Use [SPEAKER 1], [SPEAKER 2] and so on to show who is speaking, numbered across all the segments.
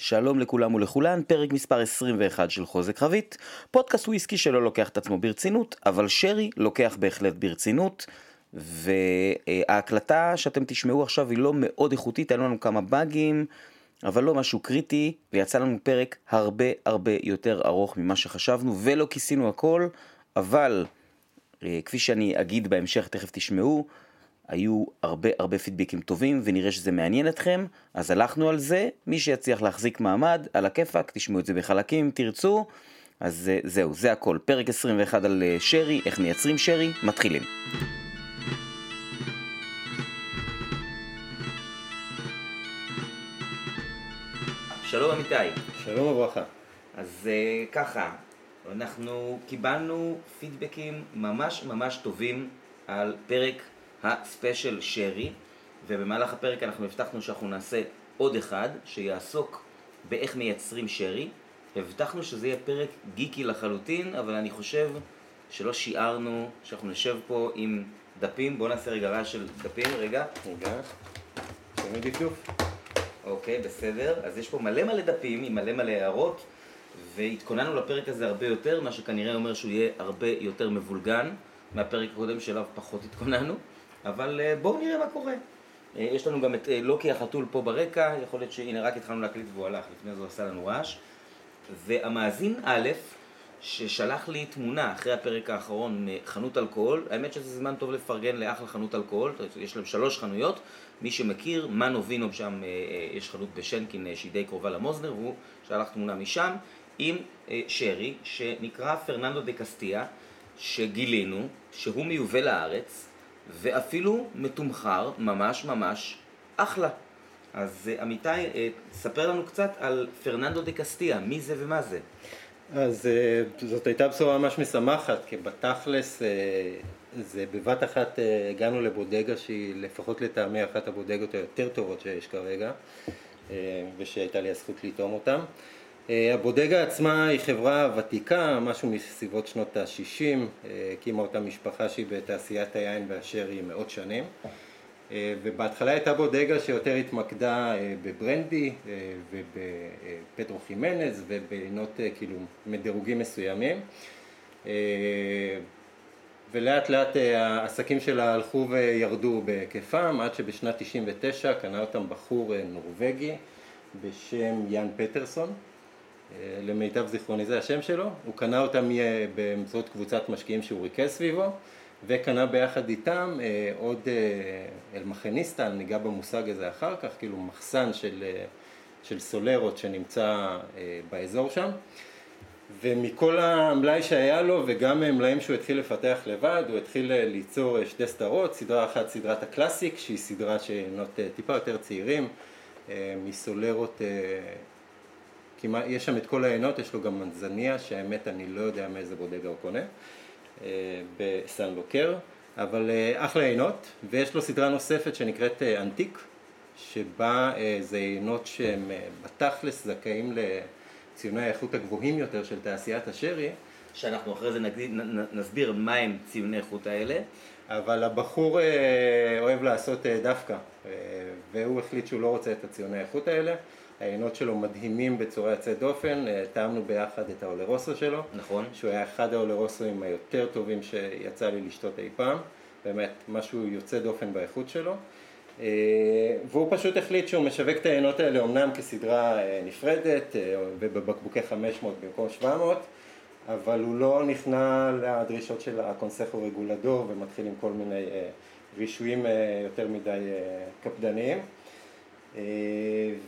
[SPEAKER 1] שלום לכולם ולכולן, פרק מספר 21 של חוזק חבית, פודקאסט וויסקי שלא לוקח את עצמו ברצינות, אבל שרי לוקח בהחלט ברצינות, וההקלטה שאתם תשמעו עכשיו היא לא מאוד איכותית, היו לנו כמה באגים, אבל לא משהו קריטי, ויצא לנו פרק הרבה הרבה יותר ארוך ממה שחשבנו, ולא כיסינו הכל, אבל אה, כפי שאני אגיד בהמשך, תכף תשמעו, היו הרבה הרבה פידבקים טובים ונראה שזה מעניין אתכם, אז הלכנו על זה, מי שיצליח להחזיק מעמד, על הכיפאק, תשמעו את זה בחלקים אם תרצו, אז אה, זהו, זה הכל. פרק 21 על אה, שרי, איך מייצרים שרי, מתחילים. שלום אמיתי.
[SPEAKER 2] שלום וברכה.
[SPEAKER 1] אז uh, ככה, אנחנו קיבלנו פידבקים ממש ממש טובים על פרק הספיישל שרי, ובמהלך הפרק אנחנו הבטחנו שאנחנו נעשה עוד אחד שיעסוק באיך מייצרים שרי. הבטחנו שזה יהיה פרק גיקי לחלוטין, אבל אני חושב שלא שיערנו שאנחנו נשב פה עם דפים. בואו נעשה רגע רעש של דפים, רגע.
[SPEAKER 2] רגע, תמיד דפדוף.
[SPEAKER 1] אוקיי, בסדר. אז יש פה מלא מלא דפים עם מלא מלא הערות, והתכוננו לפרק הזה הרבה יותר, מה שכנראה אומר שהוא יהיה הרבה יותר מבולגן מהפרק הקודם שאליו פחות התכוננו. אבל אה, בואו נראה מה קורה. אה, יש לנו גם את אה, לוקי החתול פה ברקע, יכול להיות שהנה רק התחלנו להקליט והוא הלך, לפני זה הוא עשה לנו רעש. והמאזין א', ששלח לי תמונה אחרי הפרק האחרון מחנות אלכוהול, האמת שזה זמן טוב לפרגן לאחלה חנות אלכוהול, יש להם שלוש חנויות, מי שמכיר, מנו וינום שם יש חנות בשנקין שהיא די קרובה למוזנר, והוא שלח תמונה משם עם שרי שנקרא פרננדו דה קסטיה, שגילינו שהוא מיובא לארץ, ואפילו מתומחר ממש ממש אחלה. אז אה, אמיתי, אה, ספר לנו קצת על פרננדו דה קסטיה, מי זה ומה זה.
[SPEAKER 2] אז אה, זאת הייתה בשורה ממש משמחת, כי בתכלס זה בבת אחת הגענו לבודגה שהיא לפחות לטעמי אחת הבודגות היותר טובות שיש כרגע, ושהייתה לי הזכות לטעום אותן. הבודגה עצמה היא חברה ותיקה, משהו מסביבות שנות ה-60, הקימה אותה משפחה שהיא בתעשיית היין והשרי מאות שנים. ובהתחלה הייתה בודגה שיותר התמקדה בברנדי ובפטרו חימנז ובעינות כאילו מדירוגים מסוימים. ולאט לאט העסקים שלה הלכו וירדו בהיקפם עד שבשנת 99 קנה אותם בחור נורבגי בשם יאן פטרסון אה, למיטב זיכרוני זה השם שלו, הוא קנה אותם באמצעות קבוצת משקיעים שהוא ריכז סביבו וקנה ביחד איתם אה, עוד אה, אלמכניסטה, ניגע במושג הזה אחר כך, כאילו מחסן של, של סולרות שנמצא באזור שם. ומכל המלאי שהיה לו וגם מלאים שהוא התחיל לפתח לבד, הוא התחיל ליצור שתי סדרות, סדרה אחת סדרת הקלאסיק שהיא סדרה שנות טיפה יותר צעירים מסולרות כי יש שם את כל העיינות, יש לו גם מנזניה, שהאמת אני לא יודע מאיזה בודגה הוא קונה, אה, בסן לוקר, אבל אה, אחלה עיינות, ויש לו סדרה נוספת שנקראת אה, אנטיק, שבה זה עיינות שהם בתכלס זכאים לציוני האיכות הגבוהים יותר של תעשיית השרי.
[SPEAKER 1] שאנחנו אחרי זה נגד, נסביר מה הם ציוני האיכות האלה.
[SPEAKER 2] אבל הבחור אוהב לעשות דווקא, והוא החליט שהוא לא רוצה את הציוני האיכות האלה. העיינות שלו מדהימים בצורה יוצאת דופן, אה, טעמנו ביחד את האולרוסו שלו.
[SPEAKER 1] נכון.
[SPEAKER 2] שהוא היה אחד האולרוסוים היותר טובים שיצא לי לשתות אי פעם, באמת משהו יוצא דופן באיכות שלו. אה, והוא פשוט החליט שהוא משווק את העיינות האלה אמנם כסדרה אה, נפרדת ובבקבוקי 500 במקום 700, אבל הוא לא נכנע לדרישות של הקונסכו רגולדור ומתחיל עם כל מיני רישויים יותר מדי קפדניים. אה,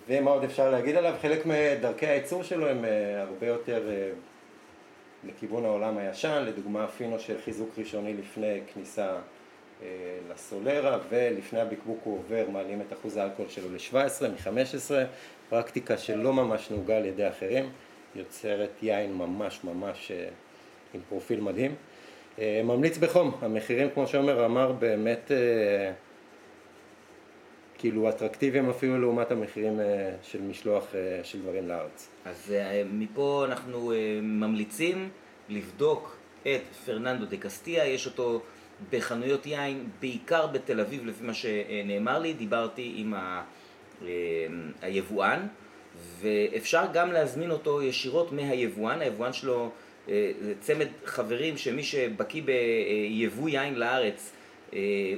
[SPEAKER 2] ומה עוד אפשר להגיד עליו? חלק מדרכי הייצור שלו הם אה, הרבה יותר אה, לכיוון העולם הישן, לדוגמה פינו של חיזוק ראשוני לפני כניסה לסולרה ולפני הבקבוק הוא עובר, מעלים את אחוז האלכוהול שלו ל-17 מ-15, פרקטיקה שלא ממש נהוגה על ידי אחרים, יוצרת יין ממש ממש עם פרופיל מדהים. ממליץ בחום, המחירים כמו שעומר אמר באמת כאילו אטרקטיביים אפילו לעומת המחירים אה, של משלוח אה, של דברים לארץ.
[SPEAKER 1] אז אה, מפה אנחנו ממליצים לבדוק את פרננדו דה קסטיה, יש אותו בחנויות יין, בעיקר בתל אביב לפי מה שנאמר לי, דיברתי עם ה... היבואן ואפשר גם להזמין אותו ישירות מהיבואן, היבואן שלו זה צמד חברים שמי שבקיא ביבוא יין לארץ,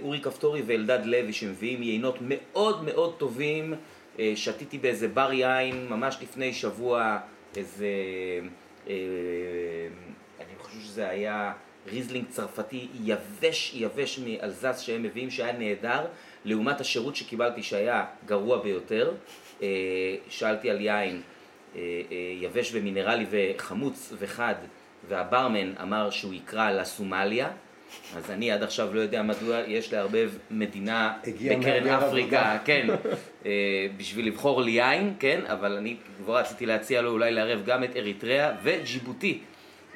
[SPEAKER 1] אורי כפתורי ואלדד לוי שמביאים יינות מאוד מאוד טובים, אה, שתיתי באיזה בר יין ממש לפני שבוע איזה, אני חושב שזה היה ריזלינג צרפתי יבש יבש מאלזס שהם מביאים שהיה נהדר לעומת השירות שקיבלתי שהיה גרוע ביותר. שאלתי על יין יבש ומינרלי וחמוץ וחד והברמן אמר שהוא יקרא לסומליה, אז אני עד עכשיו לא יודע מדוע יש לערבב מדינה בקרן אפריקה, כן, אה, בשביל לבחור לי יין, כן, אבל אני כבר רציתי להציע לו אולי לערב גם את אריתריאה וג'יבוטי.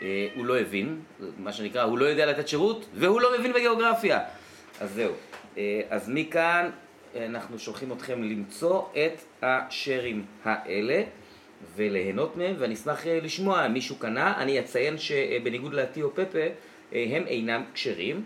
[SPEAKER 1] אה, הוא לא הבין, מה שנקרא, הוא לא יודע לתת שירות, והוא לא מבין בגיאוגרפיה. אז זהו. אה, אז מכאן אנחנו שולחים אתכם למצוא את השרים האלה. וליהנות מהם, ואני אשמח לשמוע, מישהו קנה, אני אציין שבניגוד לאטיו פפה, אה, הם אינם כשרים.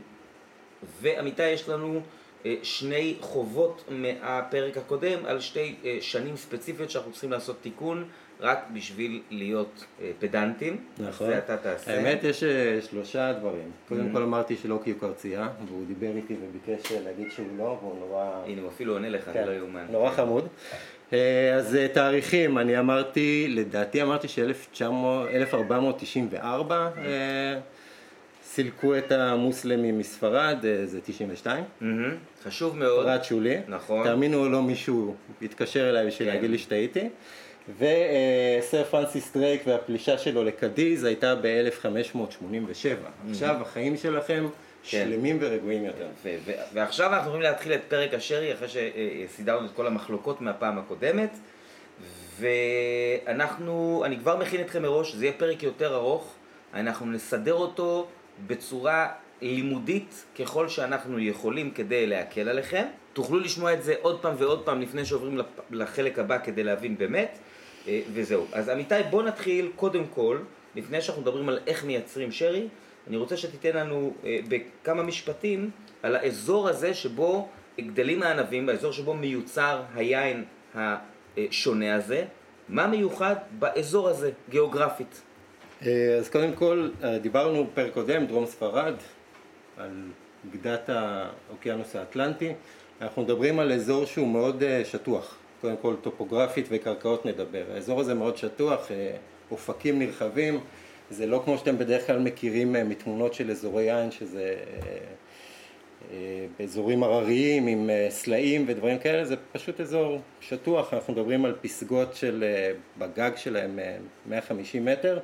[SPEAKER 1] ועמיתי, יש לנו אה, שני חובות מהפרק הקודם על שתי שנים ספציפיות שאנחנו צריכים לעשות תיקון רק בשביל להיות פדנטים.
[SPEAKER 2] נכון.
[SPEAKER 1] זה אתה תעשה.
[SPEAKER 2] האמת יש שלושה דברים. קודם mm-hmm. כל אמרתי שלא כי הוא קרצייה, והוא דיבר איתי וביקש להגיד שהוא לא, והוא נורא...
[SPEAKER 1] הנה, הוא אפילו עונה לך, כן. לא יאומן.
[SPEAKER 2] נורא חמוד. אה, אז אה, תאריכים, אני אמרתי, לדעתי אמרתי ש-1494 אה, סילקו את המוסלמים מספרד, זה 92.
[SPEAKER 1] חשוב מאוד.
[SPEAKER 2] פרט שולי.
[SPEAKER 1] נכון.
[SPEAKER 2] תאמינו או לא, מישהו התקשר אליי בשביל כן. להגיד לי שטעיתי. וסר פרנסיס דרייק והפלישה שלו לקדיז הייתה ב-1587. עכשיו החיים שלכם כן. שלמים ורגועים יותר.
[SPEAKER 1] ועכשיו אנחנו יכולים להתחיל את פרק השרי אחרי שסידרנו את כל המחלוקות מהפעם הקודמת. ואנחנו, אני כבר מכין אתכם מראש, זה יהיה פרק יותר ארוך, אנחנו נסדר אותו בצורה לימודית ככל שאנחנו יכולים כדי להקל עליכם. תוכלו לשמוע את זה עוד פעם ועוד פעם לפני שעוברים לחלק הבא כדי להבין באמת, אה, וזהו. אז עמיתי, בואו נתחיל קודם כל, לפני שאנחנו מדברים על איך מייצרים שרי, אני רוצה שתיתן לנו אה, בכמה משפטים על האזור הזה שבו גדלים הענבים, באזור שבו מיוצר היין השונה הזה, מה מיוחד באזור הזה, גיאוגרפית?
[SPEAKER 2] אה, אז קודם כל, אה, דיברנו פרק קודם, דרום ספרד, על גדת האוקיינוס האטלנטי. אנחנו מדברים על אזור שהוא מאוד שטוח. קודם כל טופוגרפית וקרקעות נדבר. האזור הזה מאוד שטוח, אופקים נרחבים. זה לא כמו שאתם בדרך כלל מכירים אה, מתמונות של אזורי יין, שזה אה, אה, באזורים הרריים עם סלעים ודברים כאלה, זה פשוט אזור שטוח, אנחנו מדברים על פסגות של, בגג שלהם 150 מטר.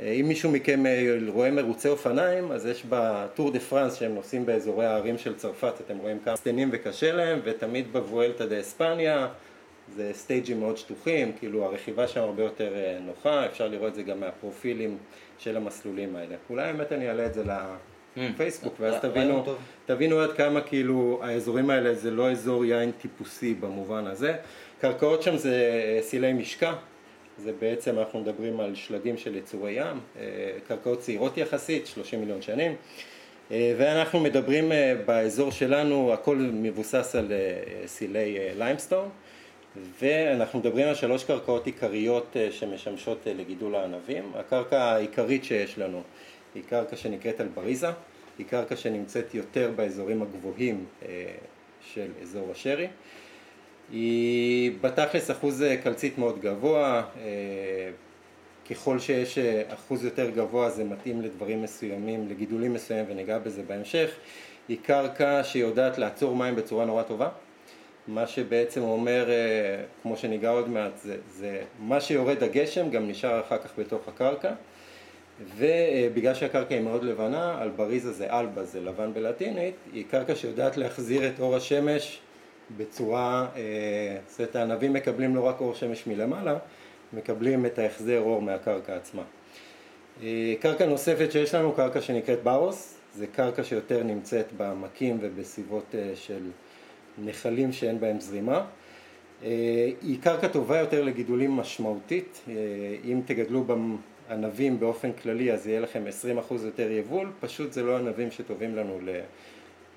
[SPEAKER 2] אם מישהו מכם רואה מרוצי אופניים, אז יש בטור דה פרנס שהם נוסעים באזורי הערים של צרפת, אתם רואים כמה מסכנים וקשה להם, ותמיד בבואלטה דה אספניה, זה stage ים מאוד שטוחים, כאילו הרכיבה שם הרבה יותר אה, נוחה, אפשר לראות את זה גם מהפרופילים של המסלולים האלה. אולי באמת אני אעלה את זה לפייסבוק, mm. ואז תבינו, תבינו עד כמה כאילו האזורים האלה זה לא אזור יין טיפוסי במובן הזה. קרקעות שם זה אה, סלעי משקע, זה בעצם אנחנו מדברים על שלדים של יצורי ים, אה, קרקעות צעירות יחסית, 30 מיליון שנים. ואנחנו מדברים באזור שלנו, הכל מבוסס על סלעי limestone. ואנחנו מדברים על שלוש קרקעות עיקריות אה, שמשמשות אה, לגידול הענבים. הקרקע העיקרית שיש לנו היא קרקע שנקראת albariza, היא קרקע שנמצאת יותר באזורים הגבוהים אה, של אזור השרי. היא בתכלס אחוז קלצית מאוד גבוה, ככל שיש אחוז יותר גבוה זה מתאים לדברים מסוימים, לגידולים מסוימים וניגע בזה בהמשך. היא קרקע שיודעת לעצור מים בצורה נורא טובה. מה שבעצם אומר, אה, כמו שניגע עוד מעט, זה, זה מה שיורד הגשם גם נשאר אחר כך בתוך הקרקע ובגלל שהקרקע היא מאוד לבנה, אלבריזה זה אלבה, זה לבן בלטינית, היא קרקע שיודעת להחזיר את אור השמש בצורה, אה, זאת אומרת הענבים מקבלים לא רק אור שמש מלמעלה, מקבלים את ההחזר אור מהקרקע עצמה. אה, קרקע נוספת שיש לנו, קרקע שנקראת ברוס, זה קרקע שיותר נמצאת בעמקים ובסביבות של נחלים שאין בהם זרימה. אה, היא קרקע טובה יותר לגידולים משמעותית, אה, אם תגדלו בענבים באופן כללי אז יהיה לכם 20% יותר יבול, פשוט זה לא ענבים שטובים לנו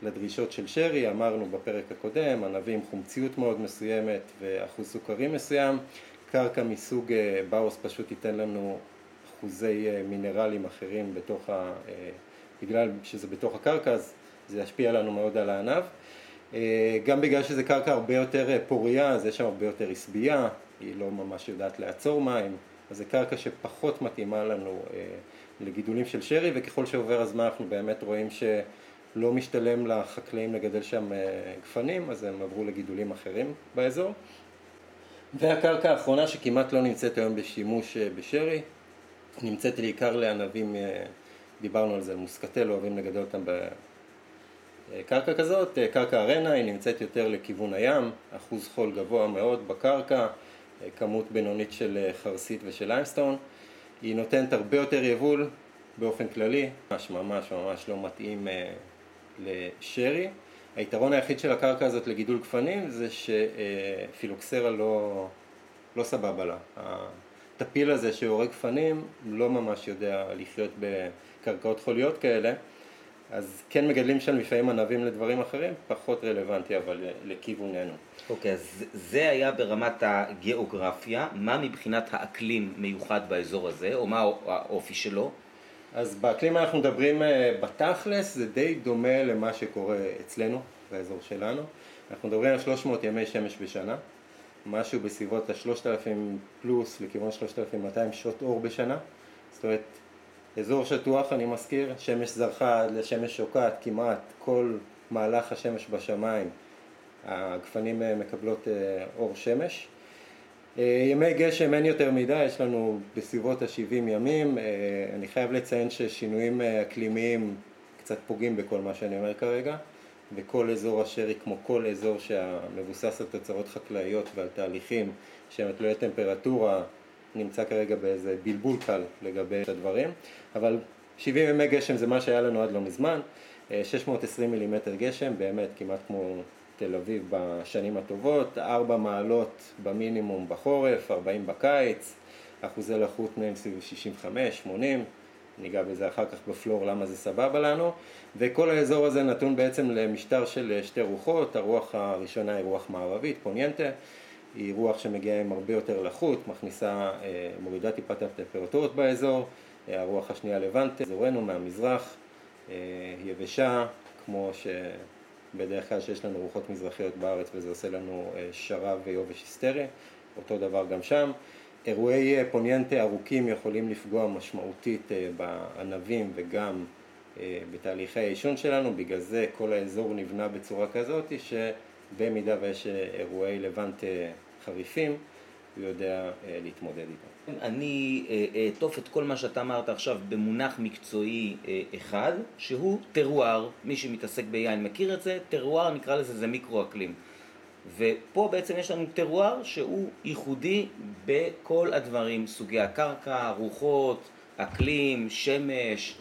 [SPEAKER 2] לדרישות של שרי, אמרנו בפרק הקודם, ענבים חומציות מאוד מסוימת ואחוז סוכרי מסוים, קרקע מסוג באוס פשוט ייתן לנו אחוזי מינרלים אחרים בתוך ה... בגלל שזה בתוך הקרקע אז זה ישפיע לנו מאוד על הענב. גם בגלל שזה קרקע הרבה יותר פוריה, אז יש שם הרבה יותר עשבייה, היא לא ממש יודעת לעצור מים, אז זה קרקע שפחות מתאימה לנו לגידולים של שרי, וככל שעובר הזמן אנחנו באמת רואים שלא משתלם לחקלאים לגדל שם גפנים, אז הם עברו לגידולים אחרים באזור. והקרקע האחרונה שכמעט לא נמצאת היום בשימוש בשרי, נמצאת בעיקר לענבים, דיברנו על זה, מוסקטל, אוהבים לגדל אותם בקרקע כזאת, קרקע ארנה, היא נמצאת יותר לכיוון הים, אחוז חול גבוה מאוד בקרקע, כמות בינונית של חרסית ושל limestone, היא נותנת הרבה יותר יבול באופן כללי, ממש ממש ממש לא מתאים לשרי. היתרון היחיד של הקרקע הזאת לגידול גפנים זה שפילוקסרה לא, לא סבבה לה. הטפיל הזה שהורג גפנים לא ממש יודע לחיות בקרקעות חוליות כאלה, אז כן מגדלים שם לפעמים ענבים לדברים אחרים, פחות רלוונטי אבל לכיווננו.
[SPEAKER 1] אוקיי, okay, אז זה היה ברמת הגיאוגרפיה, מה מבחינת האקלים מיוחד באזור הזה, או מה האופי שלו?
[SPEAKER 2] אז באקלים אנחנו מדברים אה, בתכלס, זה די דומה למה שקורה אצלנו, באזור שלנו. אנחנו מדברים על 300 ימי שמש בשנה, משהו בסביבות ה-3,000 פלוס לכיוון 3,200 שעות אור בשנה. זאת אומרת, אזור שטוח, אני מזכיר, שמש זרחה לשמש שוקעת כמעט כל מהלך השמש בשמיים, הגפנים אה, מקבלות אה, אור שמש. אה, ימי גשם אין יותר מדי, יש לנו בסביבות ה-70 ימים. אני חייב לציין ששינויים אקלימיים קצט פוגעים בכל מה שאני אומר כרגע, וכל אזור השרי, כמו כל אזור שמבוסס על תוצרות חקלאיות ועל תהליכים שהם תלויי טמפרטורה, נמצא כרגע באיזה בלבול קל לגבי הדברים, אבל 70 ימי גשם זה מה שהיה לנו עד לא מזמן, 620 מילימטר גשם, באמת כמעט כמו תל אביב בשנים הטובות, 4 מעלות במינימום בחורף, 40 בקיץ, אחוזי לחות מהם סביב 65, 80, ניגע בזה אחר כך בפלור למה זה סבבה לנו, וכל האזור הזה נתון בעצם למשטר של שתי רוחות, הרוח הראשונה היא רוח מערבית, פוניינטה, היא רוח שמגיעה עם הרבה יותר לחות, מכניסה, אה, מורידה טיפה את הטמפרטורות באזור, אה, הרוח השנייה לבנטה, אזורנו מהמזרח, אה, יבשה, כמו שבדרך כלל שיש לנו רוחות מזרחיות בארץ וזה עושה לנו שרב ויובש היסטרי, אותו דבר גם שם. אירועי פוניינטה ארוכים יכולים לפגוע משמעותית בענבים וגם בתהליכי העישון שלנו, בגלל זה כל האזור נבנה בצורה כזאת שבמידה ויש אירועי לבנט חריפים, הוא יודע להתמודד איתם.
[SPEAKER 1] אני אעטוף את כל מה שאתה אמרת עכשיו במונח מקצועי אחד, שהוא טרואר, מי שמתעסק ביין מכיר את זה, טרואר נקרא לזה זה מיקרו-אקלים. ופה בעצם יש לנו טרואר שהוא ייחודי בכל הדברים, סוגי הקרקע, רוחות, אקלים, שמש,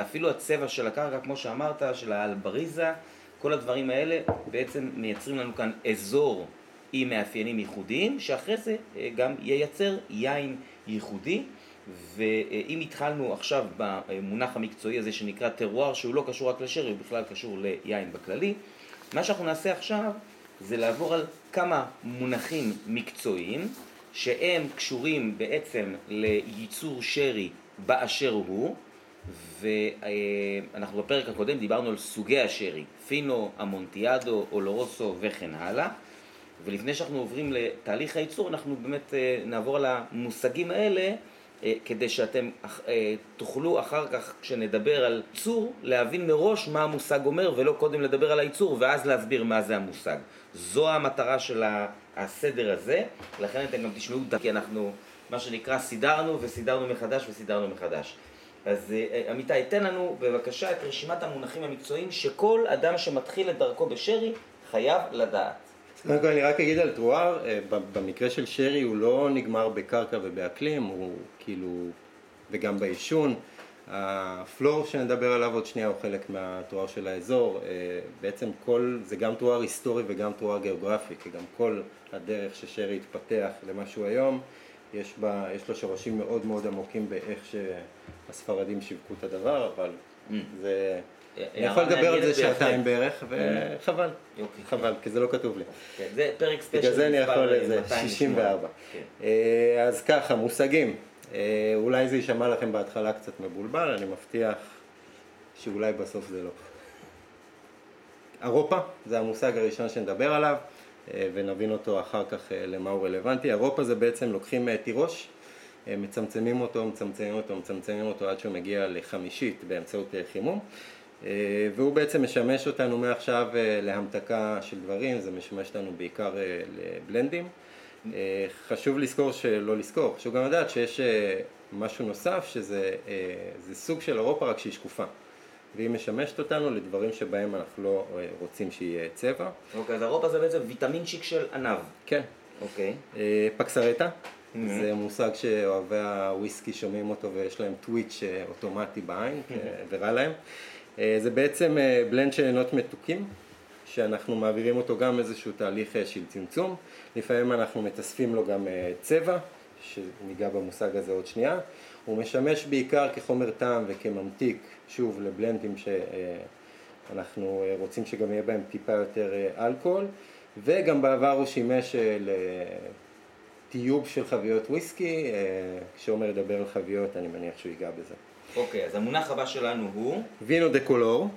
[SPEAKER 1] אפילו הצבע של הקרקע, כמו שאמרת, של האלבריזה, כל הדברים האלה בעצם מייצרים לנו כאן אזור עם מאפיינים ייחודיים, שאחרי זה גם ייצר יין ייחודי. ואם התחלנו עכשיו במונח המקצועי הזה שנקרא טרואר, שהוא לא קשור רק לשרי, הוא בכלל קשור ליין בכללי, מה שאנחנו נעשה עכשיו זה לעבור על כמה מונחים מקצועיים שהם קשורים בעצם לייצור שרי באשר הוא ואנחנו בפרק הקודם דיברנו על סוגי השרי, פינו, המונטיאדו, אולורוסו וכן הלאה ולפני שאנחנו עוברים לתהליך הייצור אנחנו באמת אה, נעבור על המושגים האלה אה, כדי שאתם אה, תוכלו אחר כך, כשנדבר על ייצור, להבין מראש מה המושג אומר ולא קודם לדבר על הייצור ואז להסביר מה זה המושג. זו המטרה של הסדר הזה, לכן אתם גם תשמעו כי אנחנו, מה שנקרא, סידרנו וסידרנו מחדש וסידרנו מחדש. אז עמיתי, תן לנו בבקשה את רשימת המונחים המקצועיים שכל אדם שמתחיל את דרכו בשרי חייב לדעת.
[SPEAKER 2] קודם כל אני רק אגיד על טרואר, אה, במקרה של שרי הוא לא נגמר בקרקע ובאקלים, הוא כאילו, וגם בעישון. הפלור שנדבר עליו עוד שנייה הוא חלק מהטרואר של האזור, אה, בעצם כל, זה גם טרואר היסטורי וגם טרואר גיאוגרפי, כי גם כל הדרך ששרי התפתח למה שהוא היום, יש, בה, יש לו שורשים מאוד מאוד עמוקים באיך שהספרדים שיווקו את הדבר, אבל זה... אני יכול לדבר על זה שעתיים. בערך, וחבל. חבל, כי זה לא כתוב לי.
[SPEAKER 1] כן, זה פרק ספיישל
[SPEAKER 2] בגלל זה אני יכול איזה
[SPEAKER 1] 208.
[SPEAKER 2] 64.
[SPEAKER 1] כן.
[SPEAKER 2] אה, אז ככה, מושגים. אה, אולי זה יישמע לכם בהתחלה קצת מבולבל, אני מבטיח שאולי בסוף זה לא. אירופה, זה המושג הראשון שנדבר עליו, אה, ונבין אותו אחר כך אה, למה הוא רלוונטי. אירופה זה בעצם לוקחים אה, תירוש, אה, מצמצמים אותו, מצמצמים אותו, מצמצמים אותו עד שהוא מגיע לחמישית באמצעות אה, חימום. אה, והוא בעצם משמש אותנו מעכשיו אה, להמתקה של דברים, זה משמש אותנו בעיקר אה, לבלנדים. חשוב לזכור שלא לזכור, חשוב גם לדעת שיש משהו נוסף שזה זה סוג של אירופה רק שהיא שקופה. והיא משמשת אותנו לדברים שבהם אנחנו לא רוצים שיהיה צבע.
[SPEAKER 1] אוקיי, אז אירופה זה בעצם ויטמינצ'יק של ענב.
[SPEAKER 2] כן.
[SPEAKER 1] אוקיי.
[SPEAKER 2] אה, פקסרטה,
[SPEAKER 1] Mhm.
[SPEAKER 2] זה מושג שאוהבי הוויסקי שומעים אותו ויש להם טוויץ' אוטומטי בעין אה, ורע להם. אה, זה בעצם אה, בלנד של עינות מתוקים, שאנחנו מעבירים אותו גם איזשהו תהליך אה, של צמצום. לפעמים אנחנו מתאספים לו גם אה, צבע, שניגע במושג הזה עוד שנייה. הוא משמש בעיקר כחומר טעם וכממתיק, שוב, לבלנדים שאנחנו אה, רוצים שגם יהיה בהם טיפה יותר אה, אלכוהול, וגם בעבר הוא שימש אה, לטיוב של חביות וויסקי, אה, כשעומר ידבר על חביות אני מניח שהוא ייגע בזה.
[SPEAKER 1] אוקיי, אז המונח הבא שלנו הוא...
[SPEAKER 2] וינו דה קולור,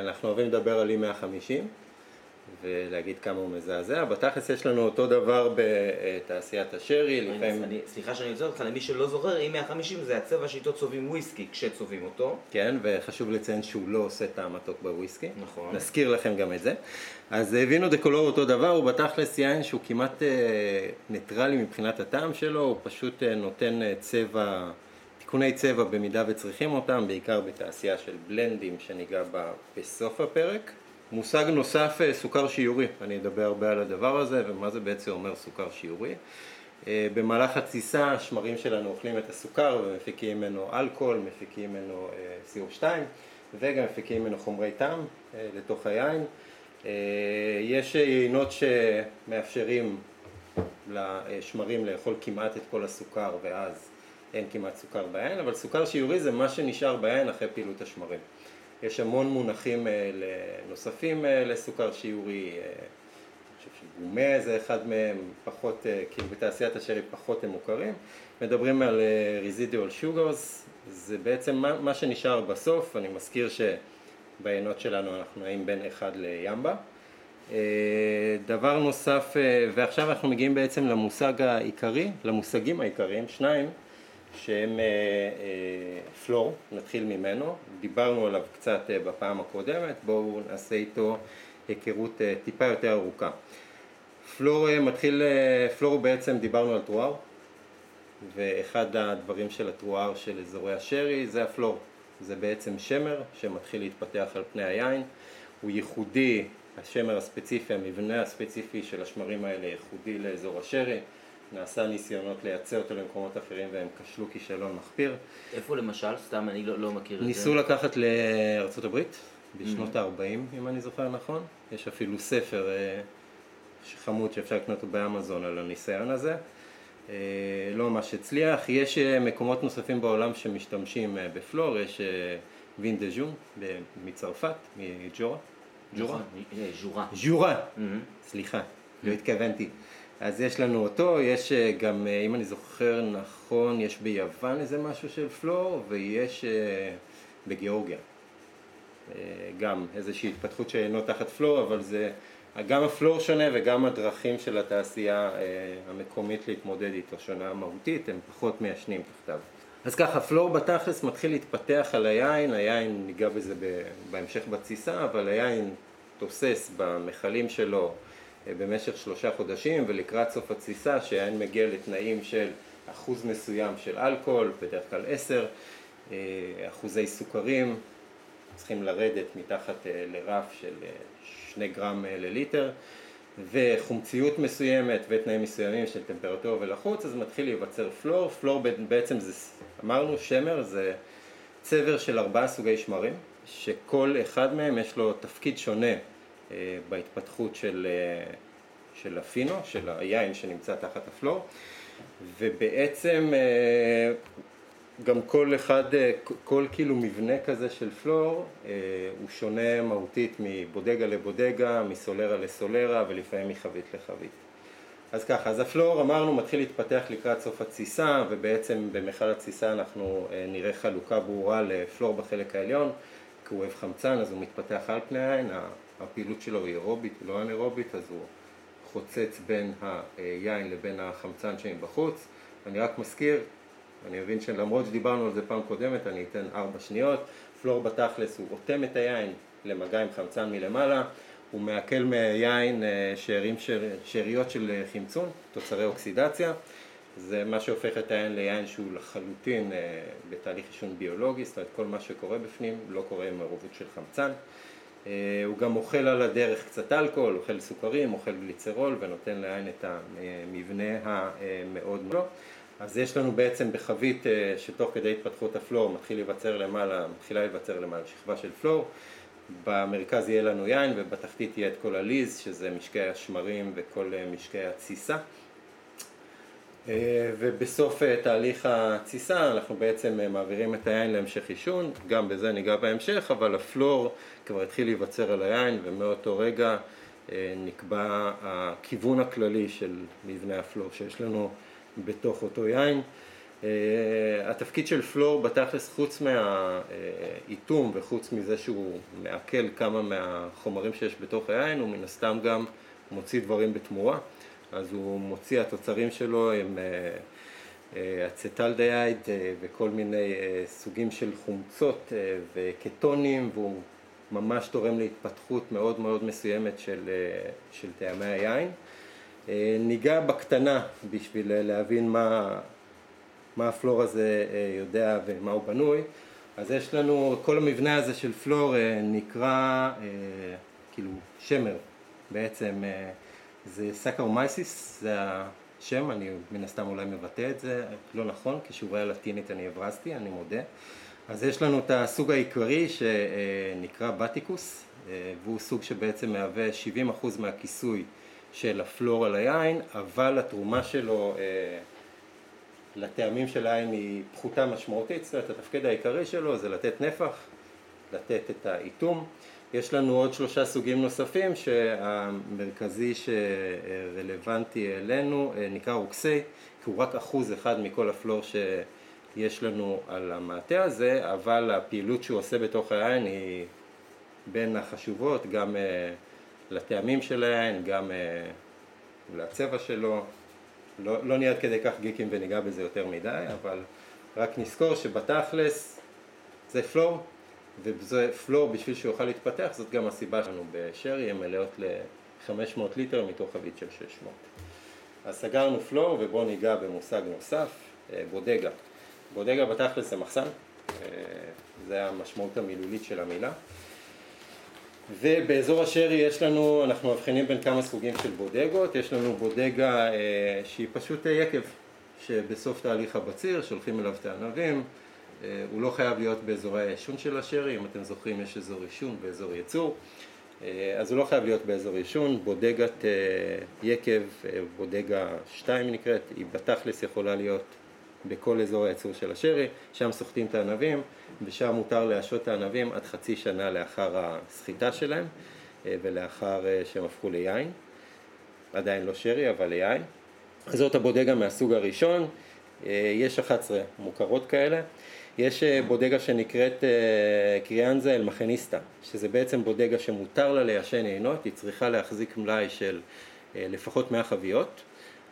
[SPEAKER 2] אנחנו אוהבים לדבר על E150 ולהגיד כמה הוא מזעזע, בתכלס יש לנו אותו דבר בתעשיית השרי, לפעמים,
[SPEAKER 1] אני- סליחה שאני עוצר אותך, למי שלא זוכר, E150 זה הצבע שאיתו צובעים וויסקי כשצובעים אותו.
[SPEAKER 2] כן, וחשוב לציין שהוא לא עושה טעם מתוק בוויסקי,
[SPEAKER 1] נכון.
[SPEAKER 2] נזכיר לכם גם את זה. אז vino de color אותו דבר, הוא בתכלס יין שהוא כמעט אה, ניטרלי מבחינת הטעם שלו, הוא פשוט אה, נותן אה, צבע, תיקוני צבע במידה וצריכים אותם, בעיקר בתעשייה של blend ים שניגע בה בסוף הפרק. מושג נוסף, אה, סוכר שיורי, אני אדבר הרבה על הדבר הזה ומה זה בעצם אומר סוכר שיורי. אה, במהלך התסיסה השמרים שלנו אוכלים את הסוכר ומפיקים ממנו אלכוהול, מפיקים ממנו אה, CO2 וגם מפיקים ממנו חומרי טעם לתוך היין. יש יינות שמאפשרים לשמרים לאכול כמעט את כל הסוכר ואז אין כמעט סוכר ביין, אבל סוכר שיורי זה מה שנשאר ביין אחרי פעילות השמרים. יש המון מונחים אה, נוספים אה, לסוכר שיורי, אה, אני חושב שגומה זה אחד מהם, פחות, כאילו בתעשיית השרי פחות הם מוכרים. מדברים על residual sugars, זה בעצם מה, מה שנשאר בסוף, אני מזכיר שבעינות שלנו אנחנו נעים בין אחד לימבה. דבר נוסף, ועכשיו אנחנו מגיעים בעצם למושג העיקרי, למושגים העיקריים, שניים, שהם אה, אה, פלור, נתחיל ממנו, דיברנו עליו קצת אה, בפעם הקודמת, בואו נעשה איתו היכרות טיפה יותר ארוכה. פלור מתחיל, פלור בעצם דיברנו על טרואר, ואחד הדברים של הטרואר של אזורי השרי זה הפלור. זה בעצם שמר שמתחיל להתפתח על פני היין, הוא ייחודי, השמר הספציפי, המבנה הספציפי של השמרים האלה ייחודי לאזור השרי, נעשה ניסיונות לייצא אותו למקומות אחרים והם כשלו כישלון מחפיר.
[SPEAKER 1] איפה למשל? סתם אני לא, לא מכיר את זה.
[SPEAKER 2] ניסו לקחת לארצות הברית בשנות ה-40 אם אני זוכר נכון, יש אפילו ספר אה, חמוד שאפשר לקנות אותו באמזון על הניסיון הזה. אה, לא ממש הצליח, יש אה, מקומות נוספים בעולם שמשתמשים בפלור, יש וין דה ז'ון ב- מצרפת, מג'ורה, ג'ורה,
[SPEAKER 1] נכון, אה, ז'ורה.
[SPEAKER 2] ז'ורה. סליחה, לא התכוונתי. אז יש לנו אותו, יש אה, גם, אה, אם אני זוכר נכון, יש ביוון איזה משהו של פלור, ויש אה, בגיאורגיה. גם איזושהי התפתחות שאינו תחת פלור, אבל זה, גם הפלור שונה וגם הדרכים של התעשייה אה, המקומית להתמודד איתו שונה מהותית, הם פחות מיישנים תחתיו. אז ככה, פלור בתכלס מתחיל להתפתח על היין, היין, ניגע בזה בהמשך בתסיסה, אבל היין תוסס במכלים שלו במשך שלושה חודשים, ולקראת סוף התסיסה, שהיין מגיע לתנאים של אחוז מסוים של אלכוהול, בדרך כלל עשר, אה, אחוזי סוכרים, צריכים לרדת מתחת אה, לרף של אה, שני גרם אה, לליטר וחומציות מסוימת ותנאים מסוימים של טמפרטורה ולחוץ אז מתחיל להיווצר פלור, פלור בעצם זה, אמרנו שמר זה צבר של ארבעה סוגי שמרים שכל אחד מהם יש לו תפקיד שונה אה, בהתפתחות של, אה, של הפינו, של היין שנמצא תחת הפלור ובעצם אה, גם כל אחד, כל כאילו מבנה כזה של פלור הוא שונה מהותית מבודגה לבודגה, מסולרה לסולרה ולפעמים מחבית לחבית. אז ככה, אז הפלור אמרנו מתחיל להתפתח לקראת סוף התסיסה ובעצם במכל התסיסה אנחנו נראה חלוקה ברורה לפלור בחלק העליון כי הוא אוהב חמצן אז הוא מתפתח על פני העין, הפעילות שלו היא אירובית ולא אנאירובית אז הוא חוצץ בין היין לבין החמצן שמבחוץ. אני רק מזכיר, אני מבין שלמרות שדיברנו על זה פעם קודמת, אני אתן ארבע שניות. פלור בתכלס הוא אוטם את היין למגע עם חמצן מלמעלה, הוא מעכל מיין אה, שאריות של חמצון, תוצרי אוקסידציה. זה מה שהופך את היין ליין שהוא לחלוטין אה, בתהליך עישון ביולוגי, זאת אומרת כל מה שקורה בפנים לא קורה עם מעורבות של חמצן. אה, הוא גם אוכל על הדרך קצת אלכוהול, אוכל סוכרים, אוכל גליצרול ונותן לעין את המבנה המאוד מאוד. אז יש לנו בעצם בחבית אה, שתוך כדי התפתחות הפלור מתחיל להיווצר למעלה, מתחילה להיווצר למעלה שכבה של פלור. במרכז יהיה לנו יין ובתחתית יהיה את כל הליז שזה משקי השמרים וכל אה, משקי התסיסה. ובסוף תהליך התסיסה אנחנו בעצם מעבירים את היין להמשך עישון, גם בזה ניגע בהמשך, אבל הפלור כבר התחיל להיווצר על היין ומאותו רגע נקבע הכיוון הכללי של מבנה הפלור שיש לנו בתוך אותו יין. התפקיד של פלור בתכלס חוץ מהאיתום וחוץ מזה שהוא מעכל כמה מהחומרים שיש בתוך היין הוא מן הסתם גם מוציא דברים בתמורה אז הוא מוציא, התוצרים שלו הם אצטלדהייד אה, אה, וכל מיני אה, סוגים של חומצות וקטונים והוא ממש תורם להתפתחות מאוד מאוד מסוימת של, של טעמי היין. ניגע בקטנה בשביל להבין מה, מה הפלור הזה יודע ומה הוא בנוי. אז יש לנו, כל המבנה הזה של פלור נקרא כאילו שמר בעצם זה Saccharomyces, זה השם, אני מן הסתם אולי מבטא את זה לא נכון, בשיעורי הלטינית אני הברזתי, אני מודה. אז יש לנו את הסוג העיקרי שנקרא beticus, והוא סוג שבעצם מהווה 70% מהכיסוי של ה flor על היין, אבל התרומה שלו לטעמים של היין היא פחותה משמעותית, זאת אומרת התפקיד העיקרי שלו זה לתת נפח, לתת את האיתום. יש לנו עוד שלושה סוגים נוספים שהמרכזי שרלוונטי אלינו אה, נקרא רוקסי, כי הוא רק אחוז אחד מכל הפלור שיש לנו על המעטה הזה, אבל הפעילות שהוא עושה בתוך היין היא בין החשובות, גם אה, לטעמים של היין, גם אה, לצבע שלו. לא, לא נהיה עד כדי כך גיקים וניגע בזה יותר מדי, אבל רק נזכור שבתכלס זה פלור וזה פלור בשביל שהוא יוכל להתפתח, זאת גם הסיבה שלנו בשרי, הן מלאות ל-500 ליטר מתוך חבית של 600. אז סגרנו פלור ובואו ניגע במושג נוסף, אה, בודגה. בודגה בתכלס זה מחסן, אה, זה המשמעות המילולית של המילה. ובאזור השרי יש לנו, אנחנו מבחינים בין כמה סוגים של בודגות, יש לנו בודגה אה, שהיא פשוט יקב, שבסוף תהליך הבציר שולחים אליו את הענבים, אה, הוא לא חייב להיות באזורי העישון של השרי, אם אתם זוכרים יש אזור עישון ואזור ייצור, אה, אז הוא לא חייב להיות באזור עישון, בודגת אה, יקב, בודגה 2 נקראת, היא בתכלס יכולה להיות בכל אזור הייצור של השרי, שם סוחטים את הענבים ושם מותר להשעות את הענבים עד חצי שנה לאחר הסחיטה שלהם ולאחר שהם הפכו ליין, עדיין לא שרי אבל ליין. זאת הבודגה מהסוג הראשון, יש 11 מוכרות כאלה. יש אה, בודגה שנקראת אה, crianza almacenista, שזה בעצם בודגה שמותר לה ליישן יינות, היא צריכה להחזיק מלאי של אה, לפחות 100 חביות,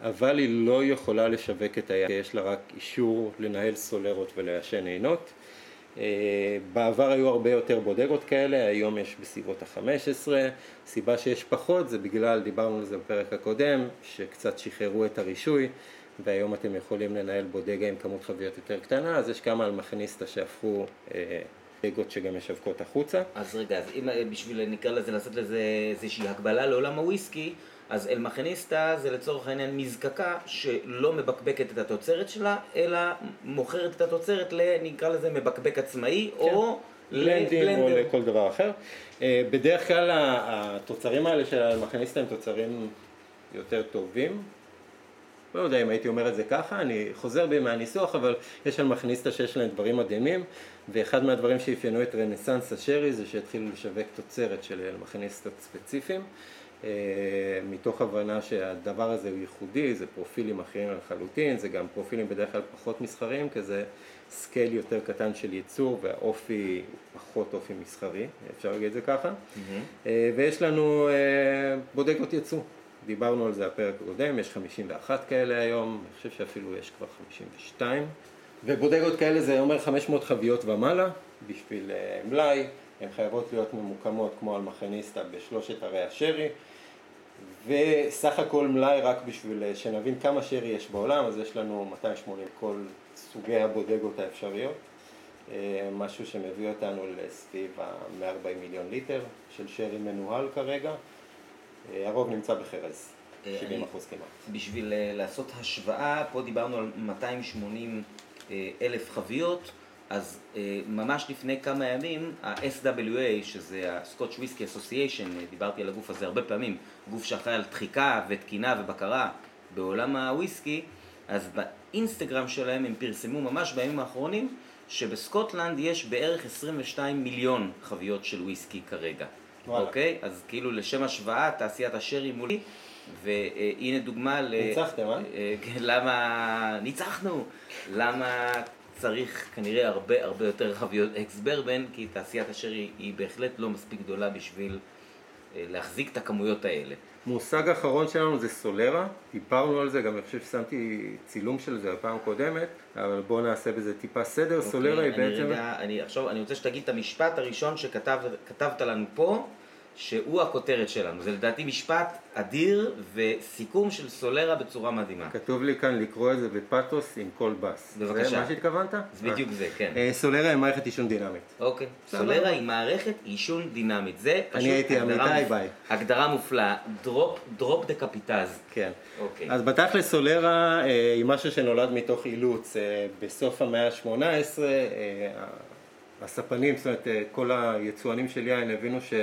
[SPEAKER 2] אבל היא לא יכולה לשווק את היין, יש לה רק אישור לנהל סולרות וליישן יינות. בעבר היו הרבה יותר בודגות כאלה, היום יש בסביבות ה-15, סיבה שיש פחות זה בגלל, דיברנו על זה בפרק הקודם, שקצת שחררו את הרישוי והיום אתם יכולים לנהל בודגה עם כמות חביות יותר קטנה, אז יש כמה אלמכניסטה שהפכו אה, בודגות שגם משווקות החוצה.
[SPEAKER 1] אז רגע, אז אם אה, בשביל נקרא לזה, לעשות לזה איזושהי הקבלה לעולם הוויסקי, אז אלמכניסטה זה לצורך העניין מזקקה שלא מבקבקת את התוצרת שלה, אלא מוכרת את התוצרת לנקרא לזה מבקבק עצמאי, כן. או
[SPEAKER 2] לבלנדים או לכל דבר אחר. אה, בדרך כלל התוצרים האלה של האלמכניסטה הם תוצרים יותר טובים, לא יודע אם הייתי אומר את זה ככה, אני חוזר בי מהניסוח, אבל יש על מכניסטה שיש להם דברים מדהימים, ואחד מהדברים שאפיינו את רנסאנס השרי זה שהתחילו לשווק תוצרת של מכניסטות ספציפיים, מתוך הבנה שהדבר הזה הוא ייחודי, זה פרופילים אחרים לחלוטין, זה גם פרופילים בדרך כלל פחות מסחריים, כי זה scale יותר קטן של ייצור והאופי הוא פחות אופי מסחרי, אפשר להגיד את זה ככה, mm-hmm. ויש לנו בודגות ייצוא. דיברנו על זה הפרק הקודם, יש 51 כאלה היום, אני חושב שאפילו יש כבר 52. ובודגות כאלה זה אומר 500 חביות ומעלה בשביל אה, מלאי, הן חייבות להיות ממוקמות כמו almacenista בשלושת ערי השרי, וסך הכל מלאי רק בשביל אה, שנבין כמה שרי יש בעולם, אז יש לנו 280 כל סוגי הבודגות האפשריות, אה, משהו שמביא אותנו לסביב ה-140 מיליון ליטר של שרי מנוהל כרגע. אה, הרוב נמצא בחרז, 70 אה, אחוז כמעט.
[SPEAKER 1] בשביל לעשות השוואה, פה דיברנו על 280 אלף חביות, אז ממש לפני כמה ימים ה-SWA, שזה ה-Scotch Whisky Association, דיברתי על הגוף הזה הרבה פעמים, גוף שאחראי על דחיקה ותקינה ובקרה בעולם הוויסקי, אז באינסטגרם שלהם הם פרסמו ממש בימים האחרונים שבסקוטלנד יש בערך 22 מיליון חביות של וויסקי כרגע. אוקיי? אז כאילו לשם השוואה, תעשיית השרי מולי, והנה דוגמה ל...
[SPEAKER 2] ניצחתם, אה?
[SPEAKER 1] אה כן, למה... ניצחנו! למה צריך כנראה הרבה הרבה יותר חביות אקס ברבן, כי תעשיית השרי היא בהחלט לא מספיק גדולה בשביל אה, להחזיק את הכמויות האלה.
[SPEAKER 2] מושג אחרון שלנו זה סולרה, דיברנו על זה, גם אני חושב ששמתי צילום של זה בפעם הקודמת, אבל בואו נעשה בזה טיפה סדר, אוקיי, סולרה היא בעצם...
[SPEAKER 1] רגע, אני עכשיו, אני רוצה שתגיד את המשפט הראשון שכתבת לנו פה, שהוא הכותרת שלנו. זה לדעתי משפט אדיר וסיכום של סולרה בצורה מדהימה.
[SPEAKER 2] כתוב לי כאן לקרוא את זה בפתוס עם כל בס.
[SPEAKER 1] בבקשה.
[SPEAKER 2] זה מה שהתכוונת?
[SPEAKER 1] זה בדיוק זה, כן.
[SPEAKER 2] אה, סולרה היא מערכת עישון דינמית.
[SPEAKER 1] אוקיי. סולרה היא מערכת יישון דינמית. זה
[SPEAKER 2] פשוט אני הייתי עמיתי ביי.
[SPEAKER 1] הגדרה מופלאה. drop the copitas.
[SPEAKER 2] כן. אוקיי. אז בתכל'ס סולרה אה, היא משהו שנולד מתוך אילוץ. אה, בסוף המאה ה-18 הספנים, זאת אומרת כל היצואנים של יין הבינו ש...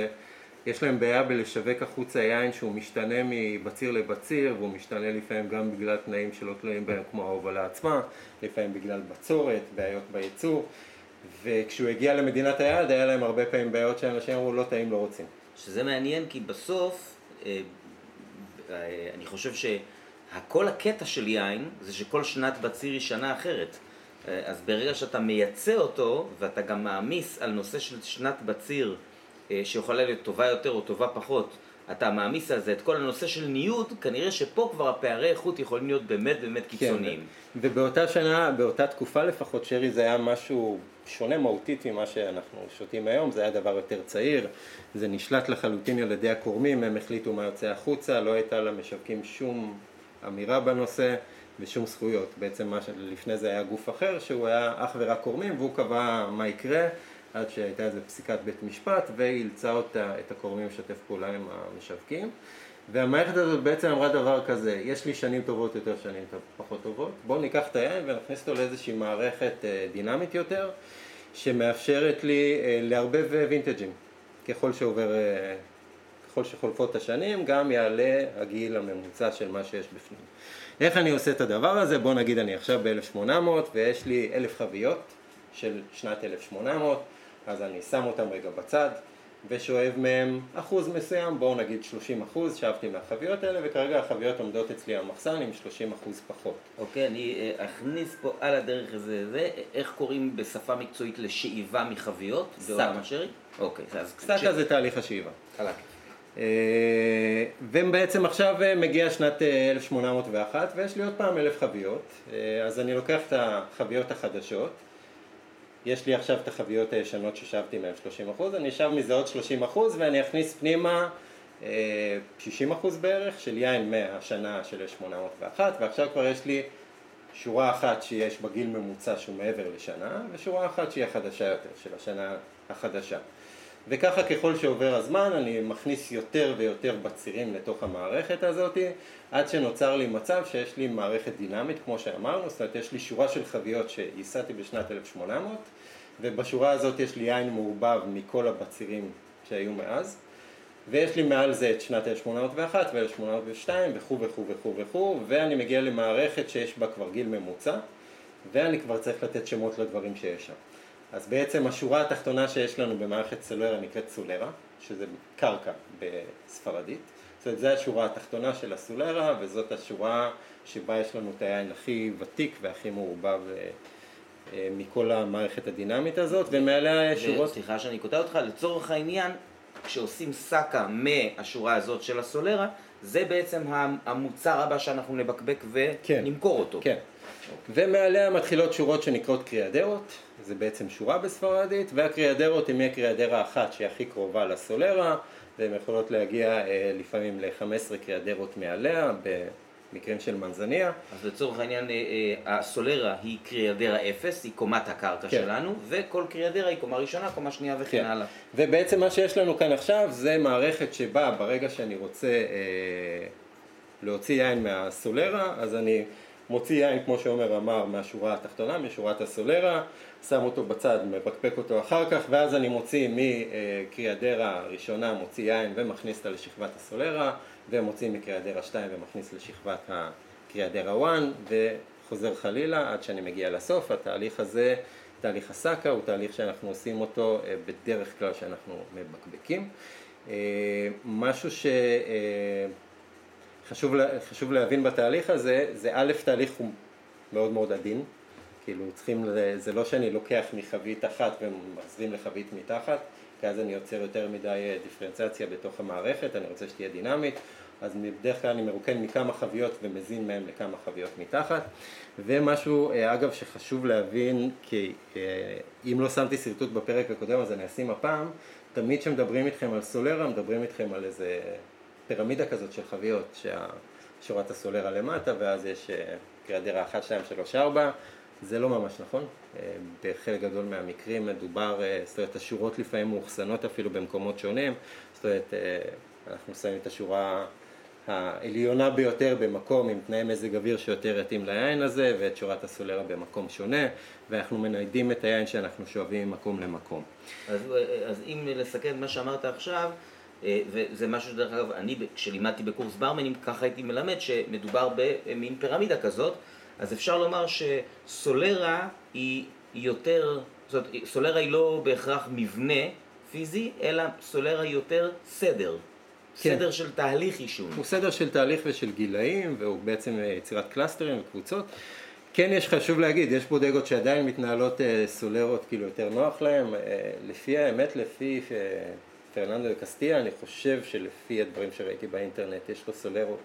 [SPEAKER 2] יש להם בעיה בלשווק החוצה יין שהוא משתנה מבציר לבציר והוא משתנה לפעמים גם בגלל תנאים שלא תלויים בהם כמו ההובלה עצמה, לפעמים בגלל בצורת, בעיות בייצור וכשהוא הגיע למדינת היעד היה להם הרבה פעמים בעיות שאנשים אמרו לא טעים, לא רוצים.
[SPEAKER 1] שזה מעניין כי בסוף אה, אה, אני חושב שהכל הקטע של יין זה שכל שנת בציר היא שנה אחרת אה, אז ברגע שאתה מייצא אותו ואתה גם מעמיס על נושא של שנת בציר שיכולה להיות טובה יותר או טובה פחות, אתה מעמיס על זה את כל הנושא של ניוד, כנראה שפה כבר הפערי איכות יכולים להיות באמת באמת כן, קיצוניים.
[SPEAKER 2] כן, ובאותה שנה, באותה תקופה לפחות, שרי זה היה משהו שונה מהותית ממה שאנחנו שותים היום, זה היה דבר יותר צעיר, זה נשלט לחלוטין על ידי הקורמים, הם החליטו מה יוצא החוצה, לא הייתה למשווקים שום אמירה בנושא ושום זכויות. בעצם מה שלפני זה היה גוף אחר שהוא היה אך ורק קורמים והוא קבע מה יקרה. עד שהייתה איזה פסיקת בית משפט ואילצה אותה, את הקורמים לשתף פעולה עם המשווקים. והמערכת הזאת בעצם אמרה דבר כזה, יש לי שנים טובות יותר, שנים פחות טובות, בואו ניקח את היין ונכניס אותו לאיזושהי מערכת אה, דינמית יותר, שמאפשרת לי אה, לערבב וינטג'ים. ככל שעובר, אה, ככל שחולפות השנים, גם יעלה הגיל הממוצע של מה שיש בפנים. איך אני עושה את הדבר הזה? בואו נגיד אני עכשיו ב-1800 ויש לי אלף חביות של שנת 1800, אז אני שם אותם רגע בצד ושואב מהם אחוז מסוים, בואו נגיד 30 אחוז, שאבתי מהחביות האלה וכרגע החביות עומדות אצלי במחסן עם 30 אחוז פחות.
[SPEAKER 1] אוקיי, אני אה, אכניס פה על הדרך הזה, זה, איך קוראים בשפה מקצועית לשאיבה מחביות?
[SPEAKER 2] סאקה.
[SPEAKER 1] אוקיי,
[SPEAKER 2] אז... סאקה זה תהליך השאיבה.
[SPEAKER 1] חלק.
[SPEAKER 2] אה, ובעצם עכשיו אה, מגיע שנת 1801 ויש לי עוד פעם אלף חביות, אז אני לוקח את החביות החדשות יש לי עכשיו את החביות הישנות ששבתי מהן 30%, אני אשב מזה עוד 30% ואני אכניס פנימה 60% אה, בערך של יין מהשנה של 801 ועכשיו כבר יש לי שורה אחת שיש בה גיל ממוצע שהוא מעבר לשנה ושורה אחת שהיא החדשה יותר, של השנה החדשה. וככה ככל שעובר הזמן אני מכניס יותר ויותר בצירים לתוך המערכת הזאת עד שנוצר לי מצב שיש לי מערכת דינמית כמו שאמרנו, זאת אומרת יש לי שורה של חביות שייסדתי בשנת 1800 ובשורה הזאת יש לי יין מעורבב מכל הבצירים שהיו מאז ויש לי מעל זה את שנת 1801 ו-1802 וכו' וכו' וכו' וכו', ואני מגיע למערכת שיש בה כבר גיל ממוצע, ואני כבר צריך לתת שמות לדברים שיש שם. אז בעצם השורה התחתונה שיש לנו במערכת סולרה נקראת סולרה, שזה קרקע בספרדית. זאת אומרת, זו השורה התחתונה של הסולרה, וזאת השורה שבה יש לנו את היין הכי ותיק והכי מעורבב אה, מכל המערכת הדינמית הזאת, ומעליה יש שורות...
[SPEAKER 1] סליחה שאני קוטע אותך, לצורך העניין, כשעושים סאקה מהשורה הזאת של הסולרה, זה בעצם המוצר הבא שאנחנו נבקבק
[SPEAKER 2] כן.
[SPEAKER 1] ונמכור כן, אותו.
[SPEAKER 2] כן. אוקיי. ומעליה מתחילות שורות שנקראות קריאדרות, זה בעצם שורה בספרדית, והקריאדרות היא מהקריאדרה אחת שהיא הכי קרובה לסולרה, והן יכולות להגיע אה, לפעמים ל-15 קריאדרות מעליה, במקרים של מנזניה.
[SPEAKER 1] אז לצורך העניין, אה, אה, הסולרה היא קריאדרה אפס, היא קומת הקרקע כן. שלנו, וכל קריאדרה היא קומה ראשונה, קומה שנייה וכן כן. הלאה.
[SPEAKER 2] ובעצם מה שיש לנו כאן עכשיו זה מערכת שבה ברגע שאני רוצה אה, להוציא יין מהסולרה, אז אני... מוציא יין, כמו שעומר אמר, מהשורה התחתונה, משורת הסולרה, שם אותו בצד, מפקפק אותו אחר כך, ואז אני מוציא מקריאדרה הראשונה, מוציא יין ומכניס אותה לשכבת הסולרה, ומוציא מקריאדרה 2 ומכניס לשכבת הקריאדרה 1, וחוזר חלילה עד שאני מגיע לסוף. התהליך הזה, תהליך הסאקה, הוא תהליך שאנחנו עושים אותו אה, בדרך כלל שאנחנו מבקבקים. אה, משהו ש... חשוב, חשוב להבין בתהליך הזה, זה א', תהליך הוא מאוד מאוד עדין, כאילו צריכים, זה לא שאני לוקח מחבית אחת ומחזרים לחבית מתחת, כי אז אני יוצר יותר מדי אה, דיפרנציאציה בתוך המערכת, אני רוצה שתהיה דינמית, אז בדרך כלל אני מרוקן מכמה חביות ומזין מהם לכמה חביות מתחת. ומשהו, אה, אגב, שחשוב להבין, כי אה, אם לא שמתי שרטוט בפרק הקודם אז אני אשים הפעם, תמיד כשמדברים איתכם על סולרה, מדברים איתכם על איזה פירמידה כזאת של חביות, שהשורת הסולרה למטה ואז יש קריאדרה 1, 2, 3, 4, זה לא ממש נכון, אה, בחלק גדול מהמקרים מדובר, אה, זאת אומרת השורות לפעמים מאוחסנות אפילו במקומות שונים, זאת אומרת אה, אנחנו שמים את השורה העליונה ביותר במקום עם תנאי מזג אוויר שיותר יתאים ליין הזה ואת שורת הסולרה במקום שונה ואנחנו מניידים את היין שאנחנו שואבים ממקום למקום.
[SPEAKER 1] אז, אז אם לסכם מה שאמרת עכשיו וזה משהו שדרך אגב, אני כשלימדתי בקורס ברמנים, ככה הייתי מלמד שמדובר במין פירמידה כזאת, אז אפשר לומר שסולרה היא יותר, זאת אומרת, סולרה היא לא בהכרח מבנה פיזי, אלא סולרה היא יותר סדר. כן. סדר של תהליך יישון.
[SPEAKER 2] הוא סדר של תהליך ושל גילאים, והוא בעצם יצירת קלאסטרים וקבוצות. כן יש חשוב להגיד, יש בודגות שעדיין מתנהלות אה, סולרות כאילו יותר נוח אה, לפי האמת, לפי פרננדו וקסטיה, אני חושב שלפי הדברים שראיתי באינטרנט יש לו סולרות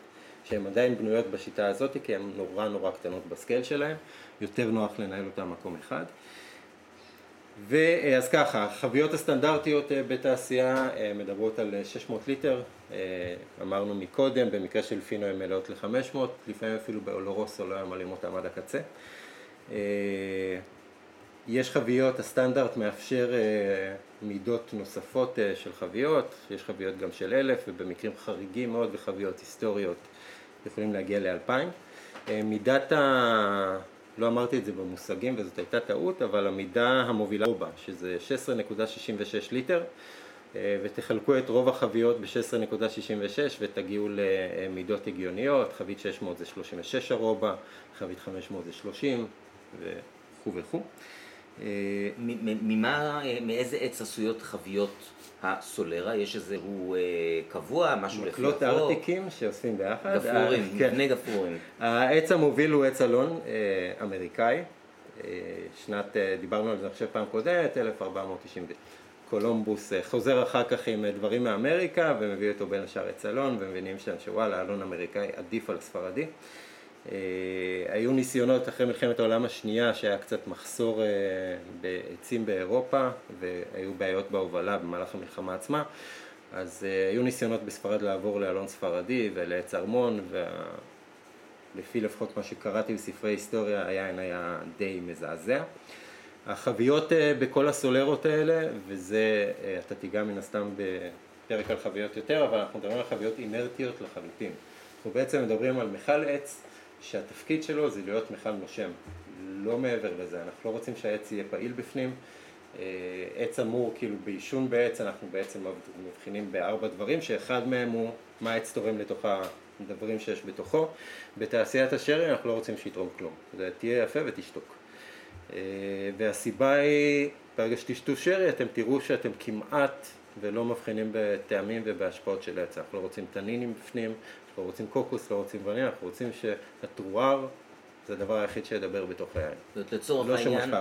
[SPEAKER 2] שהן עדיין בנויות בשיטה הזאת כי הן נורא נורא קטנות בסקייל שלהן, יותר נוח לנהל אותן מקום אחד. ואז ככה, החביות הסטנדרטיות אה, בתעשייה אה, מדברות על 600 אה, ליטר, אמרנו מקודם, במקרה של פינו הן מלאות ל-500, לפעמים אפילו באולורוסו לא היה מלאים אותם עד הקצה. יש חביות, הסטנדרט מאפשר מידות נוספות אה, של חביות, יש חביות גם של אלף ובמקרים חריגים מאוד וחביות היסטוריות יכולים להגיע לאלפיים. אה, מידת ה... לא אמרתי את זה במושגים וזאת הייתה טעות, אבל המידה המובילה בה, שזה 16.66 ליטר, אה, ותחלקו את רוב החביות ב-16.66 ותגיעו למידות הגיוניות, חבית 600 זה 36 ארובה, חבית 500 זה 30 וכו' וכו'.
[SPEAKER 1] ממה, מאיזה עץ עשויות חביות הסולרה? יש איזה הוא אה, קבוע, משהו
[SPEAKER 2] לפי מקלות ארטיקים שאוספים ביחד.
[SPEAKER 1] גפרורים, כן. מבנה גפרורים.
[SPEAKER 2] העץ המוביל הוא עץ אלון אה, אמריקאי. אה, שנת, דיברנו על זה עכשיו פעם קודמת, 1490. קולומבוס חוזר אחר כך עם דברים מאמריקה ומביא אותו בין השאר עץ אלון ומבינים שם שוואלה, אלון אמריקאי עדיף על ספרדי. אה, היו ניסיונות אחרי מלחמת העולם השנייה שהיה קצת מחסור אה, בעצים באירופה והיו בעיות בהובלה במהלך המלחמה עצמה אז אה, היו ניסיונות בספרד לעבור לאלון ספרדי ולעץ ארמון ולפי לפחות מה שקראתי בספרי היסטוריה היין היה די מזעזע. החביות בכל הסולרות האלה וזה אתה תיגע מן הסתם בפרק על חביות יותר אבל אנחנו מדברים על חביות אינרטיות לחלוטין. אנחנו בעצם מדברים על מכל עץ שהתפקיד שלו זה להיות מכל נושם, לא מעבר לזה, אנחנו לא רוצים שהעץ יהיה פעיל בפנים, אה, עץ אמור, כאילו בעישון בעץ, אנחנו בעצם מבחינים בארבע דברים, שאחד מהם הוא מה העץ תורם לתוך הדברים שיש בתוכו. בתעשיית השרי אנחנו לא רוצים שיתרום כלום, זה תהיה יפה ותשתוק. אה, והסיבה היא, ברגע שתשתו שרי אתם תראו שאתם כמעט ולא מבחינים בטעמים ובהשפעות של עץ, אנחנו לא רוצים תנינים בפנים, לא רוצים קוקוס, לא רוצים ונייה, אנחנו רוצים שהטרואר זה הדבר היחיד שידבר בתוך היין.
[SPEAKER 1] זאת לצורך
[SPEAKER 2] לא
[SPEAKER 1] העניין.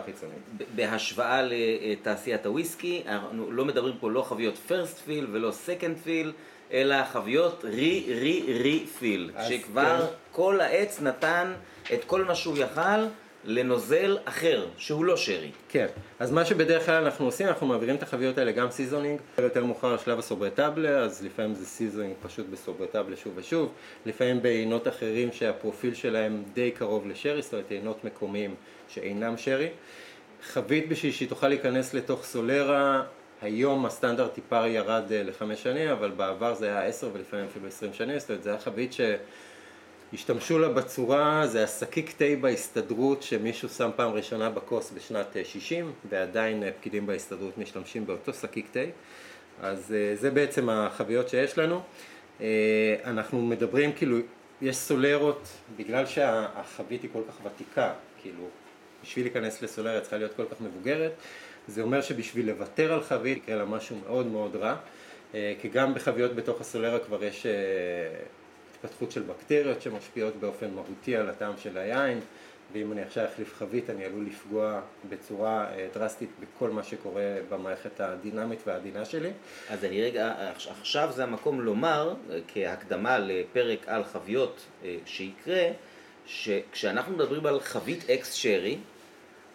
[SPEAKER 1] בהשוואה לתעשיית הוויסקי, אנחנו לא מדברים פה לא חביות פרסט פיל ולא סקנד פיל, אלא חביות רי רי רי פיל, שכבר
[SPEAKER 2] כן.
[SPEAKER 1] כל העץ נתן את כל מה שהוא יכל לנוזל אחר, שהוא לא שרי.
[SPEAKER 2] כן, אז מה שבדרך כלל אנחנו עושים, אנחנו מעבירים את החביות האלה גם seasoning, יותר מאוחר שלב ה sobretabla, אז לפעמים זה seasoning פשוט ב sobretabla שוב ושוב, לפעמים ביינות אחרים שהפרופיל שלהם די קרוב לשרי, זאת אומרת יינות מקומיים שאינם שרי. חבית בשביל שהיא תוכל להיכנס לתוך סולרה, היום הסטנדרט טיפה ירד אה, לחמש שנים, אבל בעבר זה היה עשר ולפעמים אפילו עשרים שנים, זאת אומרת זה היה חבית ש... השתמשו לה בצורה, זה השקיק תה בהסתדרות שמישהו שם פעם ראשונה בכוס בשנת אה, 60 ועדיין אה, פקידים בהסתדרות משתמשים באותו שקיק תה אז אה, זה בעצם החביות שיש לנו. אה, אנחנו מדברים כאילו, יש סולרות, בגלל שהחבית היא כל כך ותיקה, כאילו בשביל להיכנס לסולרה צריכה להיות כל כך מבוגרת, זה אומר שבשביל לוותר על חבית יקרה לה משהו מאוד מאוד רע, אה, כי גם בחביות בתוך הסולרה כבר יש אה, התפתחות של בקטריות שמשפיעות באופן מהותי על הטעם של היין, ואם אני עכשיו אחליף חבית אני עלול לפגוע בצורה אה, דרסטית בכל מה שקורה במערכת הדינמית והעדינה שלי.
[SPEAKER 1] אז אני רגע, עכשיו זה המקום לומר, אה, כהקדמה לפרק על חביות אה, שיקרה, שכשאנחנו מדברים על חבית אקס שרי,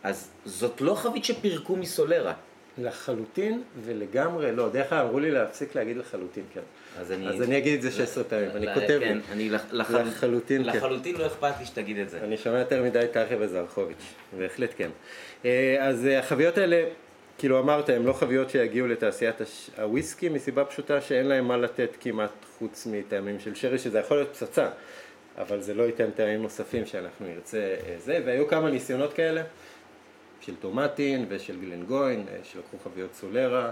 [SPEAKER 1] אז זאת לא חבית שפירקו מסולרה.
[SPEAKER 2] לחלוטין ולגמרי לא, דרך אגב אמרו לי להפסיק להגיד לחלוטין, כן.
[SPEAKER 1] אז אני,
[SPEAKER 2] אז אני אגיד את זה 16 פעמים, אני כותב
[SPEAKER 1] כן. אני לח, לחל...
[SPEAKER 2] לחלוטין, כן.
[SPEAKER 1] לחלוטין לא אכפת לי שתגיד את זה.
[SPEAKER 2] אני שומע יותר מדי טחי וזרחוביץ', בהחלט כן. אה, אז אה, החביות האלה, כאילו אמרת, הן לא חביות שיגיעו לתעשיית הוויסקי מסיבה פשוטה שאין להם מה לתת כמעט חוץ מטעמים של שרי, שזה יכול להיות פצצה, אבל זה לא ייתן טעמים נוספים שאנחנו נרצה אה, זה, והיו כמה ניסיונות כאלה, של טומטין ושל גלנגוין, שלקחו חביות סולרה,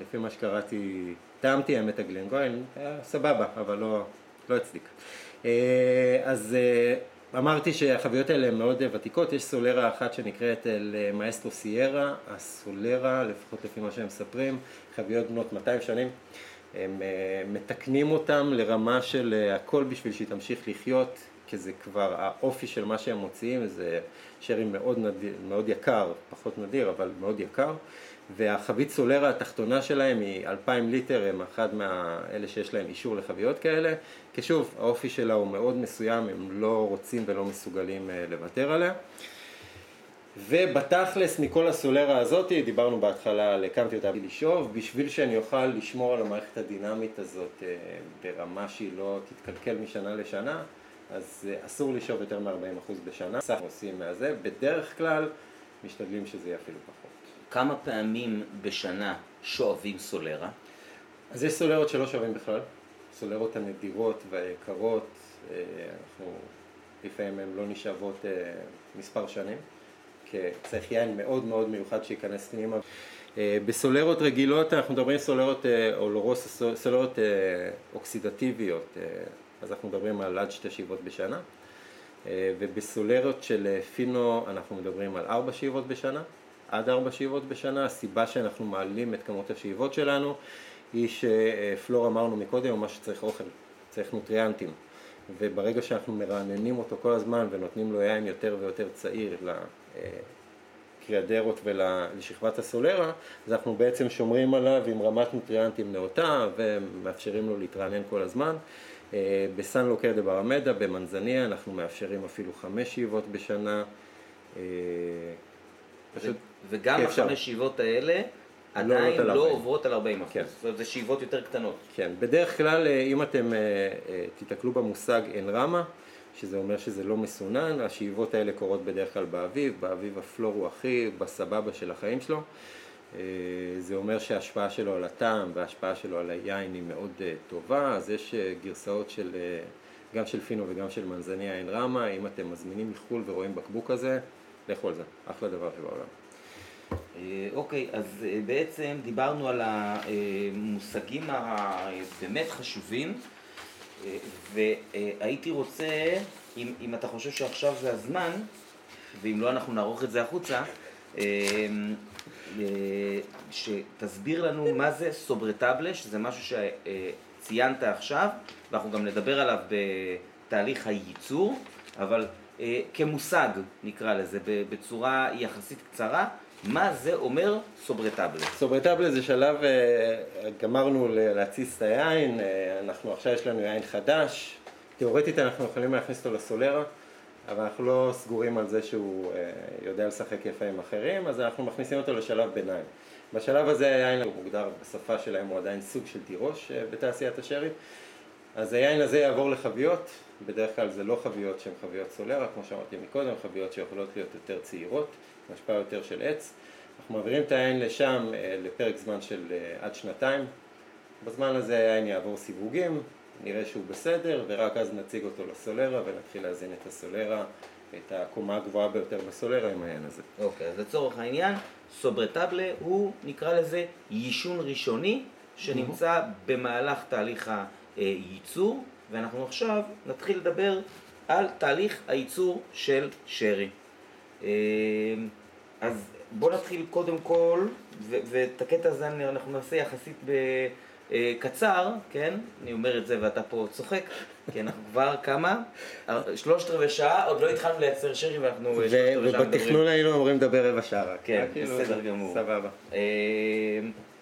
[SPEAKER 2] לפי מה שקראתי, טעמתי האמת הגלנגוין, היה סבבה, אבל לא, לא הצדיק. אה, אז אה, אמרתי שהחביות האלה הן מאוד אה, ותיקות, יש סולרה אחת שנקראת אה, מאסטרו סיירה, הסולרה, לפחות לפי מה שהם מספרים, חביות בנות 200 שנים, הם אה, מתקנים אותם לרמה של אה, הכל בשביל שהיא תמשיך לחיות, כי זה כבר האופי של מה שהם מוציאים, זה שרי מאוד, נדיר, מאוד יקר, פחות נדיר, אבל מאוד יקר. והחבית סולרה התחתונה שלהם היא 2,000 ליטר, הם אחד מאלה שיש להם אישור לחביות כאלה, כי שוב, האופי שלה הוא מאוד מסוים, הם לא רוצים ולא מסוגלים אה, לוותר עליה. ובתכלס מכל הסולרה הזאת, דיברנו בהתחלה על הקמתי אותה לשאוב, בשביל שאני אוכל לשמור על המערכת הדינמית הזאת אה, ברמה שהיא לא תתקלקל משנה לשנה, אז אה, אסור לשאוב יותר מ-40% בשנה, סך עושים מהזה, בדרך כלל משתדלים שזה יהיה אפילו פחות.
[SPEAKER 1] כמה פעמים בשנה שואבים סולרה?
[SPEAKER 2] אז יש סולרות שלא שווים בכלל, סולרות הנדירות והיקרות, אה, אנחנו לפעמים הן לא נשאבות אה, מספר שנים, כי צריך יין מאוד מאוד מיוחד שייכנס פנימה. אה, בסולרות רגילות אנחנו מדברים על סולרות אולרוס, סולרות אוקסידטיביות, אז אנחנו מדברים על עד שתי שאיבות בשנה, ובסולרות של פינו אנחנו מדברים על ארבע שאיבות בשנה, עד ארבע שאיבות בשנה, הסיבה שאנחנו מעלים את כמות השאיבות שלנו היא שפלור אמרנו מקודם, מה שצריך אוכל, צריך נוטריאנטים. וברגע שאנחנו מרעננים אותו כל הזמן ונותנים לו יין יותר ויותר צעיר לקריאדרות ולשכבת הסולרה, אז אנחנו בעצם שומרים עליו עם רמת נוטריאנטים נאותה ומאפשרים לו להתרענן כל הזמן. אה, בסן לוקר דה ברמדה, במנזניה, אנחנו מאפשרים אפילו חמש שאיבות בשנה. אה, פשוט
[SPEAKER 1] וגם
[SPEAKER 2] אפשר.
[SPEAKER 1] החמש שאיבות האלה
[SPEAKER 2] לא
[SPEAKER 1] עדיין לא
[SPEAKER 2] 40.
[SPEAKER 1] עוברות על 40 אחוז.
[SPEAKER 2] כן.
[SPEAKER 1] זאת אומרת, זה שאיבות יותר קטנות.
[SPEAKER 2] כן, בדרך כלל אה, אם אתם אה, אה, תיתקלו במושג אין רמה, שזה אומר שזה לא מסונן, השאיבות האלה קורות בדרך כלל באביב, באביב הפלור הוא הכי בסבבה של החיים שלו, זה אומר שההשפעה שלו על הטעם וההשפעה שלו על היין היא מאוד טובה, אז יש גרסאות של, גם של פינו וגם של מנזניה אין רמה, אם אתם מזמינים מחו"ל ורואים בקבוק כזה, לכו על זה, אחלה דבר שבעולם.
[SPEAKER 1] אה, אוקיי, אז אה, בעצם דיברנו על המושגים הבאמת חשובים, אה, והייתי רוצה, אם, אם אתה חושב שעכשיו זה הזמן, ואם לא אנחנו נערוך את זה החוצה, שתסביר לנו מה זה סוברטבלה, שזה משהו שציינת עכשיו, ואנחנו גם נדבר עליו בתהליך הייצור, אבל כמושג נקרא לזה, בצורה יחסית קצרה, מה זה אומר סוברטבלה?
[SPEAKER 2] סוברטבלה זה שלב, אה, גמרנו להתסיס את היין, אה, אנחנו עכשיו יש לנו יין חדש, תאורטית אנחנו יכולים להכניס אותו לסולרה, אבל אנחנו לא סגורים על זה שהוא אה, יודע לשחק יפה עם אחרים, אז אנחנו מכניסים אותו לשלב ביניים. בשלב הזה היין הוא מוגדר בשפה שלהם, הוא עדיין סוג של תירוש בתעשיית השרי. אז היין הזה יעבור לחביות, בדרך כלל זה לא חביות שהן חביות סולרה, כמו שאמרתי מקודם, חביות שיכולות להיות יותר צעירות. השפעה יותר של עץ. אנחנו מעבירים את היין לשם אה, לפרק זמן של אה, עד שנתיים. בזמן הזה היין יעבור סיווגים, נראה שהוא בסדר, ורק אז נציג אותו לסולרה ונתחיל להזין את הסולרה, את הקומה הגבוהה ביותר בסולרה עם היין הזה.
[SPEAKER 1] אוקיי, okay, אז לצורך העניין, סוברטבלה הוא, נקרא לזה, יישון ראשוני, שנמצא. במהלך תהליך הייצור, ואנחנו עכשיו נתחיל לדבר על תהליך הייצור של שרי. אה, אז בוא נתחיל קודם כל, ואת הקטע הזה אנחנו נעשה יחסית בקצר, כן? אני אומר את זה ואתה פה צוחק, כי אנחנו כבר כמה? שלושת רבעי שעה, עוד לא התחלנו לייצר שרי ואנחנו
[SPEAKER 2] שלושת רבעי שעה מדברים. ובתכנון היינו אמורים לדבר רבע שעה רק.
[SPEAKER 1] כן, כאילו בסדר גמור.
[SPEAKER 2] סבבה. אה,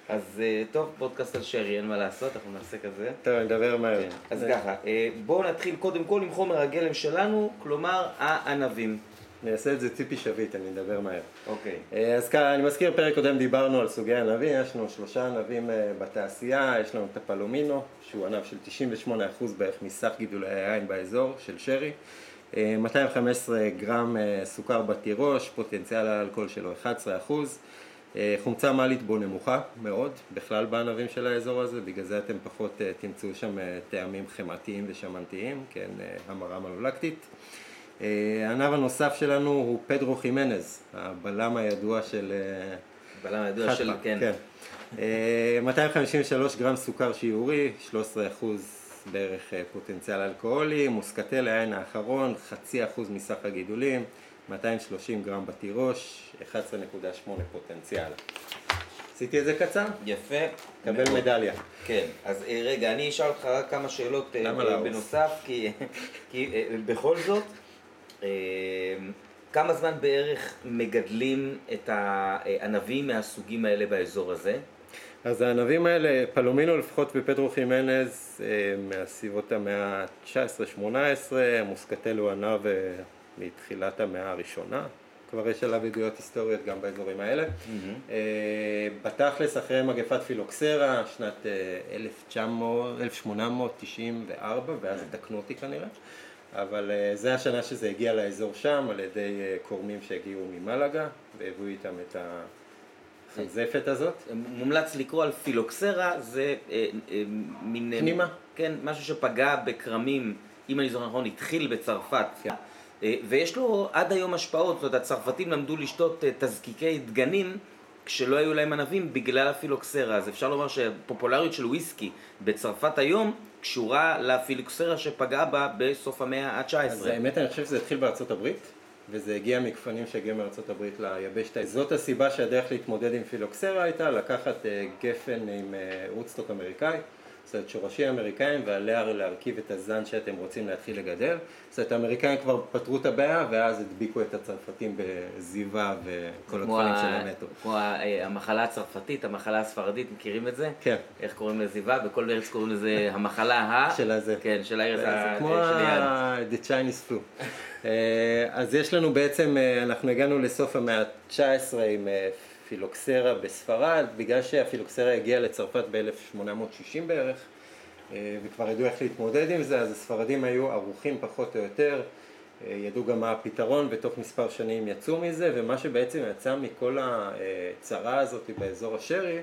[SPEAKER 1] אז אה, טוב, פודקאסט על שרי, אין מה לעשות, אנחנו נעשה כזה.
[SPEAKER 2] טוב, נדבר מהר. כן,
[SPEAKER 1] אז ככה, אה, בואו נתחיל קודם כל עם חומר הגלם שלנו, כלומר הענבים.
[SPEAKER 2] אני אעשה את זה ציפי שביט, אני אדבר מהר.
[SPEAKER 1] אוקיי.
[SPEAKER 2] אה, אז כאן, אני מזכיר, פרק קודם דיברנו על סוגי ענבים, יש לנו שלושה ענבים אה, בתעשייה, יש לנו את הפלומינו, שהוא ענב של 98% בערך מסך גידולי היין באזור של שרי, 215 אה, גרם סוכר בתירוש, פוטנציאל האלכוהול שלו 11%, חומצה מאלית בו נמוכה מאוד, בכלל בענבים של האזור הזה, בגלל זה אתם פחות תמצאו שם טעמים חמאתיים ושמנתיים, כן, המרה מלולקטית. הענב הנוסף שלנו הוא פדרו חימנז, הבלם הידוע של...
[SPEAKER 1] אה, בלם הידוע של, כן. כן.
[SPEAKER 2] 253 גרם סוכר שיעורי, 13 בערך אה, פוטנציאל אלכוהולי, מוסקטל העין האחרון, חצי אחוז מסך הגידולים, 230 גרם בתירוש, 11.8 פוטנציאל. עשיתי את זה קצר?
[SPEAKER 1] יפה.
[SPEAKER 2] קבל מדליה.
[SPEAKER 1] כן, אז אה, רגע, אני אשאל אותך רק כמה שאלות בנוסף, כי, כי בכל זאת, כמה זמן בערך מגדלים את הענבים מהסוגים האלה באזור הזה?
[SPEAKER 2] אז הענבים האלה, פלומינו לפחות בפדרו חימנז אה, מהסביבות המאה ה-19-18, מוסקטל הוא ענב אה, מתחילת המאה הראשונה, כבר יש עליו עדויות היסטוריות גם באזורים האלה. Mm-hmm. בתכלס אחרי מגפת פילוקסרה, שנת 1900, 1894, ואז תקנו אותי כנראה. אבל uh, זה השנה שזה הגיע לאזור שם על ידי uh, קורמים שהגיעו ממלגה והביאו איתם את החנזפת הזאת.
[SPEAKER 1] מומלץ לקרוא על פילוקסרה, זה uh, uh, מין...
[SPEAKER 2] פנימה.
[SPEAKER 1] כן, משהו שפגע בכרמים, אם אני זוכר נכון, התחיל בצרפת. כן. ויש לו עד היום השפעות, זאת אומרת הצרפתים למדו לשתות תזקיקי דגנים כשלא היו להם ענבים בגלל הפילוקסרה. אז אפשר לומר שהפופולריות של וויסקי בצרפת היום קשורה לפילוקסרה שפגעה בה בסוף המאה ה-19.
[SPEAKER 2] אז האמת אני חושב שזה התחיל בארצות הברית, וזה הגיע מגפנים שהגיעו מארצות הברית ליבשת. זאת הסיבה שהדרך להתמודד עם פילוקסרה הייתה לקחת אה, גפן עם rootstock אה, אמריקאי. זאת אומרת שורשים אמריקאים ועליה להרכיב את הזן שאתם רוצים להתחיל לגדל. זאת אומרת האמריקאים כבר פתרו את הבעיה ואז הדביקו את הצרפתים בזיבה וכל הדברים של המטרו.
[SPEAKER 1] כמו המחלה הצרפתית, המחלה הספרדית, מכירים את זה?
[SPEAKER 2] כן.
[SPEAKER 1] איך קוראים לזיבה? בכל ארץ קוראים לזה המחלה ה...
[SPEAKER 2] של הזה.
[SPEAKER 1] כן, של הארץ
[SPEAKER 2] ה... זה כמו ה-The Chinese flu. אה, אז יש לנו בעצם, אה, אנחנו הגענו לסוף המאה ה-19 עם אה, פילוקסרה בספרד, בגלל שהפילוקסרה הגיעה לצרפת ב-1860 בערך, אה, וכבר ידעו איך להתמודד עם זה, אז הספרדים היו ערוכים פחות או יותר, אה, ידעו גם מה הפתרון, ותוך מספר שנים יצאו מזה, ומה שבעצם יצא מכל הצרה הזאת באזור השרי,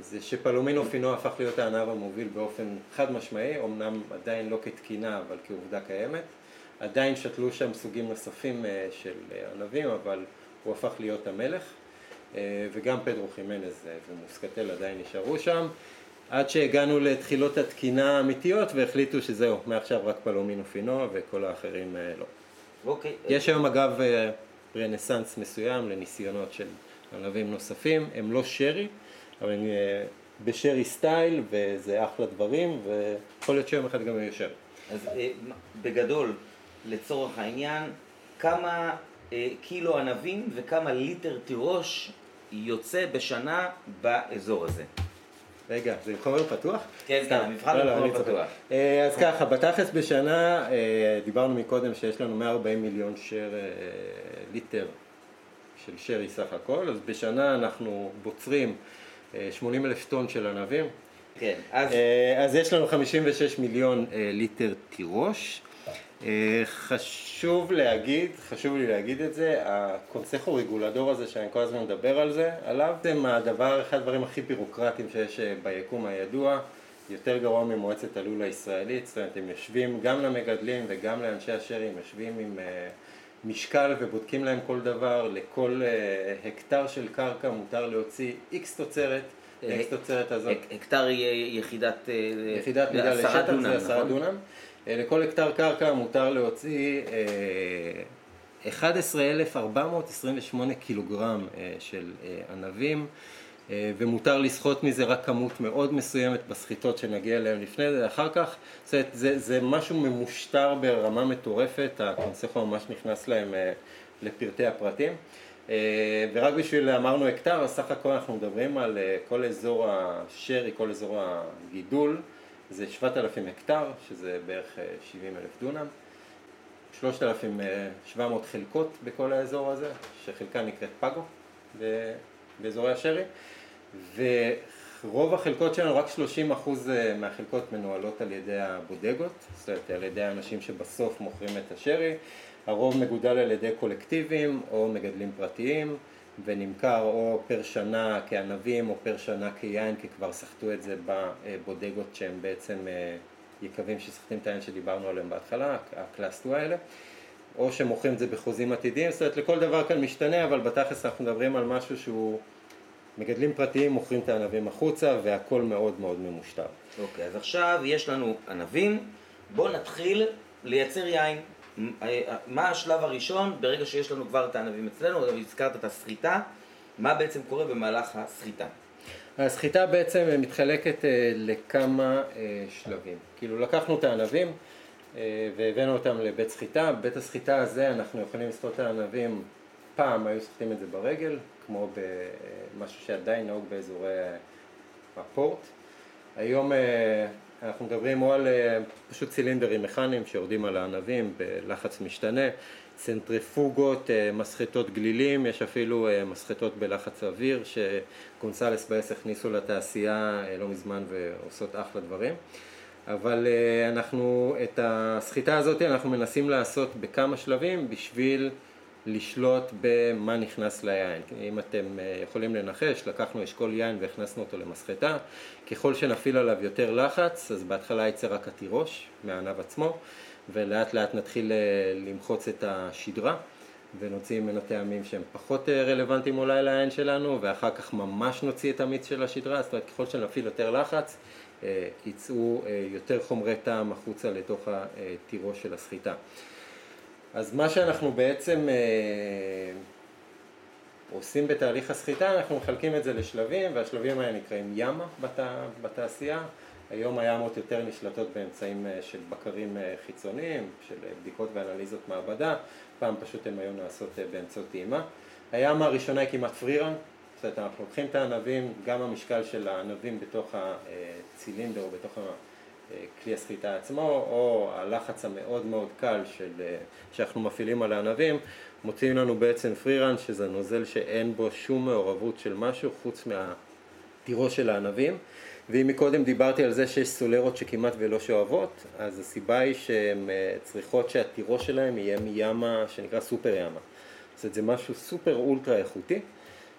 [SPEAKER 2] זה שפלומינו פינו הפך להיות הענב המוביל באופן חד משמעי, אמנם עדיין לא כתקינה, אבל כעובדה קיימת. עדיין שתלו שם סוגים נוספים אה, של ענבים, אבל הוא הפך להיות המלך. וגם פדרו חימנז ומוסקטל עדיין נשארו שם. עד שהגענו לתחילות התקינה האמיתיות והחליטו שזהו, מעכשיו רק פלומינו פינו וכל האחרים לא.
[SPEAKER 1] אוקיי.
[SPEAKER 2] יש היום אגב רנסאנס מסוים לניסיונות של ענבים נוספים, הם לא שרי, אבל הם אה, בשרי סטייל וזה אחלה דברים ויכול להיות שיום אחד גם יהיה שרי.
[SPEAKER 1] אז אה, בגדול, לצורך העניין, כמה אה, קילו ענבים וכמה ליטר תירוש יוצא בשנה באזור הזה?
[SPEAKER 2] רגע, זה עם חומר פתוח?
[SPEAKER 1] כן, כן, המבחן הוא חומר פתוח.
[SPEAKER 2] אז ככה, בתכלס בשנה, דיברנו מקודם שיש לנו 140 מיליון שר ליטר של שרי סך הכל, אז בשנה אנחנו בוצרים 80 אלף טון של ענבים.
[SPEAKER 1] כן, אז...
[SPEAKER 2] אז יש לנו 56 מיליון ליטר תירוש. חשוב להגיד, חשוב לי להגיד את זה, הקונסכו רגולדור הזה שאני כל הזמן מדבר על זה, עליו, זה מהדבר, אחד הדברים הכי בירוקרטיים שיש ביקום הידוע, יותר גרוע ממועצת הלול הישראלית, זאת אומרת הם יושבים גם למגדלים וגם לאנשי השרי, יושבים עם משקל ובודקים להם כל דבר, לכל הקטר של קרקע מותר להוציא איקס תוצרת, איקס תוצרת הזאת.
[SPEAKER 1] הקטר יהיה יחידת...
[SPEAKER 2] יחידת מידה לשטח, זה עשרה דונם. לכל הקטר קרקע מותר להוציא 11,428 קילוגרם של ענבים ומותר לסחוט מזה רק כמות מאוד מסוימת בסחיטות שנגיע אליהן לפני זה, אחר כך. זה, זה, זה משהו ממושטר ברמה מטורפת, הקונסכו ממש נכנס להם לפרטי הפרטים. ורק בשביל, אמרנו הקטר, אז סך הכל אנחנו מדברים על כל אזור השרי, כל אזור הגידול זה 7,000 הקטר, שזה בערך 70 אלף דונם, 3,700 חלקות בכל האזור הזה, שחלקה נקראת פאגו באזורי השרי, ורוב החלקות שלנו, רק 30% מהחלקות מנוהלות על ידי הבודגות, זאת אומרת על ידי האנשים שבסוף מוכרים את השרי, הרוב מגודל על ידי קולקטיבים או מגדלים פרטיים. ונמכר או פר שנה כענבים או פר שנה כיין, כי כבר סחטו את זה בבודגות שהם בעצם אה, יקבים שסחטים את היין שדיברנו עליהם בהתחלה, הקלאסטו האלה, או שמוכרים את זה בחוזים עתידיים, זאת אומרת לכל דבר כאן משתנה, אבל בתכלס אנחנו מדברים על משהו שהוא, מגדלים פרטיים מוכרים את הענבים החוצה והכל מאוד מאוד ממושטר.
[SPEAKER 1] אוקיי, אז עכשיו יש לנו ענבים, בואו נתחיל לייצר יין. מה השלב הראשון ברגע שיש לנו כבר את הענבים אצלנו, הזכרת את הסחיטה, מה בעצם קורה במהלך הסחיטה?
[SPEAKER 2] הסחיטה בעצם מתחלקת לכמה שלבים. כאילו לקחנו את הענבים והבאנו אותם לבית סחיטה, בבית הסחיטה הזה אנחנו יכולים לסחוט את הענבים, פעם היו סוחטים את זה ברגל, כמו במשהו שעדיין נהוג באזורי הפורט. היום אנחנו מדברים או על פשוט צילינדרים מכניים שיורדים על הענבים בלחץ משתנה, צנטריפוגות, מסחטות גלילים, יש אפילו מסחטות בלחץ אוויר שקונסלס בעס הכניסו לתעשייה לא מזמן ועושות אחלה דברים. אבל אנחנו, את הסחיטה הזאת אנחנו מנסים לעשות בכמה שלבים בשביל לשלוט במה נכנס ליין. אם אתם יכולים לנחש, לקחנו אשכול יין והכנסנו אותו למסחטה, ככל שנפעיל עליו יותר לחץ, אז בהתחלה יצא רק התירוש מהענב עצמו, ולאט לאט נתחיל למחוץ את השדרה, ונוציא ממנו טעמים שהם פחות רלוונטיים אולי ליין שלנו, ואחר כך ממש נוציא את המיץ של השדרה, זאת אומרת ככל שנפעיל יותר לחץ, יצאו יותר חומרי טעם החוצה לתוך התירוש של הסחיטה. אז מה שאנחנו בעצם אה, עושים בתהליך הסחיטה, אנחנו מחלקים את זה לשלבים, והשלבים האלה נקראים ימה בת, בתעשייה. היום הימות יותר נשלטות באמצעים אה, של בקרים אה, חיצוניים, של בדיקות ואנליזות מעבדה, פעם פשוט הן היו נעשות באמצעות טעימה. הימה הראשונה היא כמעט פרירן, זאת אומרת אנחנו לוקחים את הענבים, גם המשקל של הענבים בתוך הצילינדר או בתוך כלי הסחיטה עצמו, או הלחץ המאוד מאוד קל של, שאנחנו מפעילים על הענבים, מוציאים לנו בעצם פרירן, שזה נוזל שאין בו שום מעורבות של משהו חוץ מהתירוש של הענבים. ואם מקודם דיברתי על זה שיש סולרות שכמעט ולא שואבות, אז הסיבה היא שהן צריכות שהתירוש שלהן יהיה מימה שנקרא סופר ימה. זאת אומרת, זה משהו סופר אולטרה איכותי,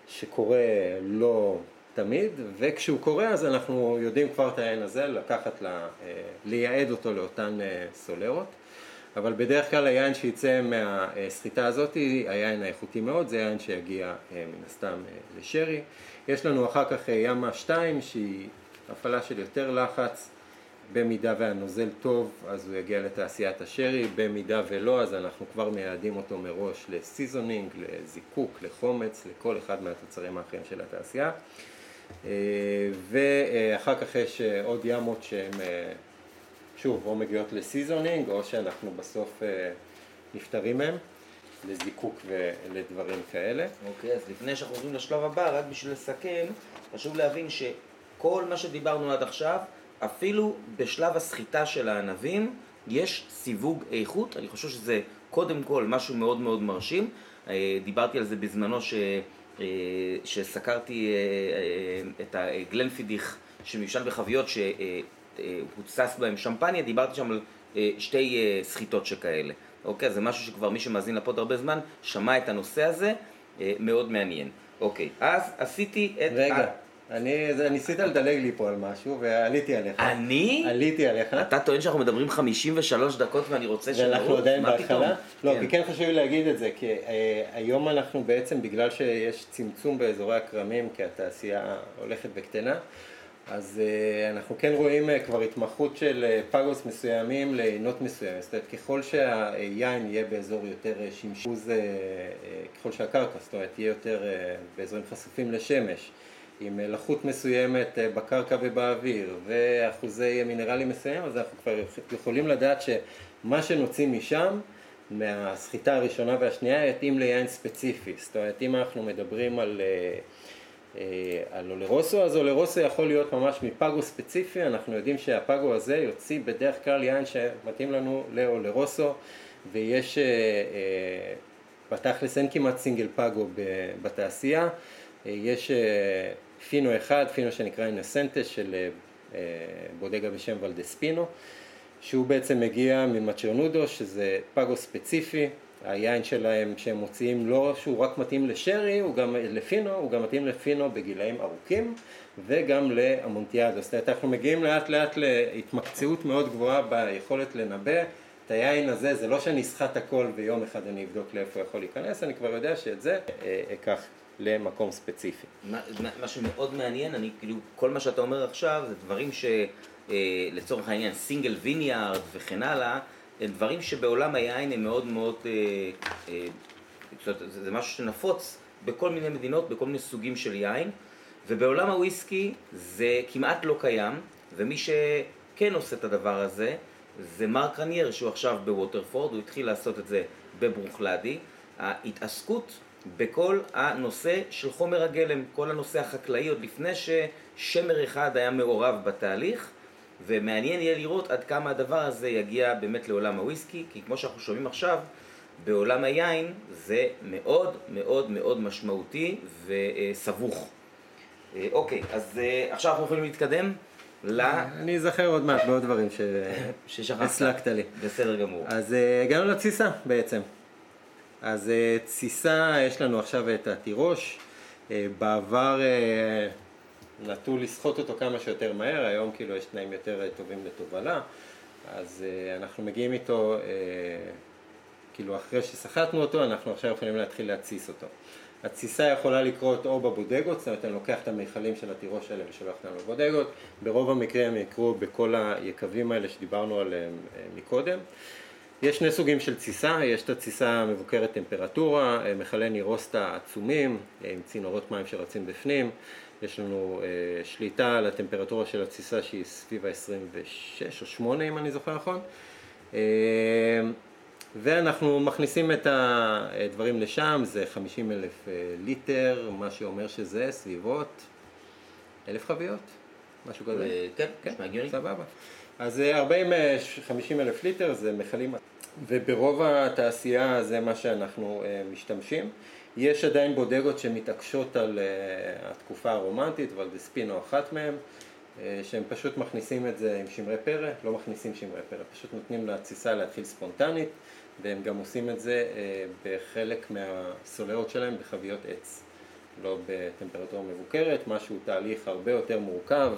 [SPEAKER 2] שקורה לא תמיד, וכשהוא קורה אז אנחנו יודעים כבר את העין הזה, לקחת, לה, לייעד אותו לאותן סולרות. אבל בדרך כלל היין שיצא מהסחיטה הזאת, היין האיכותי מאוד, זה יין שיגיע מן הסתם לשרי. יש לנו אחר כך ימה 2 שהיא הפעלה של יותר לחץ, במידה והנוזל טוב אז הוא יגיע לתעשיית השרי, במידה ולא אז אנחנו כבר מייעדים אותו מראש לסיזונינג, לזיקוק, לחומץ, לכל אחד מהתוצרים האחרים של התעשייה. אה, ואחר כך יש אה, עוד ימות שהן שוב או מגיעות לסיזונינג או שאנחנו בסוף אה, נפטרים מהן. לזיקוק ולדברים כאלה.
[SPEAKER 1] אוקיי, okay, אז לפני שאנחנו עוברים לשלב הבא, רק בשביל לסכם, חשוב להבין שכל מה שדיברנו עד עכשיו אפילו בשלב הסחיטה של הענבים יש סיווג איכות, אני חושב שזה קודם כל משהו מאוד מאוד מרשים. אה, דיברתי על זה בזמנו ש... אה, שסקרתי אה, את הגלנפידיך שמיושן בחביות שהוצס בהם שמפניה, דיברתי שם על שתי סחיטות שכאלה. אוקיי, זה משהו שכבר מי שמאזין לפוד הרבה זמן שמע את הנושא הזה, מאוד מעניין. אוקיי, אז עשיתי את...
[SPEAKER 2] רגע. אני, ניסית לדלג לי פה על משהו ועליתי עליך.
[SPEAKER 1] אני?
[SPEAKER 2] עליתי עליך.
[SPEAKER 1] אתה טוען שאנחנו מדברים 53 דקות ואני רוצה שנרוץ?
[SPEAKER 2] ואנחנו עדיין בהתחלה? לא, כן. כי כן חשוב לי להגיד את זה, כי אה, היום אנחנו בעצם, בגלל שיש צמצום באזורי הכרמים, כי התעשייה הולכת וקטנה, אז אה, אנחנו כן רואים אה, כבר התמחות של אה, פגוס מסוימים לעינות מסוימים. זאת אומרת, ככל שהיין יהיה באזור יותר אה, אה, אה, ככל שהקרקע, זאת אומרת, יהיה יותר אה, באזורים חשופים לשמש. עם לחות מסוימת אה, בקרקע ובאוויר ואחוזי מינרלים מסוימים, אז אנחנו כבר יכולים לדעת שמה שנוציא משם, מהסחיטה הראשונה והשנייה, יתאים ליין ספציפי. זאת אומרת, אם אנחנו מדברים על, אה, אה, על אולרוסו, אז אולרוסו יכול להיות ממש מפגו ספציפי, אנחנו יודעים שהפגו הזה יוציא בדרך כלל יין שמתאים לנו לאולרוסו, ויש, בתכלס אין כמעט סינגל פגו בתעשייה. יש פינו אחד, פינו שנקרא אינסנטס של אה, אה, בודגה בשם ולדספינו, שהוא בעצם מגיע ממצ'רנודו, שזה פגו ספציפי, היין שלהם שהם מוציאים לא שהוא רק מתאים לשרי, הוא גם לפינו, הוא גם מתאים לפינו בגילאים ארוכים וגם לאמונטיאדו. זאת אומרת, אנחנו מגיעים לאט לאט להתמקצעות מאוד גבוהה ביכולת לנבא את היין הזה, זה לא שאני אסחט הכל ויום אחד אני אבדוק לאיפה הוא יכול להיכנס, אני כבר יודע שאת זה אה, אקח למקום ספציפי.
[SPEAKER 1] משהו מאוד מעניין, אני כאילו, כל מה שאתה אומר עכשיו זה דברים שלצורך אה, העניין סינגל ויניארד וכן הלאה, הם דברים שבעולם היין הם מאוד מאוד, אה, אה, זה משהו שנפוץ בכל מיני מדינות, בכל מיני סוגים של יין, ובעולם הוויסקי זה כמעט לא קיים, ומי שכן עושה את הדבר הזה זה מרק רניאר שהוא עכשיו בווטרפורד, הוא התחיל לעשות את זה בברוכלדי. ההתעסקות בכל הנושא של חומר הגלם, כל הנושא החקלאי, עוד לפני ששמר אחד היה מעורב בתהליך, ומעניין יהיה לראות עד כמה הדבר הזה יגיע באמת לעולם הוויסקי, כי כמו שאנחנו שומעים עכשיו, בעולם היין זה מאוד מאוד מאוד משמעותי וסבוך. אה, אוקיי, אז אה, עכשיו אנחנו יכולים להתקדם ל...
[SPEAKER 2] אני אזכר עוד מעט בעוד דברים שהסלקת לי.
[SPEAKER 1] בסדר גמור.
[SPEAKER 2] אז אה, הגענו לתסיסה בעצם. אז אה, תסיסה, יש לנו עכשיו את התירוש, אה, בעבר אה, נטו לסחוט אותו כמה שיותר מהר, היום כאילו יש תנאים יותר טובים לתובלה, אז אנחנו מגיעים איתו, כאילו אחרי שסחטנו אותו, אנחנו עכשיו יכולים להתחיל להתסיס אותו. התסיסה יכולה לקרות או בבודגות, זאת אומרת אני לוקח את המיכלים של התירוש האלה ושולח אותם לבודגות, ברוב המקרים הם יקרו בכל היקבים האלה שדיברנו עליהם מקודם. יש שני סוגים של תסיסה, יש את התסיסה המבוקרת טמפרטורה, אה, מכלי נירוסטה עצומים אה, עם צינורות מים שרצים בפנים, יש לנו אה, שליטה על הטמפרטורה של התסיסה שהיא סביב ה-26 או 8 אם אני זוכר נכון, ואנחנו מכניסים את הדברים לשם, זה 50 אלף ליטר, מה שאומר שזה סביבות אלף חביות, משהו כזה.
[SPEAKER 1] כן, כן.
[SPEAKER 2] סבבה. אז 40-50 אלף ליטר זה מכלים וברוב התעשייה זה מה שאנחנו uh, משתמשים. יש עדיין בודגות שמתעקשות על uh, התקופה הרומנטית, ולדספינו אחת מהן, uh, שהם פשוט מכניסים את זה עם שמרי פרא, לא מכניסים שמרי פרא, פשוט נותנים לתסיסה להתחיל ספונטנית, והם גם עושים את זה בחלק מהסולרות שלהם בחביות עץ, לא בטמפרטורה מבוקרת, משהו תהליך הרבה יותר מורכב,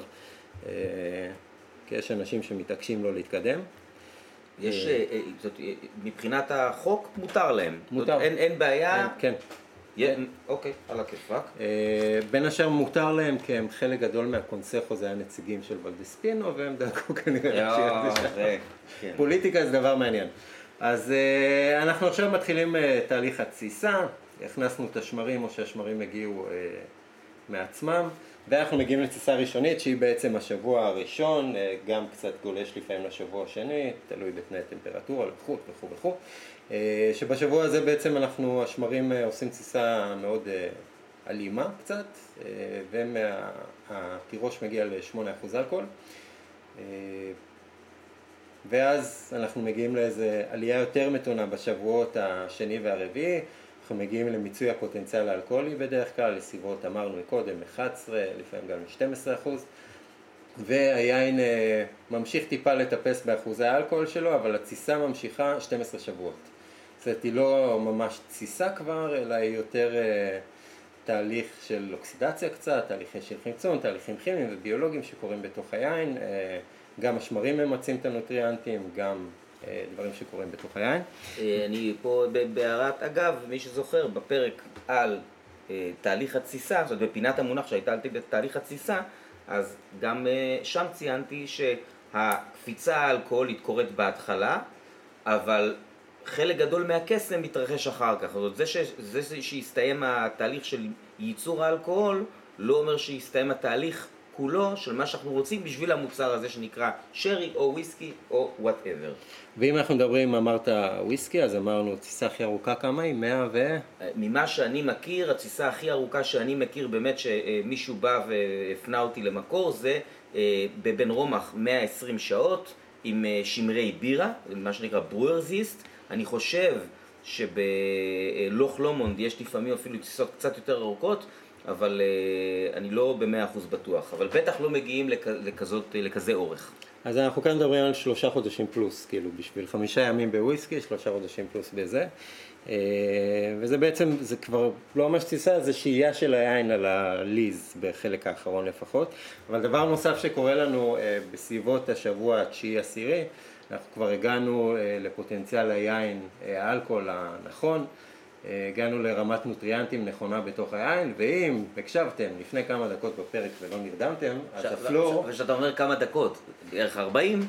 [SPEAKER 2] כי יש אנשים שמתעקשים לא להתקדם.
[SPEAKER 1] יש,
[SPEAKER 2] אה,
[SPEAKER 1] אה, אה, זאת, מבחינת החוק מותר להם.
[SPEAKER 2] מותר.
[SPEAKER 1] זאת, אין, אין בעיה.
[SPEAKER 2] כן.
[SPEAKER 1] יה- אוקיי, על הכיפאק.
[SPEAKER 2] בין השאר מותר להם כי הם חלק גדול מהקונסכו זה היה נציגים של ולדספינו והם דאגו כנראה זה שם.
[SPEAKER 1] כן.
[SPEAKER 2] פוליטיקה זה דבר מעניין. אז אנחנו עכשיו מתחילים תהליך התסיסה, הכנסנו את השמרים או שהשמרים הגיעו מעצמם, ואנחנו מגיעים לתסיסה ראשונית שהיא בעצם השבוע הראשון, אה, גם קצת גולש לפעמים לשבוע השני, תלוי בתנאי טמפרטורה, לחות וכו' וכו', אה, שבשבוע הזה בעצם אנחנו, השמרים אה, עושים תסיסה מאוד אלימה קצת, והתירוש מגיע ל-8% אלכוהול. ואז אנחנו מגיעים לאיזו עלייה יותר מתונה בשבועות השני והרביעי, אנחנו מגיעים למיצוי הפוטנציאל האלכוהולי בדרך כלל, לסביבות, אמרנו קודם, 11, לפעמים גם 12 אחוז, והיין אה, ממשיך טיפה לטפס באחוזי האלכוהול שלו, אבל התסיסה ממשיכה 12 שבועות. זאת אומרת, היא לא ממש תסיסה כבר, אלא היא יותר אה, תהליך של אוקסידציה קצת, תהליכים של חמצון, תהליכים כימיים וביולוגיים שקורים בתוך היין. אה, גם השמרים ממצים את הנוטריאנטים, גם דברים שקורים בתוך היין.
[SPEAKER 1] אה, אני פה בהערת אגב, מי שזוכר, בפרק על אה, תהליך התסיסה, זאת אומרת בפינת המונח שהייתה על תהליך התסיסה, אז גם אה, שם ציינתי שהקפיצה האלכוהולית קורית בהתחלה, אבל חלק גדול מהקסם מתרחש אחר כך. זאת אומרת, זה שהסתיים התהליך של ייצור האלכוהול, לא אומר שהסתיים התהליך כולו של מה שאנחנו רוצים בשביל המוצר הזה שנקרא שרי או וויסקי או whatever.
[SPEAKER 2] ואם אנחנו מדברים, אמרת וויסקי, אז אמרנו תסיסה הכי ארוכה כמה היא? 100 ו...
[SPEAKER 1] ממה שאני מכיר, התסיסה הכי ארוכה שאני מכיר באמת שמישהו בא והפנה אותי למקור זה אה, בבן רומח 120 שעות עם אה, שמרי בירה, מה שנקרא brewer's yeast. אני חושב שבלוך לומונד יש לפעמים אפילו תסיסות קצת יותר ארוכות, אבל אה, אני לא במאה אחוז בטוח. אבל בטח לא מגיעים לכ- לכזאת, לכזה אורך.
[SPEAKER 2] אז אנחנו כאן מדברים על שלושה חודשים פלוס, כאילו בשביל חמישה ימים בוויסקי, שלושה חודשים פלוס בזה. אה, וזה בעצם, זה כבר לא ממש תסיסה, זה שהייה של היין על הליז, בחלק האחרון לפחות. אבל דבר נוסף שקורה לנו אה, בסביבות השבוע התשיעי-עשירי, אנחנו כבר הגענו אה, לפוטנציאל היין, אה, האלכוהול הנכון. אה, הגענו לרמת נוטריאנטים נכונה בתוך היין, ואם הקשבתם לפני כמה דקות בפרק ולא נרדמתם, אז הפלור...
[SPEAKER 1] וכשאתה אומר כמה דקות, בערך 40,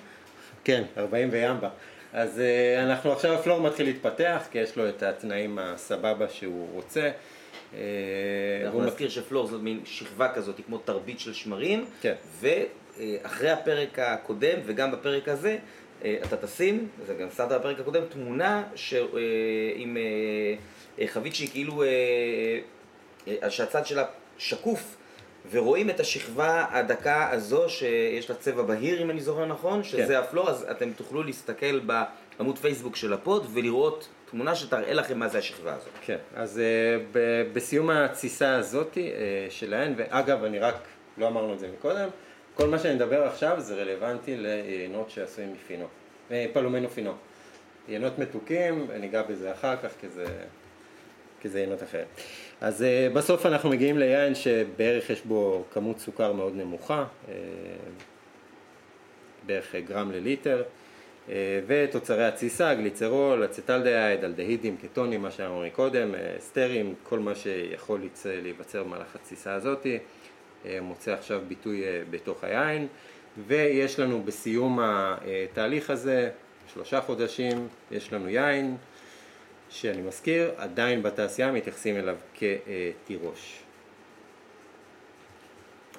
[SPEAKER 2] כן, 40 וימבה. אז uh, אנחנו עכשיו, הפלור מתחיל להתפתח, כי יש לו את התנאים הסבבה שהוא רוצה. אה,
[SPEAKER 1] אנחנו נזכיר שפלור זאת מין שכבה כזאת, כמו תרבית של שמרים,
[SPEAKER 2] כן.
[SPEAKER 1] ואחרי הפרק הקודם וגם בפרק הזה, אה, אתה תשים, זה גם שמת בפרק הקודם, תמונה ש- אה, עם אה, אה, חבית שהיא כאילו, אה, אה, שהצד שלה שקוף, ורואים את השכבה הדקה הזו שיש לה צבע בהיר, אם אני זוכר נכון, שזה
[SPEAKER 2] כן.
[SPEAKER 1] הפלור, אז אתם תוכלו להסתכל בעמוד פייסבוק של הפוד ולראות תמונה שתראה לכם מה זה השכבה הזאת.
[SPEAKER 2] כן, אז ב- בסיום התסיסה הזאת שלהן, ואגב, אני רק, לא אמרנו את זה מקודם, כל מה שאני מדבר עכשיו זה רלוונטי ליינות שעשויים מפינו, אה, פלומינו פינו. יינות מתוקים, ניגע בזה אחר כך, כי זה, כי זה יינות אחרת. אז uh, בסוף אנחנו מגיעים ליין שבערך יש בו כמות סוכר מאוד נמוכה, uh, בערך גרם לליטר. אה, ותוצרי התסיסה, גליצרול, אצטלדהייד, אלדהידים, קטונים, מה שאמרנו קודם, אה, סטרים, כל מה שיכול להיווצר במהלך התסיסה הזאת, אה, מוצא עכשיו ביטוי אה, בתוך היין, ויש לנו בסיום התהליך הזה, שלושה חודשים, יש לנו יין, שאני מזכיר, עדיין בתעשייה מתייחסים אליו כתירוש.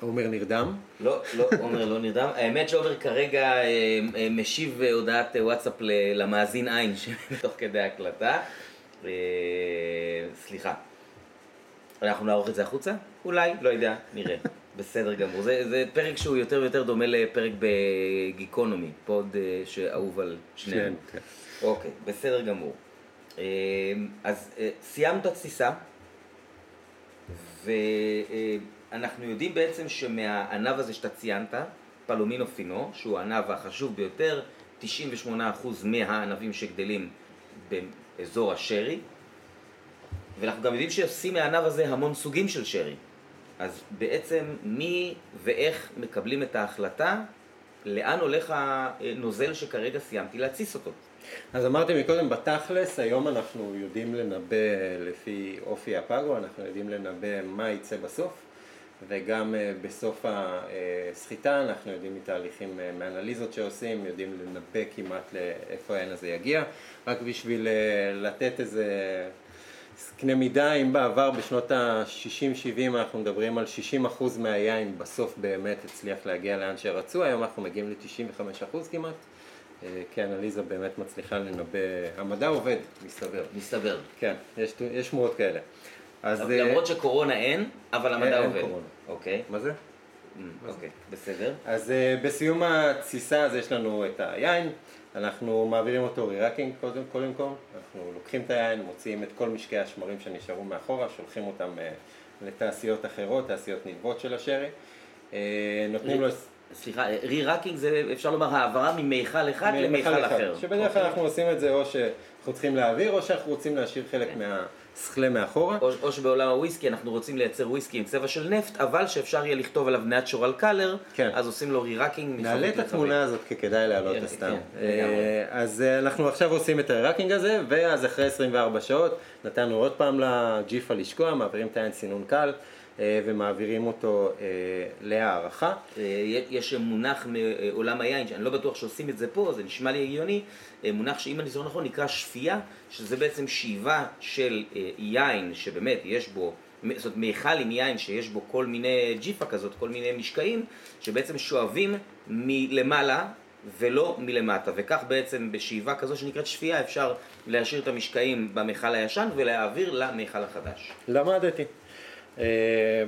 [SPEAKER 2] עומר נרדם?
[SPEAKER 1] לא, לא, עומר לא נרדם. האמת שעומר כרגע אה, אה, משיב אה, הודעת וואטסאפ למאזין עין תוך כדי הקלטה. אה, סליחה. אנחנו נערוך את זה החוצה? אולי, לא יודע, נראה. בסדר גמור. זה, זה פרק שהוא יותר ויותר דומה לפרק בגיקונומי, פוד אה, שאהוב על שנינו.
[SPEAKER 2] כן.
[SPEAKER 1] אוקיי, בסדר גמור. אה, אז אה, סיימנו את התסיסה, ואנחנו יודעים בעצם שמהענב הזה שאתה ציינת, פלומינו פינו, שהוא הענב החשוב ביותר, 98% מהענבים שגדלים באזור השרי, ואנחנו גם יודעים שעושים מהענב הזה המון סוגים של שרי. אז בעצם מי ואיך מקבלים את ההחלטה לאן הולך הנוזל שכרגע סיימתי להתסיס אותו?
[SPEAKER 2] אז אמרתי מקודם, בתכלס, היום אנחנו יודעים לנבא לפי אופי הפאגו, אנחנו יודעים לנבא מה יצא בסוף, וגם אה, בסוף הסחיטה אנחנו יודעים מתהליכים, אה, מאנליזות שעושים, יודעים לנבא כמעט לאיפה העין הזה יגיע, רק בשביל אה, לתת איזה קנה מידה, אם בעבר בשנות ה-60-70 אנחנו מדברים על 60% מהיין בסוף באמת הצליח להגיע לאן שרצו, היום אנחנו מגיעים ל-95% כמעט. כי אנליזה באמת מצליחה לנבא, המדע עובד, מסתבר.
[SPEAKER 1] מסתבר.
[SPEAKER 2] כן, יש, יש שמועות כאלה.
[SPEAKER 1] אז... למרות שקורונה אין, אבל המדע
[SPEAKER 2] אין
[SPEAKER 1] עובד.
[SPEAKER 2] קורונה.
[SPEAKER 1] אוקיי.
[SPEAKER 2] מה זה?
[SPEAKER 1] אוקיי, בסדר.
[SPEAKER 2] אז uh, בסיום התסיסה אז יש לנו את היין, אנחנו מעבירים אותו re-racking קודם, כל, אנחנו לוקחים את היין, מוציאים את כל משקעי השמרים שנשארו מאחורה, שולחים אותם לתעשיות אחרות, תעשיות נלוות של השרי, נותנים לו...
[SPEAKER 1] סליחה, re-racking זה אפשר לומר העברה ממיכל אחד למיכל אחר.
[SPEAKER 2] שבדרך כלל אנחנו עושים את זה או שאנחנו צריכים להעביר או שאנחנו רוצים להשאיר חלק מה... סכלה מאחורה.
[SPEAKER 1] או, או שבעולם הוויסקי אנחנו רוצים לייצר וויסקי עם צבע של נפט, אבל שאפשר יהיה לכתוב עליו natural color,
[SPEAKER 2] כן.
[SPEAKER 1] אז עושים לו re-racking.
[SPEAKER 2] נעלה את התמונה הזאת כי כדאי להעלות
[SPEAKER 1] כן,
[SPEAKER 2] את.
[SPEAKER 1] כן,
[SPEAKER 2] אה, אז אה, אנחנו עכשיו עושים את הראקינג הזה, ואז אחרי 24 שעות נתנו עוד פעם לג'יפה לשקוע, מעבירים את העין סינון קל. אה, ומעבירים אותו אה, להערכה.
[SPEAKER 1] אה, יש מונח מעולם היין, שאני לא בטוח שעושים את זה פה, זה נשמע לי הגיוני, מונח שאם אני זוכר נכון נקרא שפייה, שזה בעצם שאיבה של יין שבאמת יש בו, זאת אומרת מיכל עם יין שיש בו כל מיני ג'יפה כזאת, כל מיני משקעים, שבעצם שואבים מלמעלה ולא מלמטה, וכך בעצם בשאיבה כזו שנקראת שפייה אפשר להשאיר את המשקעים במכל הישן ולהעביר למכל החדש.
[SPEAKER 2] למדתי. אה,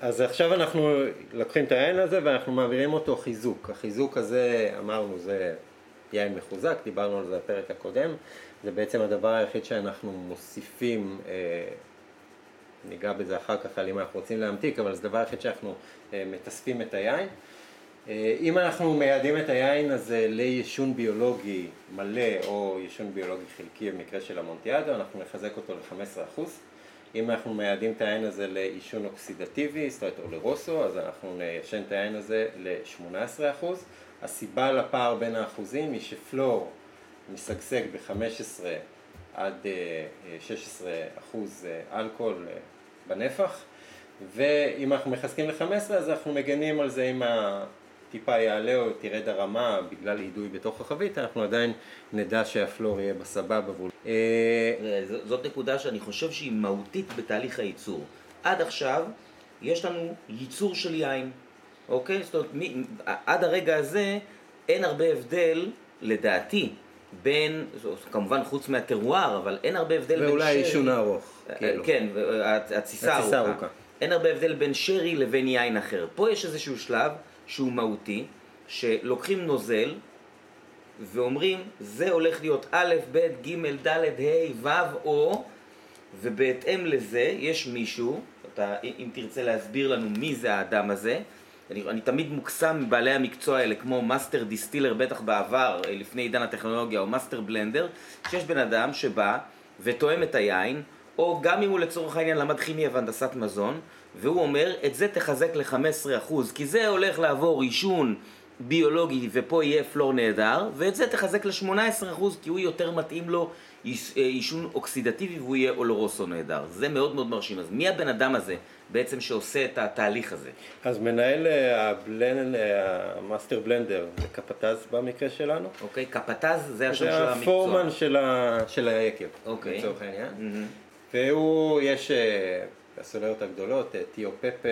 [SPEAKER 2] אז עכשיו אנחנו לוקחים את היין הזה ואנחנו מעבירים אותו חיזוק. החיזוק הזה, אמרנו, זה יין מחוזק, דיברנו על זה בפרק הקודם. זה בעצם הדבר היחיד שאנחנו מוסיפים, אה, ניגע בזה אחר כך על אם אנחנו רוצים להמתיק, אבל זה הדבר היחיד שאנחנו אה, מתאספים את היין. אם אנחנו מייעדים את היין הזה לעישון ביולוגי מלא או עישון ביולוגי חלקי במקרה של המונטיאדו, אנחנו נחזק אותו ל-15%. אם אנחנו מייעדים את העין הזה לעישון אוקסידטיבי, זאת אומרת או לרוסו, אז אנחנו ניישן את העין הזה ל-18%. הסיבה לפער בין האחוזים היא שפלור משגשג ב-15 עד 16 אה, אחוז אה, אלכוהול אה, בנפח, ואם אנחנו מחזקים ל-15 אז אנחנו מגנים על זה עם. טיפה יעלה או תרד הרמה בגלל אידוי בתוך החבית, אנחנו עדיין נדע שהפלור יהיה בסבבה.
[SPEAKER 1] אה, זאת נקודה שאני חושב שהיא מהותית בתהליך הייצור. עד עכשיו יש לנו ייצור של יין, אוקיי? זאת אומרת, מ, עד הרגע הזה אין הרבה הבדל, לדעתי, בין, כמובן חוץ מהטרואר, אבל אין הרבה הבדל
[SPEAKER 2] בין שרי... ואולי עישון ארוך.
[SPEAKER 1] אה, כאילו. כן, התסיסה ארוכה. אין הרבה הבדל בין שרי לבין יין אחר. פה יש איזשהו שלב שהוא מהותי, שלוקחים נוזל ואומרים זה הולך להיות א', ב', ג', ד', ה', ו', או, ובהתאם לזה יש מישהו, אתה, אם תרצה להסביר לנו מי זה האדם הזה, אני, אני תמיד מוקסם מבעלי המקצוע האלה, כמו master distiller בטח בעבר, אה, לפני עידן הטכנולוגיה, או master blender, שיש בן אדם שבא וטועם את היין, או גם אם הוא לצורך העניין למד כימיה והנדסת מזון, והוא אומר, את זה תחזק ל-15%, כי זה הולך לעבור יישון ביולוגי ופה יהיה flor נהדר, ואת זה תחזק ל-18% כי הוא יותר מתאים לו אה, יישון אוקסידטיבי והוא יהיה אולורוסו נהדר. זה מאוד מאוד מרשים. אז מי הבן אדם הזה בעצם שעושה את התהליך הזה?
[SPEAKER 2] אז מנהל אה, ה blend, אה, ה master blender, זה capataz במקרה שלנו.
[SPEAKER 1] אוקיי, capataz זה השם של
[SPEAKER 2] המקצוע. זה ה foreman של, ה... של היקב,
[SPEAKER 1] אוקיי.
[SPEAKER 2] לצורך העניין. Mm-hmm. והוא, יש... הסולרות הגדולות, אה, Tío Pepe,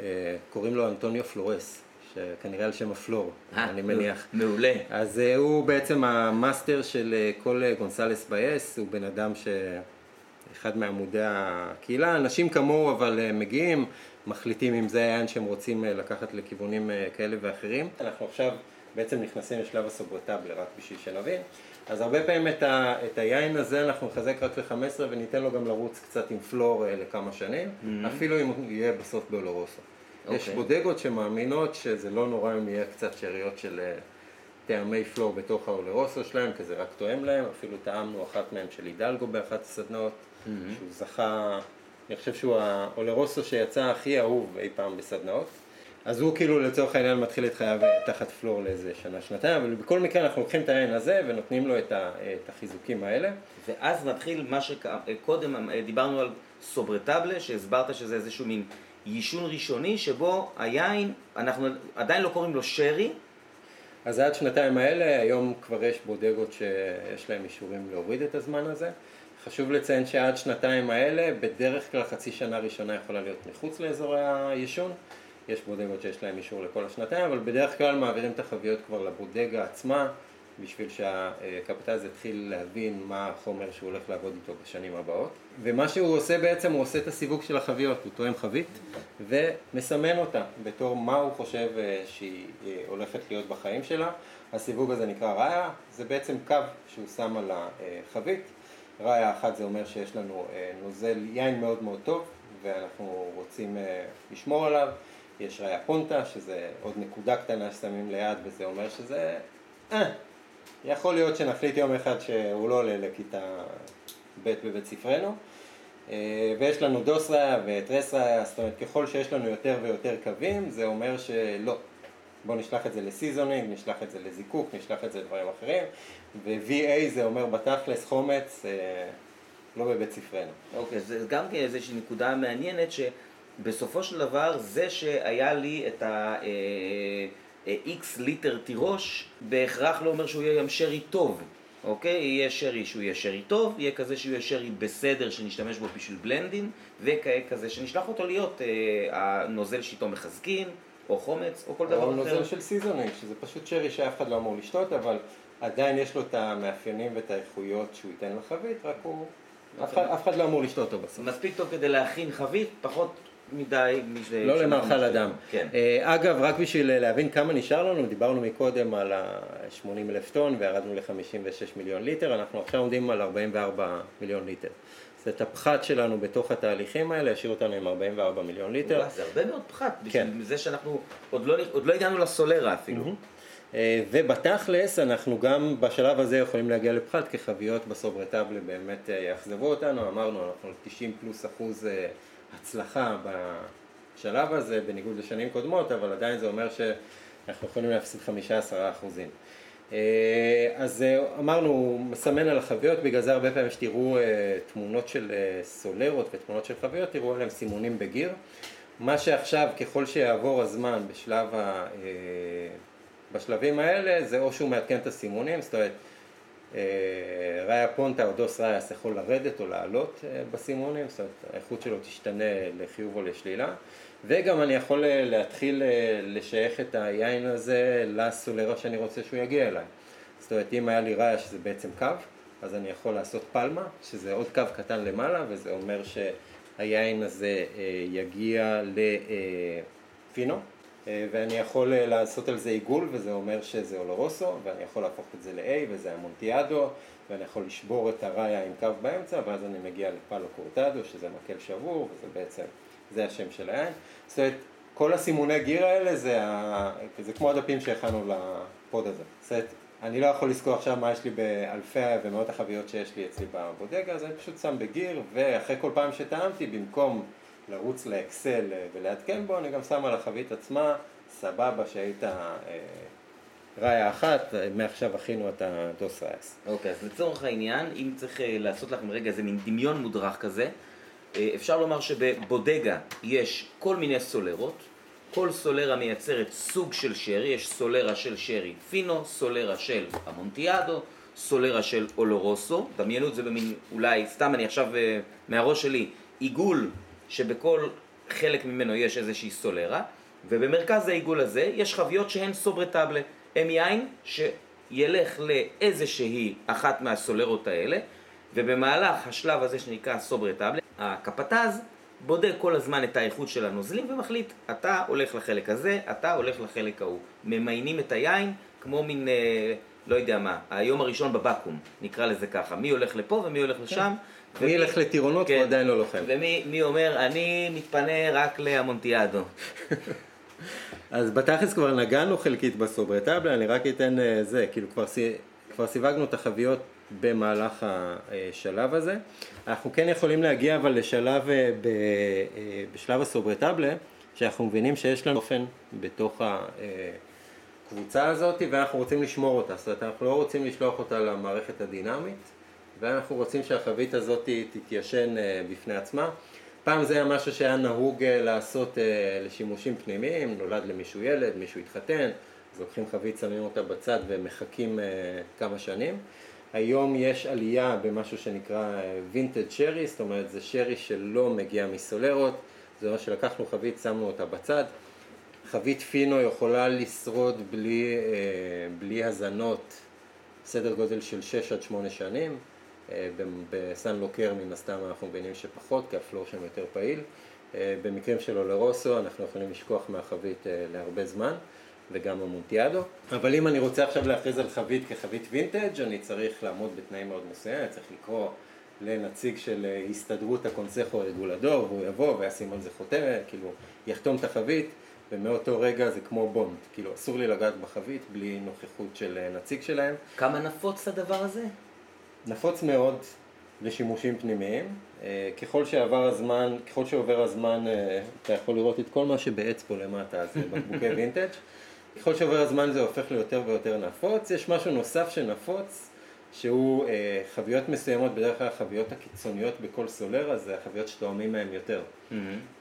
[SPEAKER 2] אה, קוראים לו אנטוניו פלורס, שכנראה על שם הפלור, 아, אה, אני מניח.
[SPEAKER 1] מעולה.
[SPEAKER 2] אז הוא בעצם ה master של כל González Byass, הוא בן אדם ש... אחד מעמודי הקהילה, אנשים כמוהו אבל מגיעים, מחליטים אם זה העניין שהם רוצים לקחת לכיוונים כאלה ואחרים. אנחנו עכשיו בעצם נכנסים לשלב הסוברטבלה, רק בשביל שנבין. אז הרבה פעמים את, ה, את היין הזה אנחנו נחזק רק ל-15 וניתן לו גם לרוץ קצת עם פלור אה, לכמה שנים, mm-hmm. אפילו אם הוא יהיה בסוף באולורוסו. Okay. יש אוקיי. בודגות שמאמינות שזה לא נורא אם יהיה קצת שאריות של אה, טעמי פלור בתוך האולורוסו שלהם, כי זה רק תואם להם, אפילו טעמנו אחת מהם של הידלגו באחת הסדנאות, mm-hmm. שהוא זכה, אני חושב שהוא האולורוסו שיצא הכי אהוב אי פעם בסדנאות. אז הוא כאילו לצורך העניין מתחיל את חייו אה, תחת פלור לאיזה שנה, שנתיים, אבל בכל מקרה אנחנו לוקחים את היין הזה ונותנים לו את, ה, את החיזוקים האלה.
[SPEAKER 1] ואז מתחיל מה שקודם דיברנו על סוברטבלה, שהסברת שזה איזשהו מין יישון ראשוני, שבו היין, אנחנו עדיין לא קוראים לו שרי.
[SPEAKER 2] אז עד שנתיים האלה, היום כבר יש בודגות שיש להם אישורים להוריד את הזמן הזה. חשוב לציין שעד שנתיים האלה, בדרך כלל חצי שנה ראשונה יכולה להיות מחוץ לאזורי היישון. יש בודגות שיש להם אישור לכל השנתיים, אבל בדרך כלל מעבירים את החביות כבר לבודגה עצמה, בשביל שהקפטז יתחיל להבין מה החומר שהוא הולך לעבוד איתו בשנים הבאות. ומה שהוא עושה בעצם, הוא עושה את הסיווג של החביות, הוא תואם חבית ומסמן אותה בתור מה הוא חושב אה, שהיא אה, הולכת להיות בחיים שלה. הסיווג הזה נקרא ראיה, זה בעצם קו שהוא שם על החבית. ראיה אחת זה אומר שיש לנו אה, נוזל יין מאוד מאוד טוב ואנחנו רוצים לשמור עליו. יש ראיה פונטה, שזה עוד נקודה קטנה ששמים ליד וזה אומר שזה... אה, יכול להיות שנחליט יום אחד שהוא לא עולה לכיתה ב' בבית ספרנו. אה, ויש לנו דוס ראיה וטרס ראיה, זאת אומרת ככל שיש לנו יותר ויותר קווים זה אומר שלא, בואו נשלח את זה לסיזונינג, נשלח את זה לזיקוק, נשלח את זה לדברים אחרים ו-VA זה אומר בתכלס חומץ אה, לא בבית ספרנו.
[SPEAKER 1] אוקיי, okay, זה גם כן איזושהי נקודה מעניינת ש... בסופו של דבר זה שהיה לי את ה... איקס ליטר תירוש, בהכרח לא אומר שהוא יהיה גם שרי טוב, אוקיי? יהיה שרי שהוא יהיה שרי טוב, יהיה כזה שהוא יהיה שרי בסדר שנשתמש בו בשביל בלנדין, וכזה שנשלח אותו להיות אה, הנוזל שאיתו מחזקים, או חומץ, או כל דבר אחר.
[SPEAKER 2] או נוזל של seasoning, שזה פשוט שרי שאף אחד לא אמור לשתות, אבל עדיין יש לו את המאפיינים ואת האיכויות שהוא ייתן לחבית, רק הוא... אף אחד, אף אחד לא אמור לשתות אותו בסוף.
[SPEAKER 1] מספיק טוב כדי להכין חבית, פחות מדי.
[SPEAKER 2] לא למאכל אדם. כן. אה, אגב, רק בשביל להבין כמה נשאר לנו, דיברנו מקודם על ה-80 אלף טון וירדנו ל-56 מיליון ליטר, אנחנו עכשיו עומדים על 44 מיליון ליטר. אז את הפחת שלנו בתוך התהליכים האלה השאיר אותנו עם 44 מיליון ליטר.
[SPEAKER 1] זה הרבה מאוד פחת, בשביל כן. זה שאנחנו עוד לא, עוד לא הגענו לסולרה אפילו.
[SPEAKER 2] אה, ובתכלס אנחנו גם בשלב הזה יכולים להגיע לפחת כי חביות בסוברטבלה באמת אה, יאכזבו אותנו, אמרנו אנחנו 90 פלוס אחוז הצלחה בשלב הזה, בניגוד לשנים קודמות, אבל עדיין זה אומר שאנחנו יכולים להפסיד 15 אחוזים. אה, אז אה, אמרנו, הוא מסמן על החביות, בגלל זה הרבה פעמים שתראו אה, תמונות של סולרות ותמונות של חביות, תראו עליהם סימונים בגיר. מה שעכשיו, ככל שיעבור הזמן בשלב ה... בשלבים האלה, זה או שהוא מעדכן את הסימונים, זאת אומרת, ראיה פונטה או דוס ראיאס יכול לרדת או לעלות אה, בסימונים, זאת אומרת האיכות שלו תשתנה לחיוב או לשלילה. וגם אני יכול אה, להתחיל לשייך את היין הזה לסולרה שאני רוצה שהוא יגיע אליי. זאת אומרת אם היה לי ראיה שזה בעצם קו אז אני יכול לעשות פלמה שזה עוד קו קטן למעלה וזה אומר שהיין הזה יגיע לפינו אה, ואני יכול אה, לעשות על זה עיגול וזה אומר שזה אולורוסו ואני יכול להפוך את זה ל-A וזה המונטיאדו ואני יכול לשבור את הראיה עם קו באמצע ואז אני מגיע לפלו קורטדו שזה מקל שבור וזה בעצם, זה השם של היין. זאת אומרת, כל הסימוני גיר האלה זה, ה... זה כמו הדפים שהכנו לפוד הזה. זאת אומרת, אני לא יכול לזכור עכשיו מה יש לי באלפי ומאות החביות שיש לי אצלי בבודגה, אז אני פשוט שם בגיר ואחרי כל פעם שטעמתי במקום לרוץ לאקסל אה, ולעדכן בו, אני גם שם על החבית עצמה, סבבה שהיית אה, ראיה אחת, אה, מעכשיו הכינו את הדוס ראיס.
[SPEAKER 1] אוקיי, אז לצורך העניין, אם צריך לעשות לכם רגע איזה מין דמיון מודרך כזה, אפשר לומר שבבודגה יש כל מיני סולרות, כל סולרה מייצרת סוג של שרי, יש סולרה של שרי פינו, סולרה של המונטיאדו, סולרה של אולורוסו, דמיינו את זה במין, אולי, סתם אני עכשיו מהראש שלי, עיגול שבכל חלק ממנו יש איזושהי סולרה, ובמרכז העיגול הזה יש חביות שהן סוברטבלה, הם יין שילך לאיזושהי אחת מהסולרות האלה, ובמהלך השלב הזה שנקרא סוברטבלה, הקפטז בודק כל הזמן את האיכות של הנוזלים ומחליט, אתה הולך לחלק הזה, אתה הולך לחלק ההוא. ממיינים את היין כמו מין, אה, לא יודע מה, היום הראשון בבקו"ם, נקרא לזה ככה, מי הולך לפה ומי הולך לשם. כן.
[SPEAKER 2] מי ילך לטירונות כן. עדיין לא לוחם.
[SPEAKER 1] ומי אומר, אני מתפנה רק להמונטיאדו.
[SPEAKER 2] אז בתכלס כבר נגענו חלקית בסוברטבלה, אני רק אתן אה, זה, כאילו כבר, כבר סיווגנו את החביות במהלך השלב הזה. אנחנו כן יכולים להגיע אבל לשלב, אה, בשלב הסוברטבלה, שאנחנו מבינים שיש לנו אופן בתוך הקבוצה הזאת ואנחנו רוצים לשמור אותה, זאת אומרת אנחנו לא רוצים לשלוח אותה למערכת הדינמית ואנחנו רוצים שהחבית הזאת תתיישן אה, בפני עצמה. פעם זה היה משהו שהיה נהוג אה, לעשות אה, לשימושים פנימיים, נולד למישהו ילד, מישהו התחתן, אז לוקחים חבית, שמים אותה בצד ומחכים כמה שנים. היום יש עלייה במשהו שנקרא וינטג' שרי, זאת אומרת זה שרי שלא מגיע מסולרות, זה אומר שלקחנו חבית, שמנו אותה בצד. חבית פינו יכולה לשרוד בלי, בלי הזנות סדר גודל של 6 עד 8 שנים. אה, בסן לוקר מן הסתם אנחנו מבינים שפחות, כי הפלור שם יותר פעיל. אה, במקרים של אולרוסו אנחנו יכולים לשכוח מהחבית אה, להרבה זמן, וגם המונטיאדו. אבל אם אני רוצה עכשיו להכריז על חבית כחבית וינטג' אני צריך לעמוד בתנאים מאוד מסוימים, אני צריך לקרוא לנציג של הסתדרות הקונסכו רגולדור, והוא יבוא וישים על זה חותמת, כאילו יחתום את החבית. ומאותו רגע זה כמו בונד, כאילו אסור לי לגעת בחבית בלי נוכחות של נציג שלהם.
[SPEAKER 1] כמה נפוץ הדבר הזה?
[SPEAKER 2] נפוץ מאוד לשימושים פנימיים. אה, ככל שעבר הזמן, ככל שעובר הזמן, אה, אתה יכול לראות את כל מה שבעץ פה למטה, זה בקבוקי וינטג'. ככל שעובר הזמן זה הופך ליותר ויותר נפוץ. יש משהו נוסף שנפוץ, שהוא אה, חוויות מסוימות, בדרך כלל החוויות הקיצוניות בכל סולרה, זה החוויות שתואמים מהן יותר. Mm-hmm.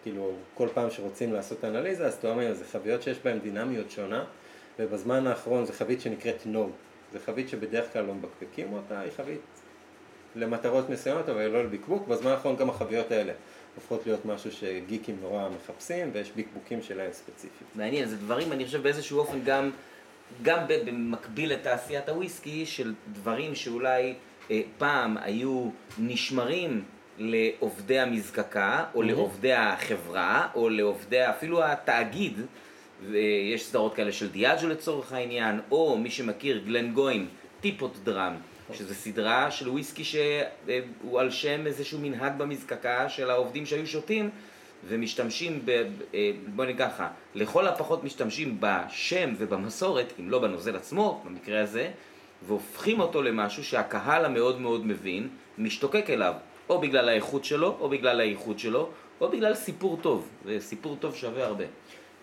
[SPEAKER 2] כאילו, כל פעם שרוצים לעשות אנליזה, אז תואמים, זה חוויות שיש בהן דינמיות שונה, ובזמן האחרון זה חבית שנקראת No. זה חבית שבדרך כלל לא מבקבקים אותה, היא חבית למטרות מסוימות, אבל לא לבקבוק. בזמן האחרון גם החביות האלה הופכות להיות משהו שגיקים נורא מחפשים, ויש בקבוקים שלהם ספציפית.
[SPEAKER 1] מעניין, זה דברים, אני חושב באיזשהו אופן גם, גם במקביל לתעשיית הוויסקי, של דברים שאולי אה, פעם היו נשמרים לעובדי המזקקה, או mm-hmm. לעובדי החברה, או לעובדי אפילו התאגיד. ויש סדרות כאלה של דיאג'ו לצורך העניין, או מי שמכיר, גלן גויים, טיפות דראם, שזה סדרה של וויסקי שהוא על שם איזשהו מנהג במזקקה של העובדים שהיו שותים ומשתמשים, ב, אה, בוא נגיד ככה, לכל הפחות משתמשים בשם ובמסורת, אם לא בנוזל עצמו, במקרה הזה, והופכים אותו למשהו שהקהל המאוד מאוד מבין, משתוקק אליו, או בגלל האיכות שלו, או בגלל האיכות שלו, או בגלל סיפור טוב, וסיפור טוב שווה הרבה.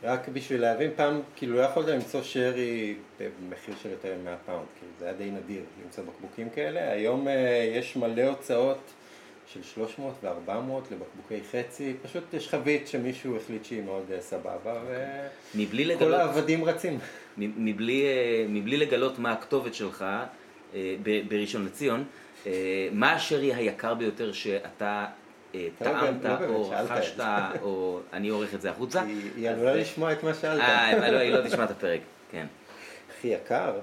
[SPEAKER 2] רק בשביל להבין, פעם כאילו לא יכולת למצוא שרי במחיר של יותר מ-100 פאונד, כאילו זה היה די נדיר למצוא בקבוקים כאלה, היום uh, יש מלא הוצאות של 300 ו-400 לבקבוקי חצי, פשוט יש חבית שמישהו החליט שהיא מאוד uh, סבבה וכל לגלות... העבדים רצים.
[SPEAKER 1] מבלי, uh, מבלי לגלות מה הכתובת שלך uh, בראשון לציון, מה השרי היקר ביותר שאתה אה, טעמת לא או רכשת, או אני עורך את זה החוצה.
[SPEAKER 2] היא עלולה לשמוע את מה שאלת.
[SPEAKER 1] אה, לא, היא לא תשמע את הפרק, כן.
[SPEAKER 2] הכי יקר?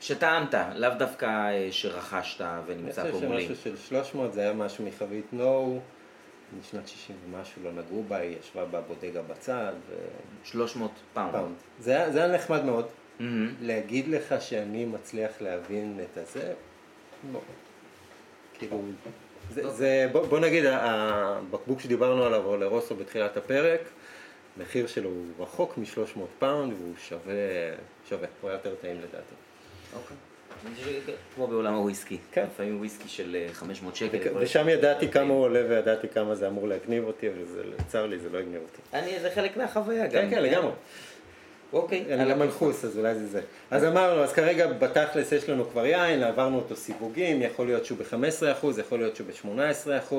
[SPEAKER 1] שטעמת, לאו דווקא אה, שרכשת ונמצא פה מולי.
[SPEAKER 2] אני חושב שמשהו של 300 זה היה משהו מחבית נו, משנת 60 ומשהו לא נגעו בה, היא ישבה ב bodega בצד.
[SPEAKER 1] 300 פאונד.
[SPEAKER 2] זה היה נחמד מאוד. להגיד לך שאני מצליח להבין את הזה, לא. כאילו, זה, זה, בוא, בוא נגיד, הבקבוק שדיברנו עליו, oloroso בתחילת הפרק, מחיר שלו הוא רחוק מ-300 פאונד והוא שווה, שווה, הוא היה יותר טעים לדעתי.
[SPEAKER 1] אוקיי. כמו בעולם הוויסקי, כן. לפעמים וויסקי של 500 אה, שקל.
[SPEAKER 2] ושם ידעתי כמה הוא עולה וידעתי כמה זה אמור להגניב אותי, וצר לי, זה לא הגניב אותי.
[SPEAKER 1] אני, זה חלק מהחוויה
[SPEAKER 2] גם. כן, כן, לגמרי.
[SPEAKER 1] אוקיי.
[SPEAKER 2] אני לא מנחוס, אז אולי זה זה. אז אמרנו, אז כרגע בתכלס יש לנו כבר יין, עברנו אותו סיווגים, יכול להיות שהוא ב-15%, יכול להיות שהוא ב-18%,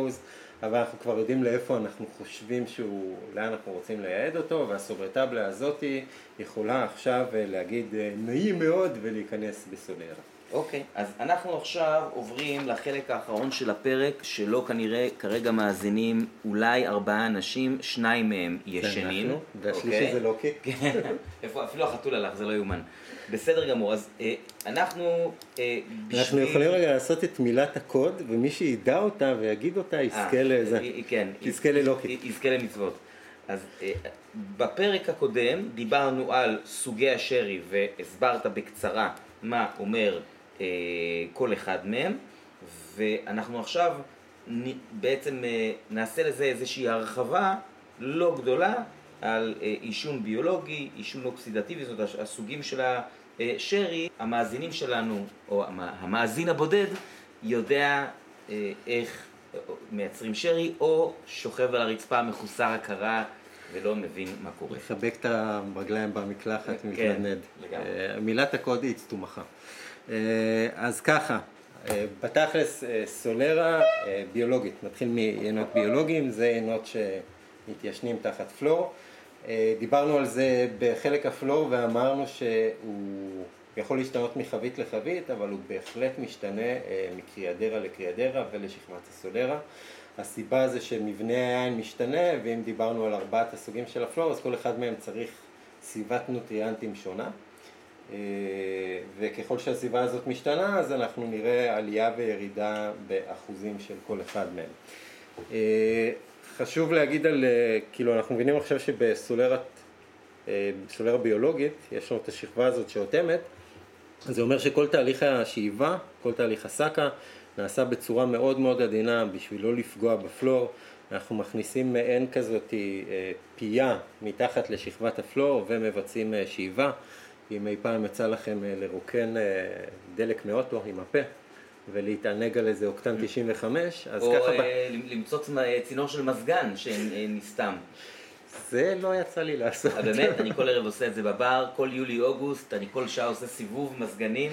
[SPEAKER 2] אבל אנחנו כבר יודעים לאיפה אנחנו חושבים שהוא, לאן אנחנו רוצים לייעד אותו, והסוברטבלה הזאתי יכולה עכשיו להגיד אה, נעים מאוד ולהיכנס בסולרה.
[SPEAKER 1] אוקיי, okay, אז אנחנו עכשיו עוברים לחלק האחרון של הפרק, שלא כנראה כרגע מאזינים אולי ארבעה אנשים, שניים מהם ישנים.
[SPEAKER 2] והשלישי. אוקיי? זה לוקי.
[SPEAKER 1] כן, אפילו החתול הלך, זה לא יאומן. בסדר גמור, אז אה, אנחנו
[SPEAKER 2] אה, בשביל... אנחנו יכולים רגע לעשות את מילת הקוד, ומי שידע אותה ויגיד אותה יזכה לזה. אה, כן. יזכה ללוקי.
[SPEAKER 1] יזכה למצוות. אז אה, בפרק הקודם דיברנו על סוגי השרי והסברת בקצרה מה אומר אה, כל אחד מהם, ואנחנו עכשיו בעצם אה, נעשה לזה איזושהי הרחבה לא גדולה על אה, עישון ביולוגי, עישון אוקסידטיבי, זאת אומרת הסוגים של השרי, המאזינים שלנו, או המאזין הבודד, יודע איך מייצרים שרי, או שוכב על הרצפה מחוסר הכרה ולא מבין מה קורה.
[SPEAKER 2] לחבק את הרגליים במקלחת,
[SPEAKER 1] כן,
[SPEAKER 2] מתנדנד.
[SPEAKER 1] לגמרי.
[SPEAKER 2] אה, מילת הקוד היא צטומחה. אה, אז ככה, אה, בתכלס אה, סולרה ביולוגית, נתחיל מיינות ביולוגיים, זה יינות שמתיישנים תחת פלור. דיברנו על זה בחלק הפלור ואמרנו שהוא יכול להשתנות מחבית לחבית, אבל הוא בהחלט משתנה מקריאדרה לקריאדרה ולשכבת הסולרה. הסיבה זה שמבנה היין משתנה, ואם דיברנו על ארבעת הסוגים של הפלור, אז כל אחד מהם צריך סביבת נוטריאנטים שונה. אה, וככל שהסביבה הזאת משתנה, אז אנחנו נראה עלייה וירידה באחוזים של כל אחד מהם. אה, חשוב להגיד על, אה, כאילו אנחנו מבינים עכשיו שבסולרת, ביולוגית, יש לנו את השכבה הזאת שאוטמת, זה אומר שכל תהליך השאיבה, כל תהליך הסאקה, נעשה בצורה מאוד מאוד עדינה בשביל לא לפגוע בפלור. אנחנו מכניסים מעין כזאת פייה מתחת לשכבת הפלור ומבצעים שאיבה. אם אי פעם יצא לכם אה, לרוקן אה, דלק מאוטו עם הפה ולהתענג על איזה אוקטן 95, אז
[SPEAKER 1] או
[SPEAKER 2] ככה... ב-
[SPEAKER 1] אה, למצוץ מ- צינור של מזגן שנסתם.
[SPEAKER 2] זה לא יצא לי לעשות.
[SPEAKER 1] באמת, אני כל ערב עושה את זה בבר, כל יולי-אוגוסט, אני כל שעה עושה סיבוב מזגנים.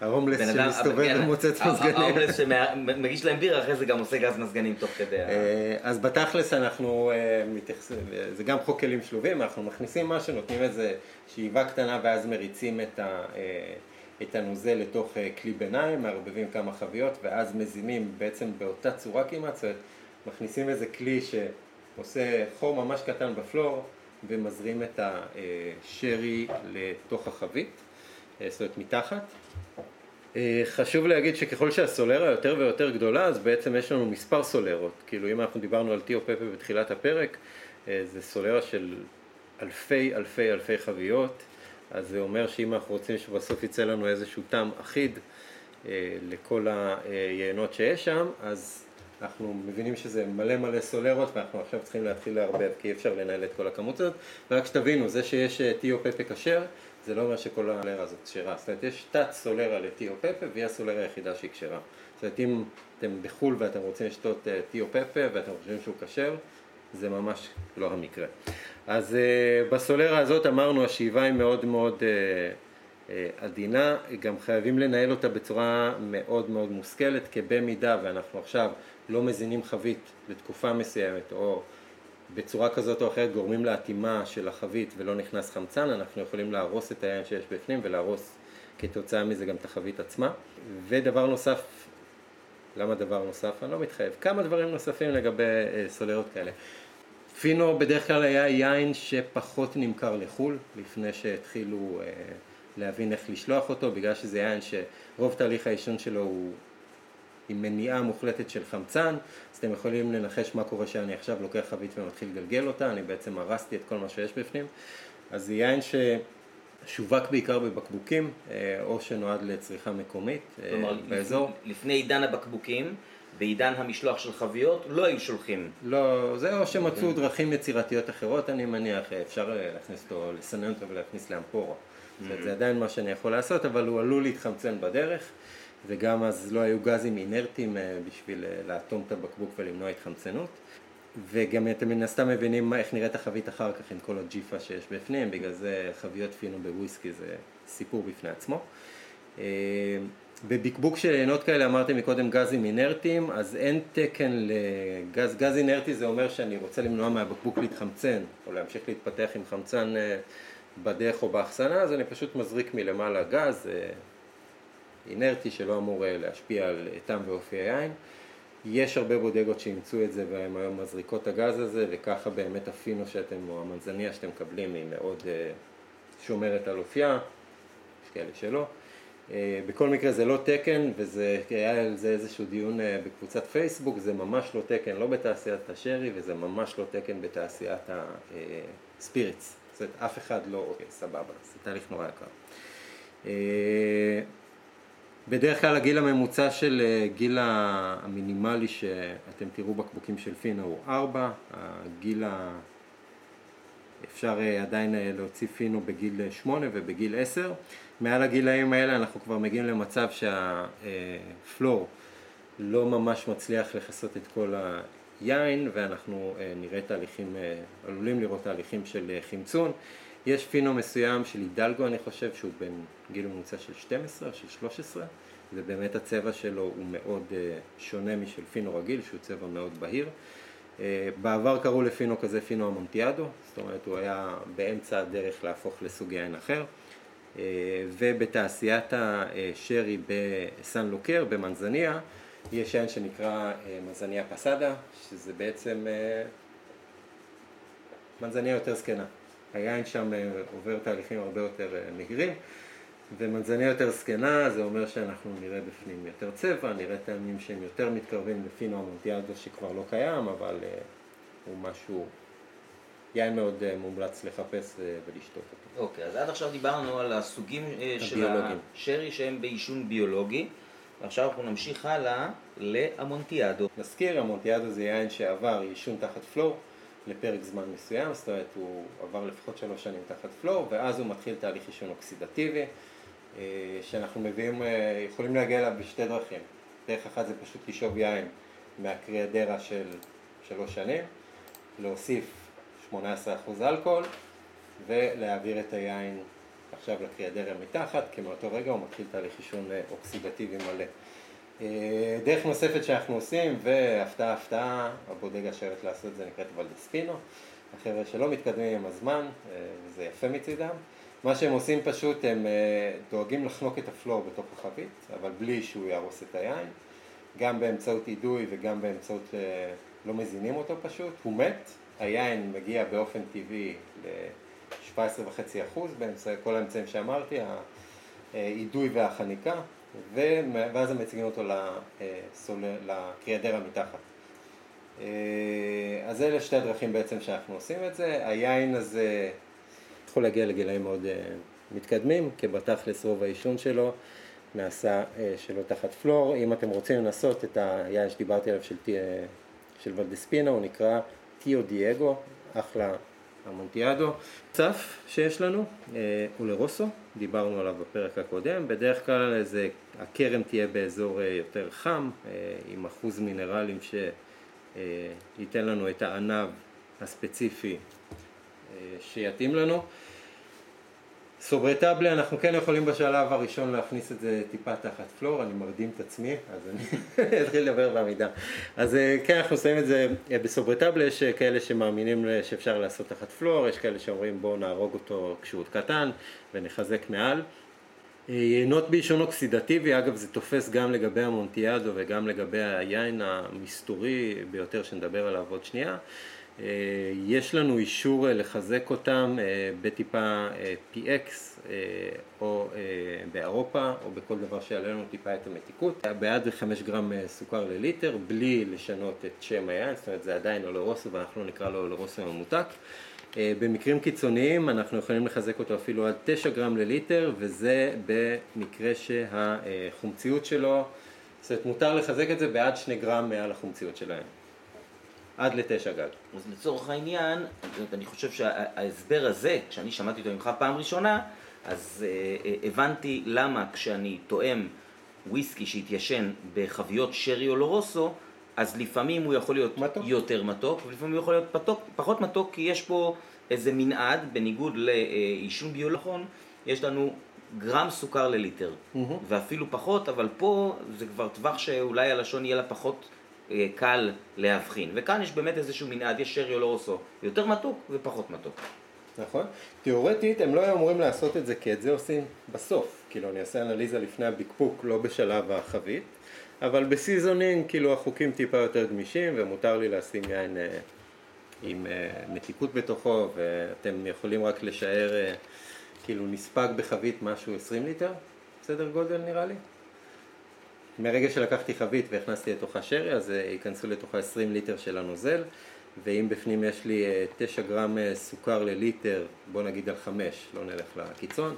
[SPEAKER 2] ההומלס שמסתובב
[SPEAKER 1] הבן-
[SPEAKER 2] ומוצץ מזגנים.
[SPEAKER 1] ההומלס שמגיש להם בירה, אחרי זה גם עושה גז מזגנים תוך כדי.
[SPEAKER 2] אה, אז בתכלס אנחנו אה, מתייחסים, זה גם חוק כלים שלובים, אנחנו מכניסים משהו, נותנים איזה שאיבה קטנה ואז מריצים את, ה, אה, את הנוזל לתוך כלי ביניים, מערבבים כמה חביות ואז מזימים בעצם באותה צורה כמעט, זאת אומרת, מכניסים איזה כלי שעושה חור ממש קטן בפלור ומזרים את השרי לתוך החבית, זאת אומרת מתחת. אה, חשוב להגיד שככל שהסולרה יותר ויותר גדולה, אז בעצם יש לנו מספר סולרות. כאילו אם אנחנו דיברנו על טיו פפה בתחילת הפרק, אה, זה סולרה של אלפי אלפי אלפי חביות, אז זה אומר שאם אנחנו רוצים שבסוף יצא לנו איזשהו טעם אחיד אה, לכל היינות שיש שם, אז אנחנו מבינים שזה מלא מלא סולרות ואנחנו עכשיו צריכים להתחיל לערבב כי אי אפשר לנהל את כל הכמות הזאת ורק שתבינו, זה שיש טיו פפה כשר זה לא אומר שכל הסולרה הזאת כשרה, זאת אומרת יש תת סולרה לטיו פפה והיא הסולרה היחידה שהיא כשרה. זאת אומרת אם אתם בחו"ל ואתם רוצים לשתות אה, טיו פפה ואתם חושבים שהוא כשר זה ממש לא המקרה. אז uh, בסולרה הזאת אמרנו השאיבה היא מאוד מאוד uh, עדינה, גם חייבים לנהל אותה בצורה מאוד מאוד מושכלת, כי במידה ואנחנו עכשיו לא מזינים חבית לתקופה מסוימת, או בצורה כזאת או אחרת גורמים לאטימה של החבית ולא נכנס חמצן, אנחנו יכולים להרוס את היין שיש בפנים ולהרוס כתוצאה מזה גם את החבית עצמה. ודבר נוסף, למה דבר נוסף? אני לא מתחייב. כמה דברים נוספים לגבי אה, סולרות כאלה. פינו בדרך כלל היה יין שפחות נמכר לחו"ל, לפני שהתחילו אה, להבין איך לשלוח אותו, בגלל שזה יין שרוב תהליך העישון שלו הוא עם מניעה מוחלטת של חמצן, אז אתם יכולים לנחש מה קורה שאני עכשיו לוקח חבית ומתחיל לגלגל אותה, אני בעצם הרסתי את כל מה שיש בפנים. אז זה יין ששווק בעיקר בבקבוקים, אה, או שנועד לצריכה מקומית אה,
[SPEAKER 1] כלומר,
[SPEAKER 2] באזור.
[SPEAKER 1] לפני עידן הבקבוקים, בעידן המשלוח של חביות, לא היו שולחים.
[SPEAKER 2] לא, זה או שמצאו דרכים יצירתיות אחרות, אני מניח, אפשר אה, להכניס אותו, לסנן אותו ולהכניס לאמפורה. זאת אומרת, זה עדיין מה שאני יכול לעשות, אבל הוא עלול להתחמצן בדרך, וגם אז לא היו גזים אינרטיים אה, בשביל אה, לאטום את הבקבוק ולמנוע התחמצנות. וגם אתם מן הסתם מבינים איך נראית החבית אחר כך עם כל הג'יפה שיש בפנים, בגלל זה חביות פינו בוויסקי זה סיפור בפני עצמו. אה, בבקבוק של עינות כאלה אמרתם מקודם גזים אינרטיים, אז אין תקן לגז, גז אינרטי זה אומר שאני רוצה למנוע מהבקבוק להתחמצן, או להמשיך להתפתח עם חמצן בדרך או באחסנה, אז אני פשוט מזריק מלמעלה גז אינרטי שלא אמור אה, להשפיע על טעם ואופי היין. יש הרבה בודגות שאימצו את זה והן היום מזריקות את הגז הזה, וככה באמת הפינו שאתם, או המנזניה שאתם מקבלים היא מאוד אה, שומרת על אופייה, יש כאלה שלא. אה, בכל מקרה זה לא תקן, וזה, היה על זה איזשהו דיון אה, בקבוצת פייסבוק, זה ממש לא תקן, לא בתעשיית השרי, וזה ממש לא תקן בתעשיית הספיריטס. זאת אומרת, אף אחד לא, אוקיי, סבבה, זה תהליך נורא יקר. בדרך כלל הגיל הממוצע של אה, גיל המינימלי שאתם תראו בקבוקים של פינה הוא 4, הגיל ה... אפשר אה, עדיין אה, להוציא פינו בגיל 8 ובגיל 10. מעל הגילאים האלה אנחנו כבר מגיעים למצב שהפלור לא ממש מצליח לכסות את כל יין ואנחנו נראה תהליכים, עלולים לראות תהליכים של חמצון. יש פינו מסוים של הידלגו אני חושב שהוא בין גיל ממוצע של 12 או של 13 ובאמת הצבע שלו הוא מאוד שונה משל פינו רגיל שהוא צבע מאוד בהיר. בעבר קראו לפינו כזה פינו המונטיאדו, זאת אומרת הוא היה באמצע הדרך להפוך לסוג יין אחר. ובתעשיית השרי בסן לוקר, במנזניה, יש יין שנקרא מנזניה פסדה, שזה בעצם מנזניה יותר זקנה. היין שם עובר תהליכים הרבה יותר מהירים, ומנזניה יותר זקנה זה אומר שאנחנו נראה בפנים יותר צבע, נראה טעמים שהם יותר מתקרבים לפינו המונטיאדו שכבר לא קיים, אבל הוא משהו יין מאוד מומלץ לחפש ולשתות אותו.
[SPEAKER 1] אוקיי, אז עד עכשיו דיברנו על הסוגים של השרי שהם בעישון ביולוגי, ועכשיו אנחנו נמשיך הלאה לאמונטיאדו.
[SPEAKER 2] נזכיר, אמונטיאדו זה יין שעבר עישון תחת פלור לפרק זמן מסוים, זאת אומרת הוא עבר לפחות שלוש שנים תחת פלור, ואז הוא מתחיל תהליך עישון אוקסידטיבי, שאנחנו מביאים, יכולים להגיע אליו בשתי דרכים. דרך אחת זה פשוט לשאוב יין מהקריאדרה של שלוש שנים, להוסיף 18% אלכוהול ולהעביר את היין עכשיו לקריאדריה מתחת, כי מאותו רגע הוא מתחיל תהליך עישון אוקסידטיבי מלא. דרך נוספת שאנחנו עושים, והפתעה הפתעה, הבודגה שאוהבת לעשות את זה נקראת ולדספינו, החבר'ה שלא מתקדמים עם הזמן, וזה יפה מצידם. מה שהם עושים פשוט, הם דואגים לחנוק את הפלור בתוך החבית, אבל בלי שהוא יהרוס את היין, גם באמצעות אידוי וגם באמצעות, לא מזינים אותו פשוט, הוא מת, היין מגיע באופן טבעי ל-17.5% באמצע כל האמצעים שאמרתי, האידוי והחניקה, ואז הם מציגים אותו לקריאדרה מתחת. אז אלה שתי הדרכים בעצם שאנחנו עושים את זה, היין הזה יכול להגיע לגילאים מאוד מתקדמים, כי בתכלס רוב העישון שלו נעשה שלא תחת פלור, אם אתם רוצים לנסות את היין שדיברתי עליו של, של ולדספינו, הוא נקרא טיו דייגו, אחלה המונטיאדו. צף שיש לנו, אולרוסו, דיברנו עליו בפרק הקודם, בדרך כלל זה, הכרם תהיה באזור יותר חם, עם אחוז מינרלים שייתן לנו את הענב הספציפי שיתאים לנו. סוברטבלה, אנחנו כן יכולים בשלב הראשון להכניס את זה טיפה תחת פלור, אני מרדים את עצמי, אז אני אתחיל לדבר בעמידה. אז כן, אנחנו שמים את זה בסוברטבלה, יש כאלה שמאמינים שאפשר לעשות תחת פלור, יש כאלה שאומרים בואו נהרוג אותו כשהוא עוד קטן ונחזק מעל. יינות בעישון אוקסידטיבי, אגב זה תופס גם לגבי המונטיאדו וגם לגבי היין המסתורי ביותר שנדבר עליו עוד שנייה. יש לנו אישור לחזק אותם בטיפה PX או באירופה או בכל דבר שיעלה לנו טיפה את המתיקות. בעד 5 גרם סוכר לליטר בלי לשנות את שם היין, זאת אומרת זה עדיין אולרוסו ואנחנו נקרא לו אולרוסו הממותק. במקרים קיצוניים אנחנו יכולים לחזק אותו אפילו עד 9 גרם לליטר וזה במקרה שהחומציות שלו, זאת אומרת מותר לחזק את זה בעד 2 גרם מעל החומציות שלהם. עד לתשע גג.
[SPEAKER 1] אז לצורך העניין, אני חושב שההסבר הזה, כשאני שמעתי אותו ממך פעם ראשונה, אז אה, הבנתי למה כשאני תואם וויסקי שהתיישן בחביות שרי או לורוסו, אז לפעמים הוא יכול להיות מתוק. יותר מתוק, ולפעמים הוא יכול להיות פתוק, פחות מתוק, כי יש פה איזה מנעד, בניגוד לעישון ביולכון, יש לנו גרם סוכר לליטר, mm-hmm. ואפילו פחות, אבל פה זה כבר טווח שאולי הלשון יהיה לה פחות קל להבחין. וכאן יש באמת איזשהו מנעד, יש שרי או לא יותר מתוק ופחות מתוק.
[SPEAKER 2] נכון. תיאורטית הם לא היו אמורים לעשות את זה כי את זה עושים בסוף. כאילו אני אעשה אנליזה לפני הבקבוק, לא בשלב החבית, אבל ב seasoning כאילו החוקים טיפה יותר גמישים ומותר לי לשים יין אה, עם אה, מתיקות בתוכו ואתם יכולים רק לשער אה, כאילו נספג בחבית משהו 20 ליטר, בסדר גודל נראה לי? מרגע שלקחתי חבית והכנסתי לתוכה שרי, אז אה, ייכנסו לתוכה 20 ליטר של הנוזל, ואם בפנים יש לי 9 אה, גרם אה, סוכר לליטר, בוא נגיד על 5, לא נלך לקיצון,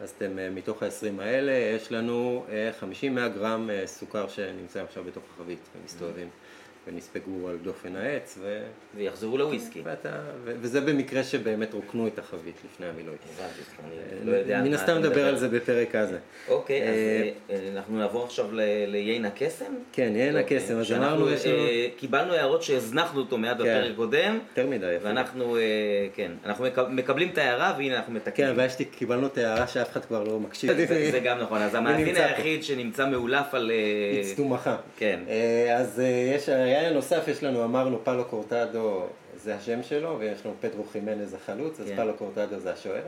[SPEAKER 2] אז אתם, מתוך ה-20 האלה יש לנו 50-100 גרם סוכר שנמצאים עכשיו בתוך החבית ומסתובבים. ונספגו על דופן העץ, ו...
[SPEAKER 1] ויחזרו לוויסקי.
[SPEAKER 2] ואתה, ו... וזה במקרה שבאמת רוקנו את החבית לפני המילוי.
[SPEAKER 1] הבנתי אותך, אני לא יודע על
[SPEAKER 2] מן הסתם נדבר. על זה בפרק הזה.
[SPEAKER 1] אוקיי, אז
[SPEAKER 2] אה,
[SPEAKER 1] אה, אנחנו נעבור עכשיו ליין הקסם?
[SPEAKER 2] כן,
[SPEAKER 1] אוקיי,
[SPEAKER 2] הקסם, אז
[SPEAKER 1] שאנחנו,
[SPEAKER 2] אמרנו, יש לנו...
[SPEAKER 1] אה, קיבלנו הערות שהזנחנו אותו מעט
[SPEAKER 2] כן.
[SPEAKER 1] בפרק קודם,
[SPEAKER 2] יותר מדי.
[SPEAKER 1] ואנחנו, אה, כן, אנחנו מק- מקבלים את ההערה והנה אנחנו
[SPEAKER 2] כן,
[SPEAKER 1] מתקנים.
[SPEAKER 2] הבעיה שלי, קיבלנו את ההערה שאף אחד כבר לא מקשיב.
[SPEAKER 1] זה גם נכון, אז המאזין. היחיד שנמצא מאולף על... אה,
[SPEAKER 2] הצטומחה.
[SPEAKER 1] כן.
[SPEAKER 2] אה, אז אה, יש, היין נוסף, יש לנו, אמרנו, פאלו קורטדו זה השם שלו, ויש לנו פדרו חימנז החלוץ, אז
[SPEAKER 1] כן.
[SPEAKER 2] פאלו קורטדו זה השוער.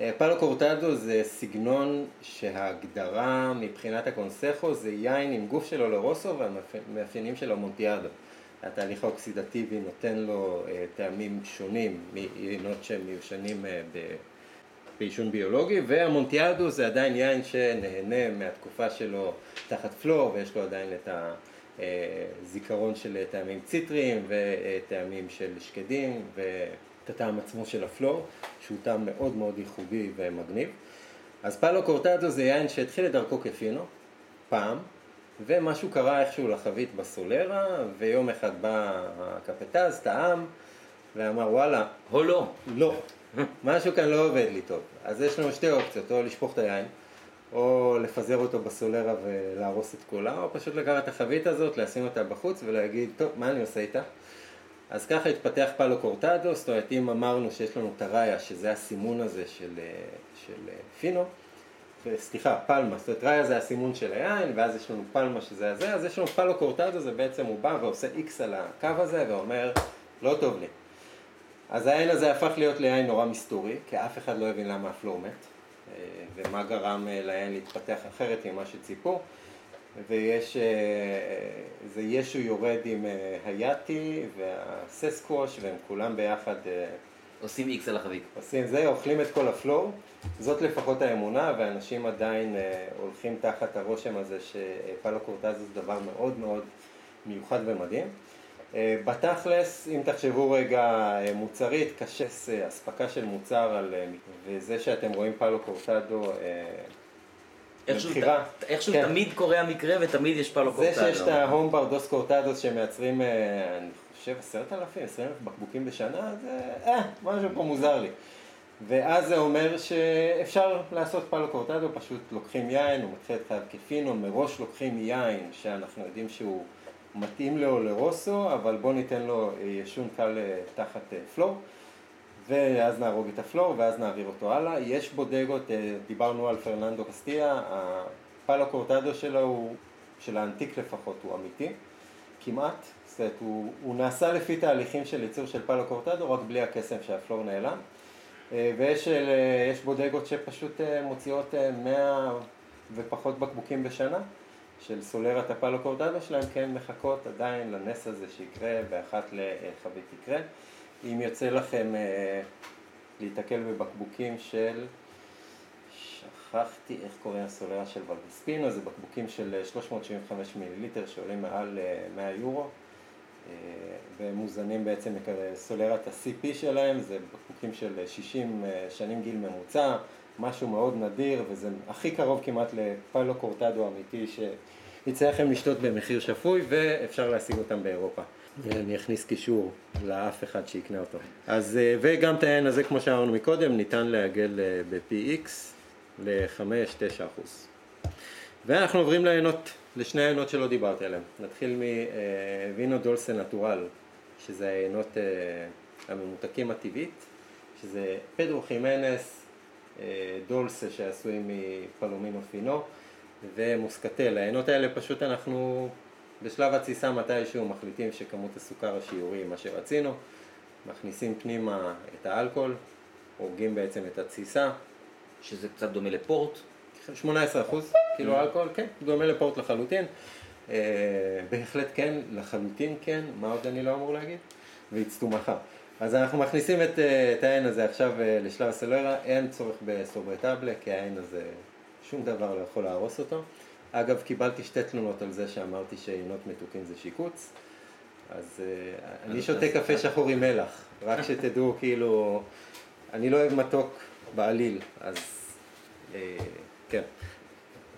[SPEAKER 2] אה, פאלו קורטדו זה סגנון שההגדרה מבחינת הקונסכו זה יין עם גוף שלו לרוסו והמאפיינים שלו מונטיאדו. התהליך האוקסידטיבי נותן לו אה, טעמים שונים מיינות שהם מיושנים אה, ב... בעישון ביולוגי, והמונטיאדו זה עדיין יין שנהנה מהתקופה שלו תחת פלור, ויש לו עדיין את הזיכרון של טעמים ציטריים וטעמים של שקדים, ואת הטעם עצמו של הפלור, שהוא טעם מאוד מאוד ייחודי ומגניב. אז פאלו קורטדו זה יין שהתחיל את דרכו כפינו, פעם, ומשהו קרה איכשהו לחבית בסולרה, ויום אחד בא הקפטז, טעם, ואמר וואלה,
[SPEAKER 1] או לא.
[SPEAKER 2] לא, משהו כאן לא עובד לי טוב. אז יש לנו שתי אופציות, או לשפוך את היין, או לפזר אותו בסולרה ולהרוס את כולה, או פשוט לקחת את החבית הזאת, לשים אותה בחוץ ולהגיד, טוב, מה אני עושה איתה? אז ככה התפתח פאלו קורטדו, זאת אומרת, אם אמרנו שיש לנו את הראיה, שזה הסימון הזה של, אה, של אה, fino, סליחה, palma, זאת אומרת, raya זה הסימון של היין, ואז יש לנו palma שזה הזה, אז יש לנו palo cortado, זה בעצם הוא בא ועושה איקס על הקו הזה, ואומר, לא טוב לי. אז היין הזה הפך להיות ליין נורא מסתורי, כי אף אחד לא הבין למה ה flor מת, ומה גרם אה, ליין להתפתח אחרת ממה שציפו, ויש, אה, זה ישר יורד עם אה, היטי וה Sasquatch, והם כולם ביחד אה,
[SPEAKER 1] עושים איקס על החבית.
[SPEAKER 2] עושים זה, אוכלים את כל הפלור, זאת לפחות האמונה, ואנשים עדיין אה, הולכים תחת הרושם הזה שפאלו קורטז זה דבר מאוד מאוד מיוחד ומדהים. אה, בתכלס, אם תחשבו רגע אה, מוצרית, קשה אה, אספקה של מוצר על... וזה שאתם רואים פאלו קורטדו אה,
[SPEAKER 1] איכשהו
[SPEAKER 2] כן.
[SPEAKER 1] תמיד קורה המקרה ותמיד יש פאלו
[SPEAKER 2] זה
[SPEAKER 1] קורטדו.
[SPEAKER 2] שיש את ההום ברדוס קורטדוס שמייצרים, אה, אני חושב, עשרת אלפים, עשרים אלף בקבוקים בשנה, זה אה, משהו פה מוזר לי. ואז זה אומר שאפשר לעשות פאלו קורטדו, פשוט לוקחים יין, הוא מתחיל את חייו כפינו, מראש לוקחים יין שאנחנו יודעים שהוא מתאים לו לרוסו, אבל בואו ניתן לו אה, ישון קל אה, תחת אה, פלור. ואז נהרוג את הפלור, ואז נעביר אותו הלאה. יש בודגות, דיברנו על פרננדו קסטיה, הפאלו קורטדו שלו הוא, של האנטיק לפחות, הוא אמיתי, כמעט. זאת אומרת, הוא, הוא נעשה לפי תהליכים של ייצור של פאלו קורטדו, רק בלי הקסם שהפלור נעלם. ויש יש בודגות שפשוט מוציאות אה, 100 ופחות בקבוקים בשנה. של סולרת הפאלו קורטדו שלהם, כן מחכות עדיין לנס הזה שיקרה, ואחת לחבית תקרה. אם יוצא לכם אה, להיתקל בבקבוקים של, שכחתי איך קוראים הסולרה של ולדספינו, זה בקבוקים של אה, 375 מיליליטר שעולים מעל אה, 100 יורו, אה, והם מוזנים בעצם סולרת ה-CP שלהם, זה בקבוקים של 60 אה, שנים גיל ממוצע, משהו מאוד נדיר, וזה הכי קרוב כמעט לפאלו קורטדו אמיתי שיצא לכם לשתות במחיר שפוי, ואפשר להשיג אותם באירופה. אני אכניס קישור לאף אחד שיקנה אותו. אז, אה, וגם את העין הזה, כמו שאמרנו מקודם, ניתן לעגל אה, ב-PX ל-5-9 אחוז. ואנחנו עוברים לעיינות, לשני העיינות שלא דיברתי עליהם. נתחיל מווינו דולסה נטורל, שזה העיינות אה, הממותקים הטבעית, שזה פדרו חימנס, אה, דולסה שעשוי מפלומינו פינו, ומוסקטל. העיינות האלה פשוט אנחנו בשלב התסיסה מתישהו מחליטים שכמות הסוכר השיעורי היא מה שרצינו, מכניסים פנימה את האלכוהול, הורגים בעצם את התסיסה,
[SPEAKER 1] שזה קצת דומה לפורט.
[SPEAKER 2] 18 אחוז, כאילו אלכוהול, כן, דומה לפורט לחלוטין. אה, בהחלט כן, לחלוטין כן, מה עוד אני לא אמור להגיד? והצטומחה. אז אנחנו מכניסים את, אה, את העין הזה עכשיו אה, לשלב הסלרה, אין צורך בסוברטבלה, כי העין הזה, שום דבר לא יכול להרוס אותו. אגב, קיבלתי שתי תלונות על זה שאמרתי שעינות מתוקים זה שיקוץ. אז אה, אני שותה קפה שחור עם מלח, רק שתדעו, כאילו, אני לא אוהב מתוק בעליל, אז כן.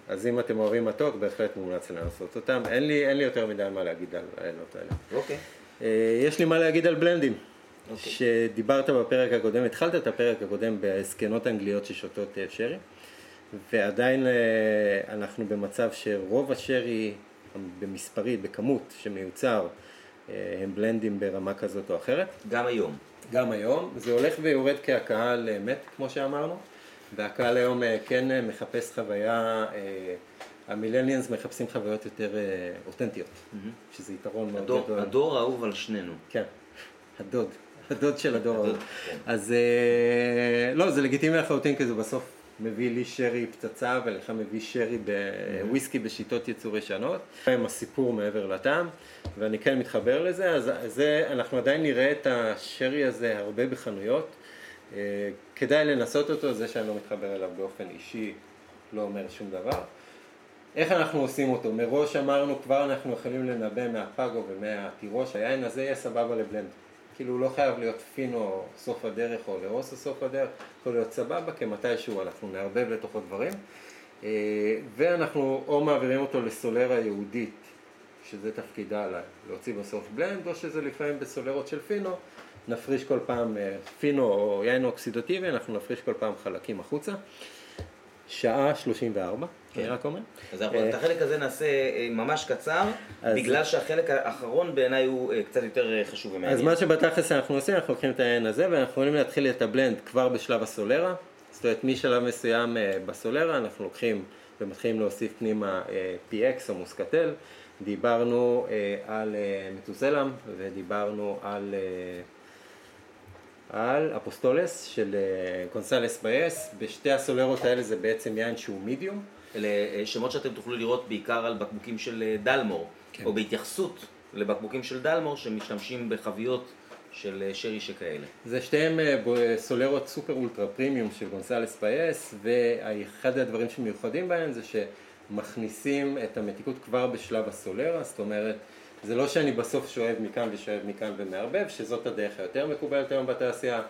[SPEAKER 2] אז אם אתם אוהבים מתוק, בהחלט מומלץ לנסות אותם. אין לי, אין לי יותר מדי מה להגיד על העיינות האלה.
[SPEAKER 1] אוקיי.
[SPEAKER 2] יש לי מה להגיד על בלנדים.
[SPEAKER 1] אוקיי.
[SPEAKER 2] שדיברת בפרק הקודם, התחלת את הפרק הקודם בזקנות אנגליות ששותות אה, שרי, ועדיין אה, אנחנו במצב שרוב השרי במספרית, בכמות שמיוצר, אה, הם בלנדים ברמה כזאת או אחרת.
[SPEAKER 1] גם היום.
[SPEAKER 2] גם היום. זה הולך ויורד כי הקהל מת, כמו שאמרנו, והקהל היום כן מחפש חוויה, המילניאנס מחפשים חוויות יותר אותנטיות, שזה יתרון מאוד
[SPEAKER 1] הדור,
[SPEAKER 2] גדול.
[SPEAKER 1] הדור האהוב על שנינו.
[SPEAKER 2] כן, הדוד, הדוד של הדור ההוא.
[SPEAKER 1] כן.
[SPEAKER 2] אז אה, לא, זה לגיטימי לחלוטין, כי זה בסוף מביא לי שרי פצצה ולך מביא שרי בוויסקי בשיטות ייצור ישנות. עם הסיפור מעבר לטעם, ואני כן מתחבר לזה, אז זה, אנחנו עדיין נראה את השרי הזה הרבה בחנויות. אה, כדאי לנסות אותו, זה שאני לא מתחבר אליו באופן אישי לא אומר שום דבר. איך אנחנו עושים אותו? מראש אמרנו, כבר אנחנו יכולים לנבא מהפאגו ומהתירוש, היין הזה יהיה סבבה לבלנד. כאילו הוא לא חייב להיות פינו סוף הדרך או לרוסו סוף הדרך, יכול להיות סבבה, כי מתישהו אנחנו נערבב לתוכו דברים. אה, ואנחנו או מעבירים אותו לסולרה יהודית, שזה תפקידה עליי, להוציא בסוף בלנד, או שזה לפעמים בסולרות של פינו, נפריש כל פעם אה, פינו או יין אוקסידטיבי, אנחנו נפריש כל פעם חלקים החוצה. שעה 34,
[SPEAKER 1] כן.
[SPEAKER 2] אני רק אומר.
[SPEAKER 1] אז אנחנו
[SPEAKER 2] אה,
[SPEAKER 1] את החלק הזה נעשה אה, ממש קצר,
[SPEAKER 2] אז-
[SPEAKER 1] בגלל שהחלק האחרון בעיניי הוא אה, קצת יותר חשוב ומעניין.
[SPEAKER 2] אז מה שבתכלס אנחנו עושים, אנחנו לוקחים את היין הזה ואנחנו יכולים להתחיל את ה blend כבר בשלב ה solera. זאת אומרת, משלב מסוים ב solera אנחנו לוקחים ומתחילים להוסיף פנימה PX או Moscatel. דיברנו על Matusalem ודיברנו על, על Apóstoles של אה, González Byass. בשתי הסולרות האלה זה בעצם יין שהוא מידיום.
[SPEAKER 1] אלה אה, שמות שאתם תוכלו לראות בעיקר על בקבוקים של אה, Dalmore,
[SPEAKER 2] כן.
[SPEAKER 1] או בהתייחסות לבקבוקים של Dalmore שמשתמשים בחביות של אה, שרי שכאלה.
[SPEAKER 2] זה שתיהם אה, סולרות super ultra premium של González Byass, ואחד הדברים שמיוחדים בהם זה שמכניסים את המתיקות כבר בשלב ה solera, זאת אומרת, זה לא שאני בסוף שואב מכאן ושואב מכאן ומערבב, שזאת הדרך היותר מקובלת היום בתעשייה,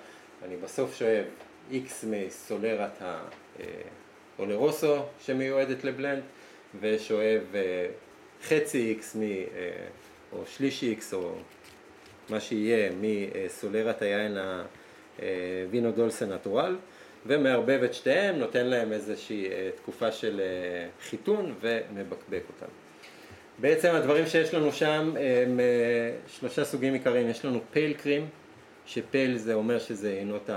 [SPEAKER 2] אני בסוף שואב X מסולרת ה oloroso שמיועדת ל blend, ושואב אה, חצי X מ... אה, או שלישי X או מה שיהיה מסולרת היין הווינו דולסה נטורל ומערבב את שתיהם, נותן להם איזושהי אה, תקופה של אה, חיתון ומבקבק אותם. בעצם הדברים שיש לנו שם הם אה, שלושה סוגים עיקריים, יש לנו פייל קרים, שפייל זה אומר שזה עינות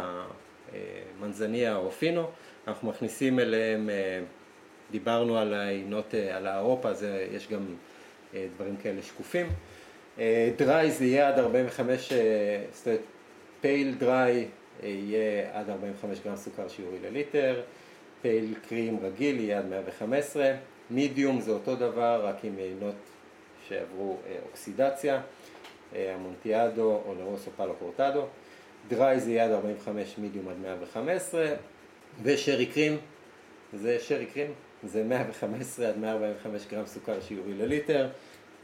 [SPEAKER 2] המנזניה או פינו, אנחנו מכניסים אליהם, אה, דיברנו על העינות, אה, על האירופה, זה, יש גם אה, דברים כאלה שקופים. דריי זה יהיה עד 45, אה, זאת אומרת פייל דריי יהיה עד 45 גרם סוכר שיעורי לליטר, פייל קרים רגיל יהיה עד 115, מידיום זה אותו דבר רק עם עינות שעברו אה, אוקסידציה, אה, המונטיאדו או לרוסו פלו קורטדו, דריי זה יהיה עד 45, מידיום עד 115 ושרי קרים זה שרי קרים, זה 115 עד 145 גרם סוכר שיעורי לליטר.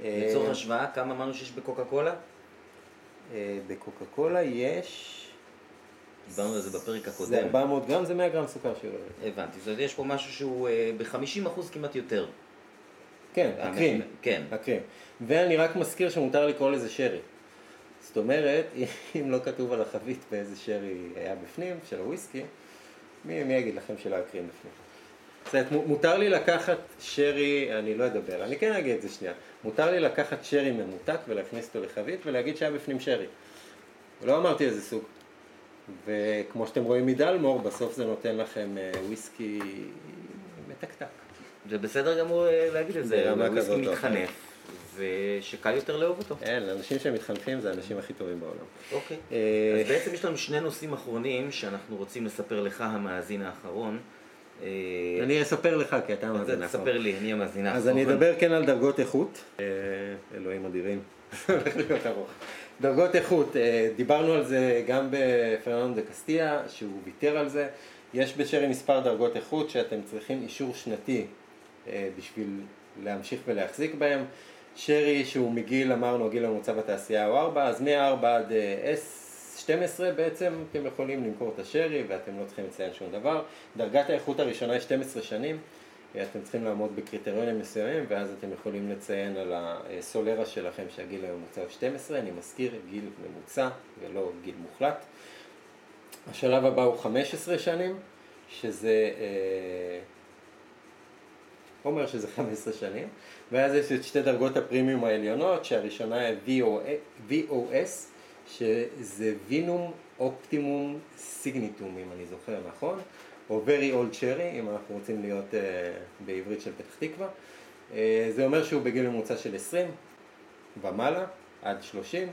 [SPEAKER 2] אה,
[SPEAKER 1] לצורך השוואה, כמה אמרנו שיש בקוקה קולה?
[SPEAKER 2] אה, בקוקה קולה יש...
[SPEAKER 1] דיברנו על זה בפרק
[SPEAKER 2] זה
[SPEAKER 1] הקודם.
[SPEAKER 2] 400 גרם, זה 100 גרם סוכר לליטר.
[SPEAKER 1] הבנתי, זאת אומרת יש פה משהו שהוא אה, ב-50% כמעט יותר.
[SPEAKER 2] כן, הקרים.
[SPEAKER 1] כן.
[SPEAKER 2] הקרים. ואני רק מזכיר שמותר לקרוא לזה שרי. זאת אומרת, אם לא כתוב על החבית באיזה שרי היה בפנים, של הוויסקי, מי, מי יגיד לכם שלא היה קרים בפנים? זאת אומרת, מו- מותר לי לקחת שרי, אני לא אדבר, אני כן אגיד את זה שנייה, מותר לי לקחת שרי ממותק ולהכניס אותו לחבית ולהגיד שהיה בפנים שרי. לא אמרתי איזה סוג. וכמו שאתם רואים מדלמור, בסוף זה נותן לכם אה, וויסקי מתקתק.
[SPEAKER 1] זה בסדר גמור אה, להגיד את זה, וויסקי מתחנף, ושקל יותר לאהוב אותו.
[SPEAKER 2] אין, אנשים שמתחנפים זה האנשים הכי טובים בעולם.
[SPEAKER 1] אוקיי.
[SPEAKER 2] אה,
[SPEAKER 1] אז בעצם יש לנו שני נושאים אחרונים שאנחנו רוצים לספר לך, המאזין האחרון.
[SPEAKER 2] אני אספר לך, כי אתה
[SPEAKER 1] אז
[SPEAKER 2] מאזין
[SPEAKER 1] תספר לי, אני המאזין האחרון.
[SPEAKER 2] אז אני אדבר כן על דרגות איכות. אלוהים אדירים. הולך להיות ארוך. דרגות איכות, אה, דיברנו על זה גם בפרננדו קסטיה, שהוא ויתר על זה. יש בשרי מספר דרגות איכות שאתם צריכים אישור שנתי אה, בשביל להמשיך ולהחזיק בהם. שרי שהוא מגיל, אמרנו, הגיל הממוצע בתעשייה הוא 4, אז מ-4 עד אה, 12 בעצם אתם יכולים למכור את השרי ואתם לא צריכים לציין שום דבר. דרגת האיכות הראשונה היא 12 שנים. אתם צריכים לעמוד בקריטריונים מסוימים ואז אתם יכולים לציין על הסולרה שלכם שהגיל הממוצע הוא 12, אני מזכיר גיל ממוצע ולא גיל מוחלט. השלב הבא הוא 15 שנים, שזה אה, אומר שזה 15 שנים, ואז יש את שתי דרגות הפרימיום העליונות, שהראשונה היא VOS, שזה וינום אופטימום סיגניטום, אם אני זוכר נכון, או Very Old Cherry, אם אנחנו רוצים להיות uh, בעברית של פתח תקווה. Uh, זה אומר שהוא בגיל ממוצע של 20 ומעלה, עד 30.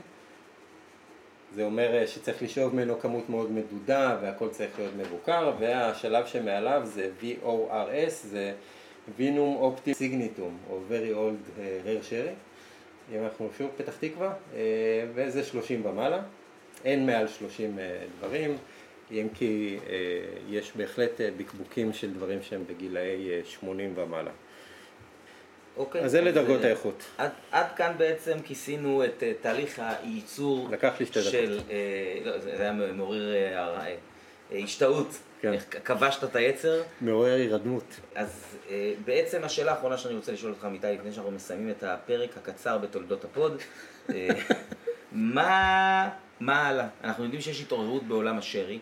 [SPEAKER 2] זה אומר uh, שצריך לשאוב ממנו כמות מאוד מדודה והכל צריך להיות מבוקר, והשלב שמעליו זה VORS, זה וינום אופטי סיגניטום, או Very Old Rare Sherry. אם אנחנו שוב פתח תקווה, וזה 30 ומעלה. אין מעל 30 דברים. אם כי אה, יש בהחלט אה, בקבוקים של דברים שהם בגילאי 80 אה, ומעלה. אוקיי. אז אלה דרגות האיכות.
[SPEAKER 1] עד, עד כאן בעצם כיסינו את תהליך הייצור
[SPEAKER 2] לקח לי שתי
[SPEAKER 1] של, דקות. לא, זה היה מעורר השתאות. כן. איך כבשת את היצר.
[SPEAKER 2] מעורר הירדמות.
[SPEAKER 1] אז בעצם השאלה האחרונה שאני רוצה לשאול אותך, עמיתי, לפני שאנחנו מסיימים את הפרק הקצר בתולדות הפוד, מה, מה הלאה? אנחנו יודעים שיש התעוררות בעולם השרי.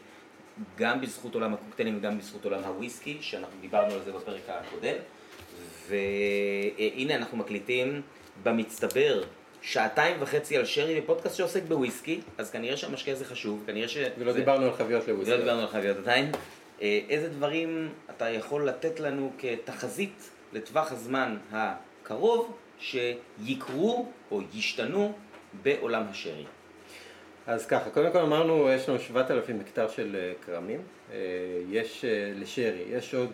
[SPEAKER 1] גם בזכות עולם הקוקטיילים וגם בזכות עולם הוויסקי, שאנחנו דיברנו על זה בפרק הקודם. והנה אנחנו מקליטים במצטבר שעתיים וחצי על שרי בפודקאסט שעוסק בוויסקי, אז כנראה שהמשקה הזה חשוב, כנראה ש...
[SPEAKER 2] ולא דיברנו על חביות לוויסקי.
[SPEAKER 1] ולא דיברנו על חביות עדיין. אה, איזה דברים אתה יכול לתת לנו כתחזית לטווח הזמן הקרוב שיקרו או ישתנו בעולם השרי?
[SPEAKER 2] אז ככה, קודם כל אמרנו, יש לנו 7,000 הקטר של אה, כרמים, אה, יש אה, לשרי, יש עוד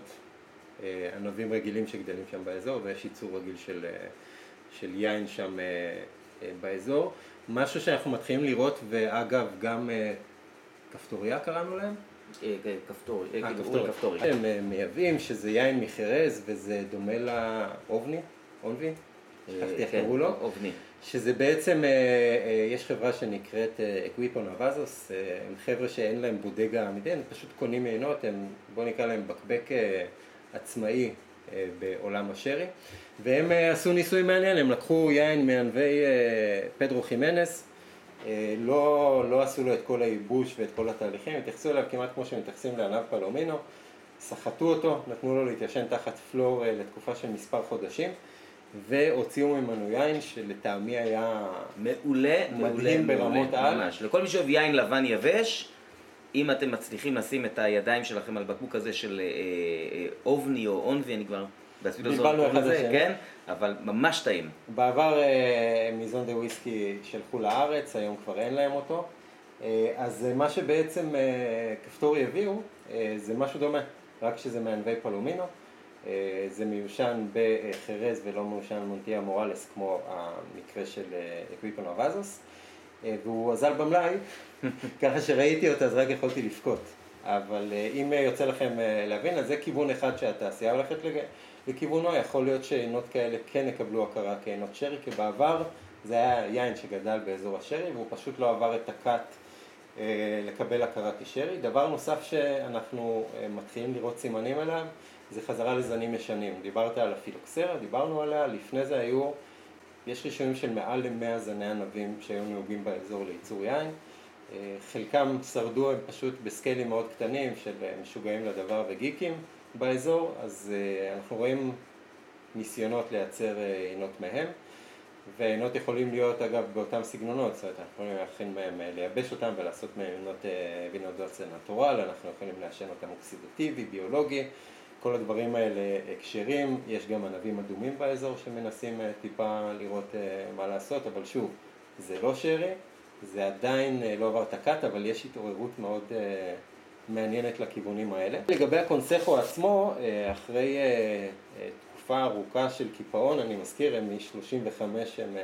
[SPEAKER 2] ענבים רגילים שגדלים שם באזור ויש ייצור רגיל של, של יין שם באזור. משהו שאנחנו מתחילים לראות, ואגב, גם כפתוריה קראנו להם?
[SPEAKER 1] כפתורי.
[SPEAKER 2] הם מייבאים שזה יין מחרז וזה דומה לאובני, אונבי,
[SPEAKER 1] שכחתי איך כן, קראו לו. אובני.
[SPEAKER 2] שזה בעצם, אה, אה, יש חברה שנקראת אקוויפו נווזוס, אה, הם חבר'ה שאין להם בודגה אמיתי, הם פשוט קונים מעינות, הם, בוא נקרא להם בקבק עצמאי בעולם השרי, והם עשו ניסוי מעניין, הם לקחו יין מענבי פדרו חימנס, לא, לא עשו לו את כל הייבוש ואת כל התהליכים, התייחסו אליו כמעט כמו שמתייחסים לענב פלומינו, סחטו אותו, נתנו לו להתיישן תחת פלור לתקופה של מספר חודשים. והוציאו ממנו יין שלטעמי היה
[SPEAKER 1] מעולה,
[SPEAKER 2] מעולה, ברמות על.
[SPEAKER 1] ממש. לכל מי שאוהב יין לבן יבש, אם אתם מצליחים לשים את הידיים שלכם על בקבוק הזה של אה, אה, אובני או אונבי, אני כבר בעצמי לא זוכר את זה, כן? אבל ממש טעים.
[SPEAKER 2] בעבר אה, מיזון דה וויסקי שלחו לארץ, היום כבר אין להם אותו. אז מה שבעצם כפתורי הביאו זה משהו דומה, רק שזה מענבי פלומינו. אה, זה מיושן בחרז ולא מיושן מונטיה מורלס כמו המקרה של אקוויפון אבזוס והוא אזל במלאי, ככה שראיתי אותו אז רק יכולתי לבכות. אבל אה, אם יוצא לכם אה, להבין, אז זה כיוון אחד שהתעשייה הולכת לכיוונו, יכול להיות שעינות כאלה כן יקבלו הכרה כעינות שרי, כי בעבר זה היה יין שגדל באזור השרי והוא פשוט לא עבר את הכת לקבל הכרה כשרי. דבר נוסף שאנחנו מתחילים לראות סימנים עליו זה חזרה לזנים ישנים. דיברת על הפילוקסרה, דיברנו עליה, לפני זה היו, יש רישומים של מעל למאה זני ענבים שהיו נהוגים באזור לייצור יין. אה, חלקם שרדו הם פשוט בסקיילים מאוד קטנים של אה, משוגעים לדבר וגיקים באזור, אז אה, אנחנו רואים ניסיונות לייצר עינות מהם. ועינות יכולים להיות אגב באותם סגנונות, זאת אומרת אנחנו יכולים להכין מהם, לייבש אותם ולעשות מהם עינות וינות דוצה נטורל, אנחנו יכולים לעשן אותם אוקסידטיבי, ביולוגי, כל הדברים האלה כשרים, יש גם ענבים אדומים באזור שמנסים אה, טיפה לראות אה, מה לעשות, אבל שוב, זה לא שרי, זה עדיין אה, לא עבר את הקאט, אבל יש התעוררות מאוד מעניינת לכיוונים האלה. לגבי הקונסכו עצמו, אחרי תקופה ארוכה של קיפאון, אני מזכיר, הם מ-35 הם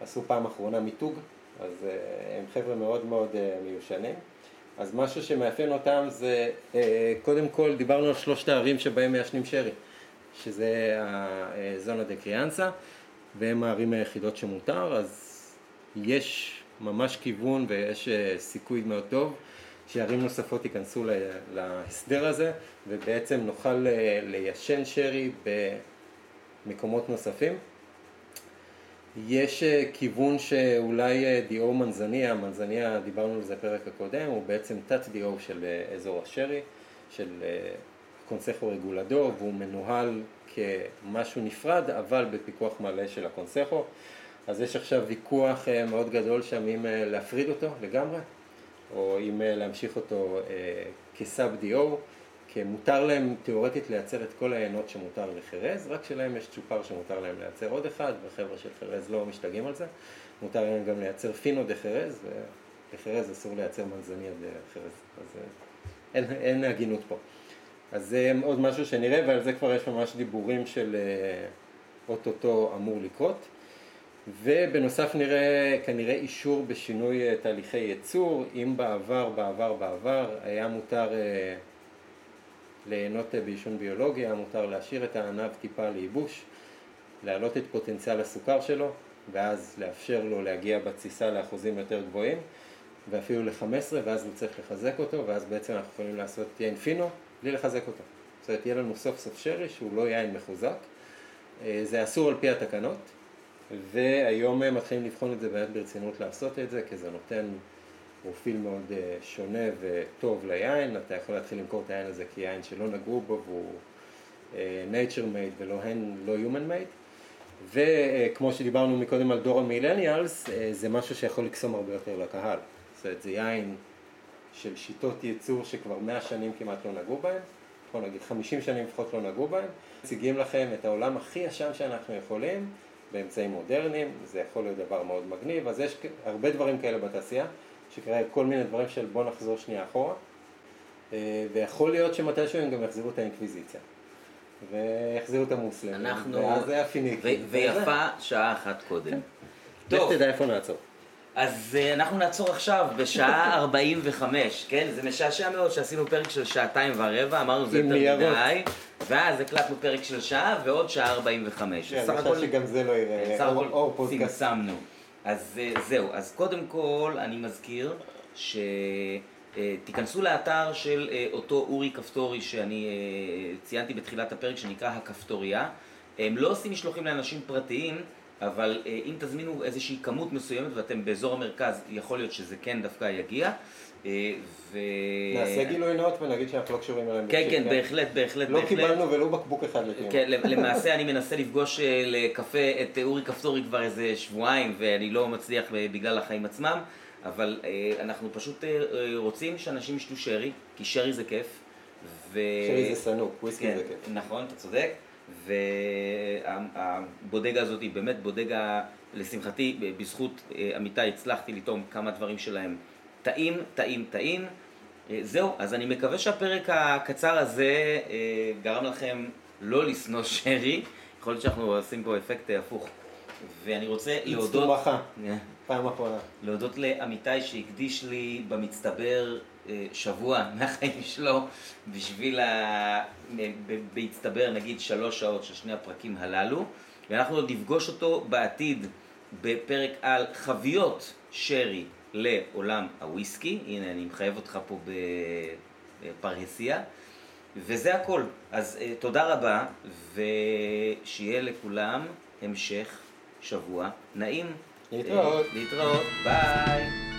[SPEAKER 2] עשו פעם אחרונה מיתוג, אז הם חבר'ה מאוד מאוד מיושנים. אז משהו שמאפיין אותם זה, אה, קודם כל דיברנו על שלושת הערים שבהם מעשנים שרי, שזה הזונה דה קריאנסה, והם הערים היחידות שמותר, אז יש ממש כיוון ויש אה, סיכוי מאוד טוב שערים נוספות ייכנסו להסדר הזה, ובעצם נוכל ליישן שרי במקומות נוספים. יש כיוון שאולי דיו מנזניה, מנזניה דיברנו על זה בפרק הקודם, הוא בעצם תת דיו של אזור השרי, של קונסכו רגולדור, והוא מנוהל כמשהו נפרד, אבל בפיקוח מלא של הקונסכו. אז יש עכשיו ויכוח אה, מאוד גדול שם אם אה, להפריד אותו לגמרי, או אם אה, להמשיך אותו כסאב דיו, כי מותר להם תיאורטית לייצר את כל העיינות שמותר לחרז, רק שלהם יש צ'ופר שמותר להם לייצר עוד אחד, וחבר'ה של חרז לא משתגעים על זה. מותר להם גם לייצר פינו דה חרז, ולחרז אסור לייצר מנזניה דה חרז, אז אין, אין הגינות פה. אז זה עוד משהו שנראה, ועל זה כבר יש ממש דיבורים של אוטוטו אמור לקרות. ובנוסף נראה כנראה אישור בשינוי אה, תהליכי ייצור, אם בעבר, בעבר, בעבר היה מותר אה, ליהנות אה, בעישון ביולוגי, היה מותר להשאיר את הענב טיפה לייבוש, להעלות את פוטנציאל הסוכר שלו, ואז לאפשר לו להגיע בתסיסה לאחוזים יותר גבוהים, ואפילו ל-15, ואז הוא צריך לחזק אותו, ואז בעצם אנחנו יכולים לעשות יין פינו בלי לחזק אותו. זאת אומרת, יהיה לנו סוף סוף שרי שהוא לא יין מחוזק. זה אסור על פי התקנות. והיום הם מתחילים לבחון את זה באמת ברצינות לעשות את זה, כי זה נותן פרופיל מאוד אה, שונה וטוב ליין, אתה יכול להתחיל למכור את היין הזה כיין שלא נגעו בו והוא אה, nature made ולא לא human made. וכמו שדיברנו מקודם על דור המילניאלס, אה, זה משהו שיכול לקסום הרבה יותר לקהל. זאת אומרת, זה יין של שיטות ייצור שכבר 100 שנים כמעט לא נגעו בהם, בוא נגיד 50 שנים לפחות לא נגעו בהם, מציגים לכם את העולם הכי ישן שאנחנו יכולים, באמצעים מודרניים, זה יכול להיות דבר מאוד מגניב, אז יש הרבה דברים כאלה בתעשייה, שקרה כל מיני דברים של בוא נחזור שנייה אחורה, אה, ויכול להיות שמתישהו הם גם יחזירו את האינקוויזיציה. ויחזירו את המוסלמים,
[SPEAKER 1] אנחנו...
[SPEAKER 2] ואז זה הפיניקים.
[SPEAKER 1] ויפה שעה אחת קודם. כן.
[SPEAKER 2] טוב. לך תדע איפה נעצור.
[SPEAKER 1] אז uh, אנחנו נעצור עכשיו בשעה 45, כן? זה משעשע מאוד שעשינו פרק של שעתיים ורבע, אמרנו זה יותר מדי, ואז הקלטנו פרק של שעה ועוד שעה 45.
[SPEAKER 2] כן, אני חושב שגם זה לא יראה
[SPEAKER 1] סך הכל צמצמנו. אז uh, זהו, אז קודם כל אני מזכיר ש... Uh, תיכנסו לאתר של uh, אותו אורי כפתורי שאני ציינתי בתחילת הפרק שנקרא הכפתוריה. הם לא עושים משלוחים לאנשים פרטיים, אבל אה, אם תזמינו איזושהי כמות מסוימת ואתם באזור המרכז, יכול להיות שזה כן דווקא יגיע.
[SPEAKER 2] אה, ו... נעשה גילוי נאות ונגיד שאנחנו לא קשורים אליהם.
[SPEAKER 1] כן, כן, בהחלט, בהחלט.
[SPEAKER 2] לא קיבלנו ולו בקבוק אחד לקיום.
[SPEAKER 1] כן, למעשה אני מנסה לפגוש אה, לקפה את אורי כפתורי כבר איזה שבועיים ואני לא מצליח בגלל החיים עצמם, אבל אנחנו פשוט רוצים שאנשים ישתו שרי, כי שרי זה כיף.
[SPEAKER 2] ו... שרי זה סנוק, וויסקי כן, זה כיף.
[SPEAKER 1] נכון, אתה צודק. והבודגה הזאת היא באמת בודגה, לשמחתי, בזכות אה, עמיתי הצלחתי לטעום כמה דברים שלהם טעים, טעים, טעים. אה, זהו, אז אני מקווה שהפרק הקצר הזה אה, גרם לכם לא לשנוא שרי, יכול להיות שאנחנו עושים פה אפקט הפוך. ואני רוצה להודות...
[SPEAKER 2] פעם אחרונה.
[SPEAKER 1] להודות לעמיתי שהקדיש לי במצטבר אה, שבוע מהחיים שלו בשביל, ה... בהצטבר נגיד שלוש שעות של שני הפרקים הללו ואנחנו עוד נפגוש אותו בעתיד בפרק על חביות שרי לעולם הוויסקי, הנה אני מחייב אותך פה בפרהסיה וזה הכל, אז אה, תודה רבה ושיהיה לכולם המשך שבוע נעים.
[SPEAKER 2] להתראות.
[SPEAKER 1] להתראות, ביי.